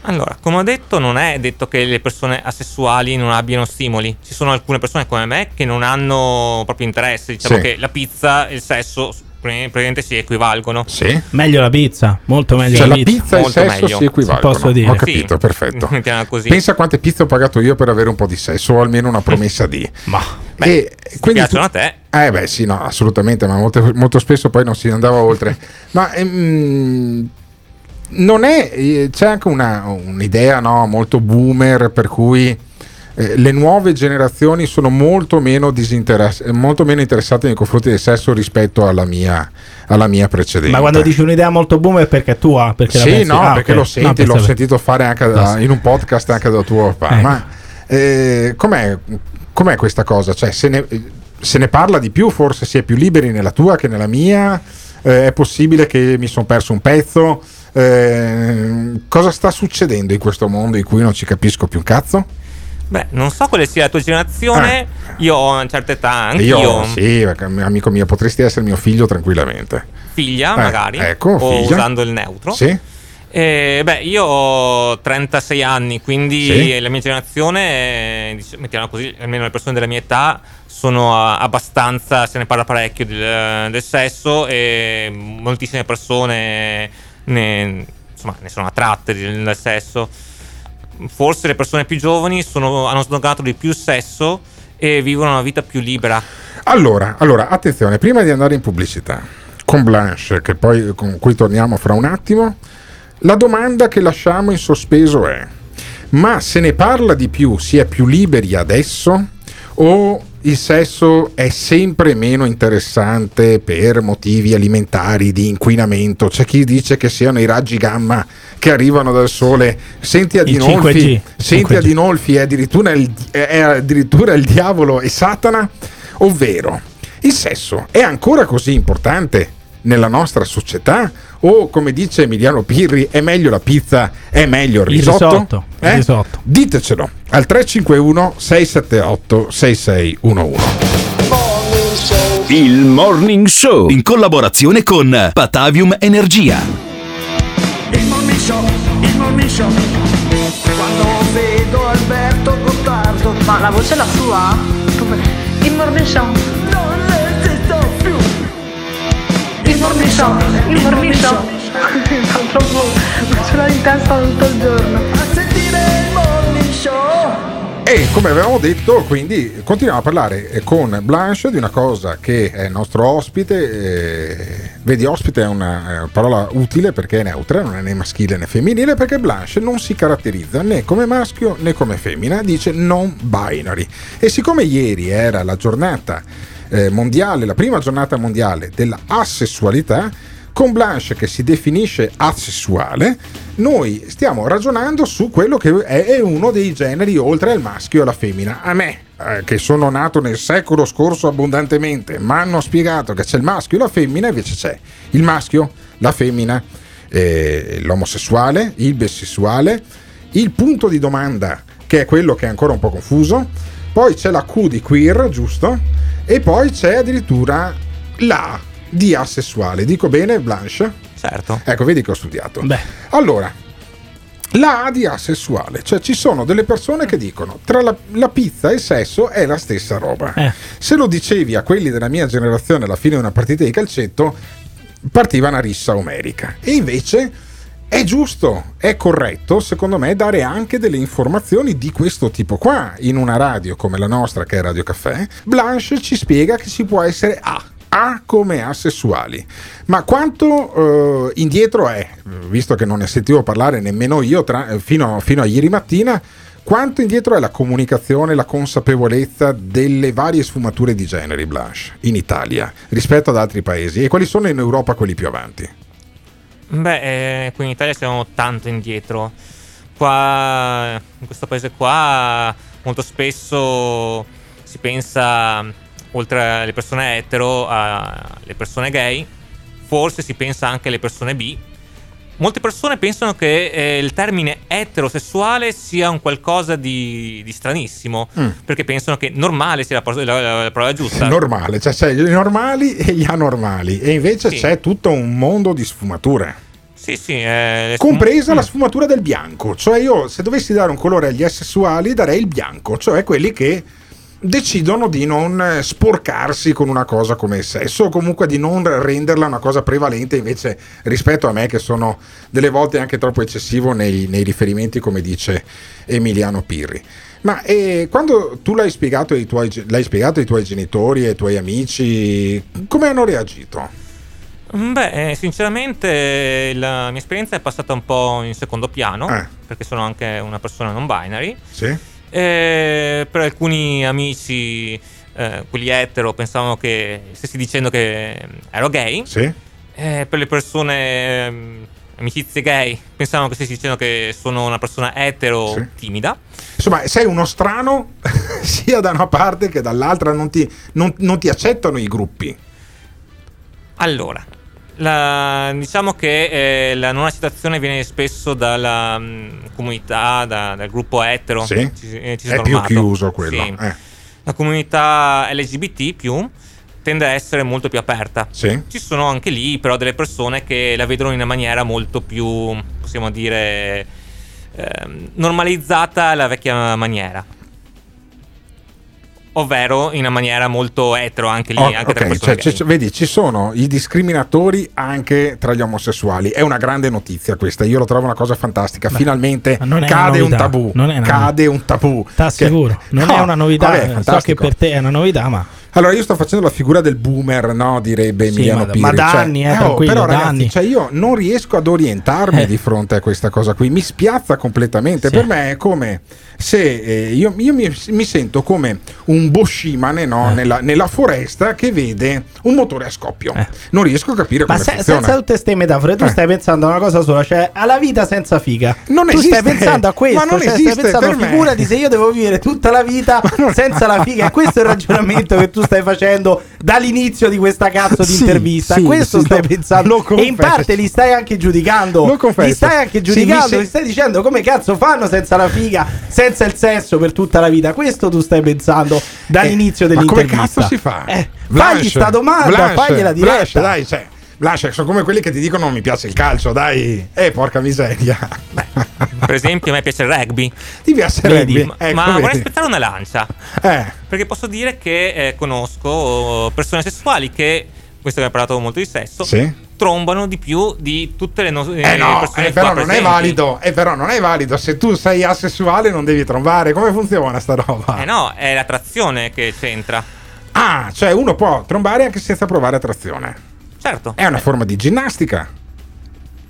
Allora, come ho detto, non è detto che le persone asessuali non abbiano stimoli. Ci sono alcune persone come me che non hanno proprio interesse. Diciamo Sì. che la pizza e il sesso praticamente si equivalgono. Sì. Meglio la pizza, molto meglio Cioè, la la pizza. pizza e il Molto sesso meglio. si equivalgono. Posso dire. Ho capito, Sì. perfetto. Pensa quante pizze ho pagato io per avere un po' di sesso, o almeno una promessa di. Ma e quindi piacciono tu- a te. Eh beh, sì, no, assolutamente, ma molto, molto spesso poi non si andava oltre. ma ehm, non è. eh, C'è anche una- un'idea no, molto boomer per cui. eh, le nuove generazioni sono molto meno, disinteress- molto meno interessate nei confronti del sesso rispetto alla mia, alla mia precedente. Ma quando dici un'idea molto boom è perché è tua? Perché Sì, no, ah, perché ok. lo No, senti, l'ho pensavo- sentito fare anche da- No. in un podcast anche da tuo papà. Ecco. Ma eh, com'è, com'è questa cosa? Cioè, se ne, se ne parla di più, forse si è più liberi nella tua che nella mia. Eh, è possibile che mi sono perso un pezzo. Eh, cosa sta succedendo in questo mondo in cui non ci capisco più un cazzo? Beh, non so quale sia la tua generazione. Io ho una certa età, anch'io. Io, sì, amico mio, potresti essere mio figlio tranquillamente. Figlia, Eh, magari. ecco, o figlia. usando il neutro. Sì. Eh, beh, io ho 36 anni, quindi Sì. la mia generazione, eh, mettiamola così, almeno le persone della mia età, sono ah, abbastanza, se ne parla parecchio del, del sesso e moltissime persone ne, insomma, ne sono attratte del, sesso. Forse le persone più giovani sono- hanno snobbato di più il sesso e vivono una vita più libera. Allora, allora, attenzione, prima di andare in pubblicità con Blanche, che poi con cui torniamo fra un attimo, la domanda che lasciamo in sospeso è: ma se ne parla di più, si è più liberi adesso o il sesso è sempre meno interessante per motivi alimentari, di inquinamento? C'è chi dice che siano i raggi gamma che arrivano dal sole. Senti Adinolfi, 5G, senti 5G. Adinolfi è addirittura il, è addirittura il diavolo e Satana, ovvero il sesso è ancora così importante nella nostra società o come dice Emiliano Pirri è meglio la pizza, è meglio il Il risotto? risotto, il Eh? risotto. Ditecelo al 351 678 6611. Il Morning Show in collaborazione con Patavium Energia. Il morning show, il morning show. Quando vedo Alberto Gottardo. Ma la voce è la sua? Il morning show. Show. Il morning show. Fa troppo. Ce l'ho in testa tutto il giorno. A sentire il morning show. E come avevamo detto, quindi continuiamo a parlare eh, con Blanche di una cosa che è il nostro ospite. eh, vedi, ospite è una, è una parola utile perché è neutra, non è né maschile né femminile, perché Blanche non si caratterizza né come maschio né come femmina, dice non binary. E siccome ieri era la giornata eh, mondiale, la prima giornata mondiale della asessualità, Con Blanche che si definisce asessuale, noi stiamo ragionando su quello che è, uno dei generi oltre al maschio e alla femmina. A me, eh, che sono nato nel secolo scorso abbondantemente, ma hanno spiegato che c'è il maschio e la femmina, invece c'è il maschio, la femmina, eh, l'omosessuale, il bisessuale, il punto di domanda che è quello che è ancora un po' confuso, poi c'è la Q di queer, giusto? E poi c'è addirittura la A di asessuale. Dico bene, Blanche? Certo. Ecco, vedi che ho studiato. Allora, la A di asessuale, cioè ci sono delle persone che dicono tra la, la pizza e il sesso è la stessa roba. Se lo dicevi a quelli della mia generazione alla fine di una partita di calcetto, partiva una rissa omerica. E invece è giusto, è corretto, secondo me, dare anche delle informazioni di questo tipo qua. In una radio come la nostra, che è Radio Caffè, Blanche ci spiega che si può essere A. A come asessuali. Ma quanto eh, indietro è, visto che non ne sentivo parlare nemmeno io tra- fino, fino a ieri mattina, quanto indietro è la comunicazione, la consapevolezza delle varie sfumature di generi, Blanche, in Italia rispetto ad altri paesi? E quali sono in Europa quelli più avanti? Beh, eh, qui in Italia siamo tanto indietro. Qua, in questo paese qua, molto spesso si pensa, oltre alle persone etero, alle persone gay. Forse si pensa anche alle persone bi. Molte persone pensano che eh, il termine eterosessuale sia un qualcosa di, di stranissimo, Mm. perché pensano che normale sia la, la- la- la parola giusta. Normale, cioè c'è i normali e gli anormali, e invece Sì. c'è tutto un mondo di sfumature. Sì, sì. eh, le sfum- Compresa la Mm. sfumatura del bianco, cioè io se dovessi dare un colore agli asessuali darei il bianco, cioè quelli che decidono di non eh, sporcarsi con una cosa come il sesso o comunque di non renderla una cosa prevalente invece rispetto a me che sono delle volte anche troppo eccessivo nei, nei riferimenti come dice Emiliano Pirri. Ma eh, quando tu l'hai spiegato, ai tuoi, l'hai spiegato ai tuoi genitori e ai tuoi amici, come hanno reagito? Beh, eh, sinceramente la mia esperienza è passata un po' in secondo piano, perché sono anche una persona non binary. Sì? Eh, per alcuni amici, eh, quelli etero, pensavano che stessi dicendo che ero gay. Sì? Eh, per le persone, ehm, amicizie gay, pensavano che stessi dicendo che sono una persona etero Sì. timida. Insomma, sei uno strano sia da una parte che dall'altra, non ti, non- non ti accettano i gruppi. Allora, la- diciamo che eh, la non accettazione viene spesso dalla mm, comunità, da- dal gruppo etero. Sì? Ci- eh, ci È più chiuso quello, Sì. eh. La comunità LGBT tende a essere molto più aperta. Sì. Ci sono anche lì però delle persone che la vedono in una maniera molto più, possiamo dire, ehm, normalizzata alla vecchia maniera. Ovvero in una maniera molto etero anche lì, Oh, anche tra ok, persone cioè, gay. ci- vedi, ci sono i discriminatori anche tra gli omosessuali. È una grande notizia questa. Io lo trovo una cosa fantastica. Finalmente non è una cade un tabù. non è una Cade un tabù. T'assicuro, non No, è una novità. vabbè, so che per te è una novità, ma Allora, io sto facendo la figura del boomer, no? Direbbe Sì, Emiliano da- Pirri. ma da Cioè, anni, eh, oh, però, ragazzi, anni. cioè, io non riesco ad orientarmi Eh. di fronte a questa cosa qui. Mi spiazza completamente. Sì. Per me è come se eh, io, io mi, mi sento come un boschimane Eh. no? nella, nella foresta che vede un motore a scoppio. Non riesco a capire Ma come se- funziona. senza tutte queste metafore, tu Eh. stai pensando a una cosa sola, cioè alla vita senza figa. Non tu esiste. stai pensando a questo, Ma non cioè, esiste stai pensando, me. figurati se io devo vivere tutta la vita senza la figa. E questo è il ragionamento che tu stai facendo dall'inizio di questa cazzo di Sì, intervista. sì, questo sì, stai lo- pensando. lo e in parte li stai anche giudicando. Li stai anche giudicando, mi se- li stai dicendo come cazzo fanno senza la figa, senza il sesso per tutta la vita. Questo tu stai pensando dall'inizio Eh, Ma come dell'intervista. cazzo si fa? Eh, Blanche, fagli sta domanda, Blanche, fagliela diretta. Blanche, dai, cioè, Blanche, sono come quelli che ti dicono non mi piace il calcio, dai. Eh, porca miseria. Per esempio, a me piace il rugby. Ti piace il rugby? Ma, Ecco, ma vedi. vorrei aspettare una lancia. Eh, Perché posso dire che eh, conosco persone sessuali che, questo che abbiamo parlato molto di sesso, Sì. trombano di più di tutte le, no- eh le no, persone eh, però non è valido. Eh, però non è valido. Se tu sei asessuale non devi trombare. Come funziona sta roba? Eh no, è l'attrazione che c'entra. Ah, cioè uno può trombare anche senza provare attrazione. Certo. È una forma di ginnastica.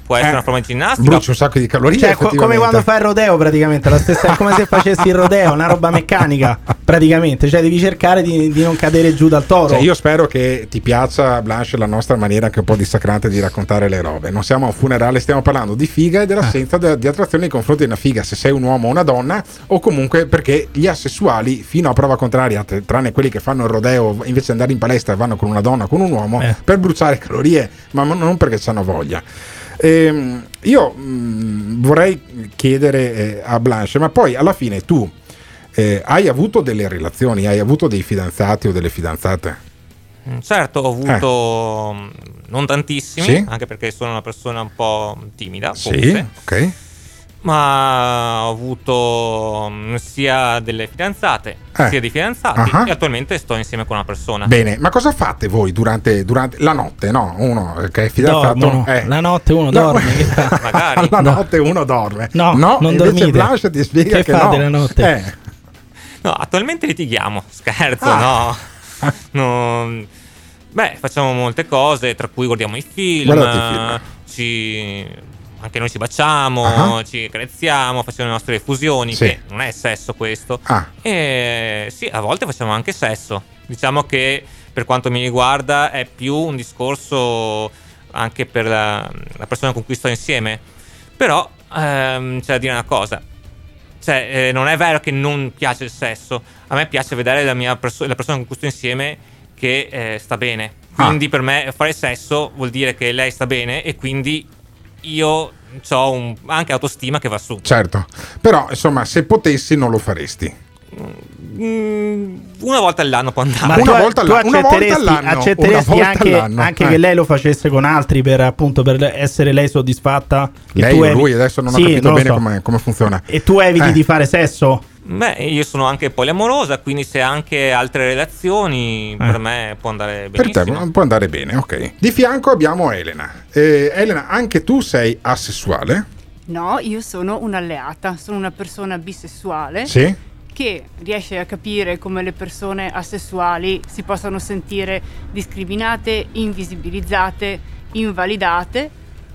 Può essere Eh, una forma di ginnastica. Bruci un sacco di calorie. Cioè, co- come quando fai il rodeo praticamente, la stessa, è come se facessi il rodeo, una roba meccanica praticamente, cioè devi cercare di, di non cadere giù dal toro. Cioè, io spero che ti piaccia, Blanche, la nostra maniera anche un po' dissacrante di raccontare le robe. Non siamo a un funerale, stiamo parlando di figa e dell'assenza de- di attrazione nei confronti di una figa, se sei un uomo o una donna, o comunque perché gli asessuali, fino a prova contraria, t- tranne quelli che fanno il rodeo, invece di andare in palestra vanno con una donna o con un uomo, per bruciare calorie, ma non perché hanno voglia. Ehm, io mh, vorrei chiedere eh, a Blanche, ma poi alla fine tu eh, hai avuto delle relazioni, hai avuto dei fidanzati o delle fidanzate? Mm, Certo, ho avuto mm, non tantissimi, Sì? anche perché sono una persona un po' timida, Sì, forse. ok. Ma ho avuto mm, sia delle fidanzate, Eh. sia dei fidanzati Ah. e attualmente sto insieme con una persona. Bene, ma cosa fate voi durante, durante la notte? No, uno che è fidanzato. Dormono. eh. La notte uno No, dorme. fa? Magari. La notte uno dorme. No, non invece dormite. Blanche ti spiega Che che, fate no. la notte? Eh. No, attualmente litighiamo, scherzo, Ah. no. Non- Beh, facciamo molte cose, tra cui guardiamo i film, Guardate i film. ci- anche noi ci baciamo, Ah. ci carezziamo, facciamo le nostre fusioni, Sì. che non è sesso questo. Ah. E sì, a volte facciamo anche sesso. Diciamo che per quanto mi riguarda è più un discorso anche per la, la persona con cui sto insieme. Però ehm, c'è da dire una cosa. Cioè, eh, non è vero che non piace il sesso. A me piace vedere la, mia perso- la persona con cui sto insieme che eh, sta bene. Quindi per me fare sesso vuol dire che lei sta bene e quindi io ho un- anche autostima che va su. Certo, però insomma, se potessi non lo faresti. Mm, una volta all'anno può andare. Ma Una tu, volta tu alla- una volta all'anno, accetteresti volta anche, all'anno, anche eh. che lei lo facesse con altri per appunto per essere lei soddisfatta? Lei tu o evi- lui adesso non Sì, ho capito non bene so. come, come funziona. E tu eviti Eh. di fare sesso? Beh, io sono anche poliamorosa, quindi se anche altre relazioni, per me può andare Eh. Per te può andare bene, ok. Di fianco abbiamo Elena. Eh, Elena, anche tu sei asessuale? No, io sono un'alleata, sono una persona bisessuale Sì? che riesce a capire come le persone asessuali si possano sentire discriminate, invisibilizzate, invalidate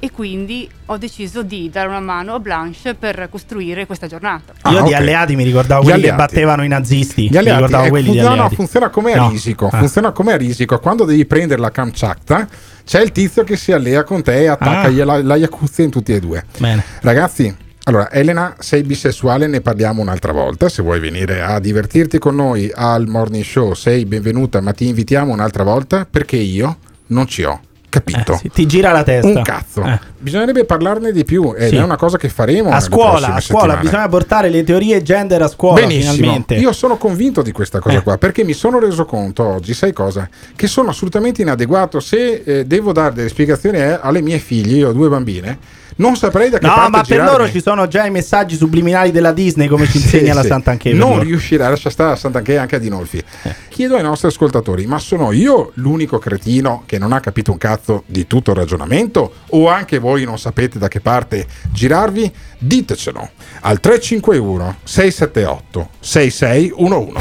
e quindi ho deciso di dare una mano a Blanche per costruire questa giornata. Io di ok. alleati mi ricordavo Gli quelli che alleati. battevano i nazisti. Gli mi alleati, ricordavo eh, quelli di funziona, alleati. funziona come a No. risico. Ah. Funziona come a risico. Quando devi prendere la Kamchatka, c'è il tizio che si allea con te e attacca Ah. la, la Yakuza in tutti e due. Bene. Ragazzi, allora, Elena, sei bisessuale, ne parliamo un'altra volta. Se vuoi venire a divertirti con noi al morning show, sei benvenuta, ma ti invitiamo un'altra volta perché io non ci ho capito. Eh, sì, ti gira la testa. Un cazzo. Eh. Bisognerebbe parlarne di più ed Sì. è una cosa che faremo A scuola, a scuola settimane. bisogna portare le teorie gender a scuola Benissimo, finalmente. io sono convinto di questa cosa Eh. qua perché mi sono reso conto oggi, sai cosa? Che sono assolutamente inadeguato. Se eh, devo dare delle spiegazioni eh, alle mie figlie, io ho due bambine, non saprei da che No, parte ma per girarmi. loro ci sono già i messaggi subliminali della Disney, come ci Sì, insegna la sì. Sant'Anche. Non riuscirà, lascia stare a Sant'Anche anche a Dinolfi. Chiedo ai nostri ascoltatori: ma sono io l'unico cretino che non ha capito un cazzo di tutto il ragionamento? O anche voi non sapete da che parte girarvi? Ditecelo al 351 678 6611.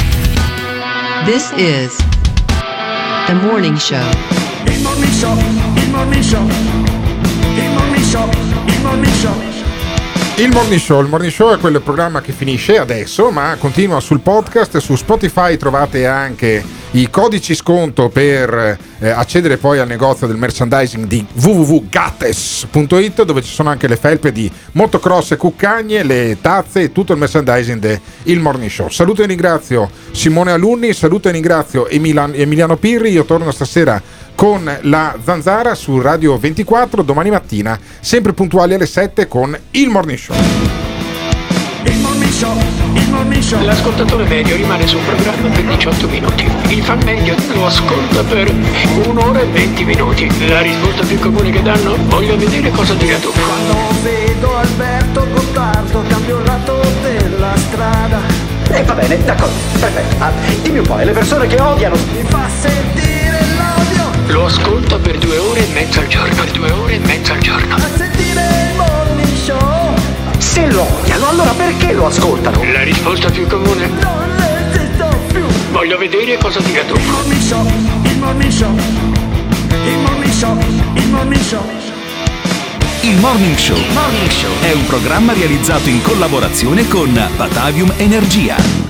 This is The Morning Show. Il morning show, il morning show, il morning show, morning show. Il morning show, il morning show è quel programma che finisce adesso, ma continua sul podcast. Su Spotify trovate anche i codici sconto per eh, accedere poi al negozio del merchandising di www.gattes.it dove ci sono anche le felpe di motocross e cuccagne, le tazze e tutto il merchandising del Morning Show. Saluto e ringrazio Simone Alunni, saluto e ringrazio Emiliano Pirri. Io torno stasera con la Zanzara su Radio 24 domani mattina, sempre puntuali alle 7 con il Morning Show. Il morning show, il morning show. L'ascoltatore medio rimane sul programma per 18 minuti. Il fan medio lo ascolta per un'ora e 20 minuti. La risposta più comune che danno? Voglio vedere cosa dirà tu. Quando vedo Alberto Gottardo cambio il lato della strada. E va bene, d'accordo, perfetto. Ah, dimmi un po', e le persone che odiano. Mi fa sentire. Lo ascolta per due ore e mezza al giorno. Per due ore e mezza al giorno. A sentire il morning show. Se lo odiano, allora perché lo ascoltano? La risposta più comune? Non resisto più. Voglio vedere cosa dirà tu. Il morning show, il morning show. Il morning show, il morning show. Il Morning Show è un programma realizzato in collaborazione con Batavium Energia.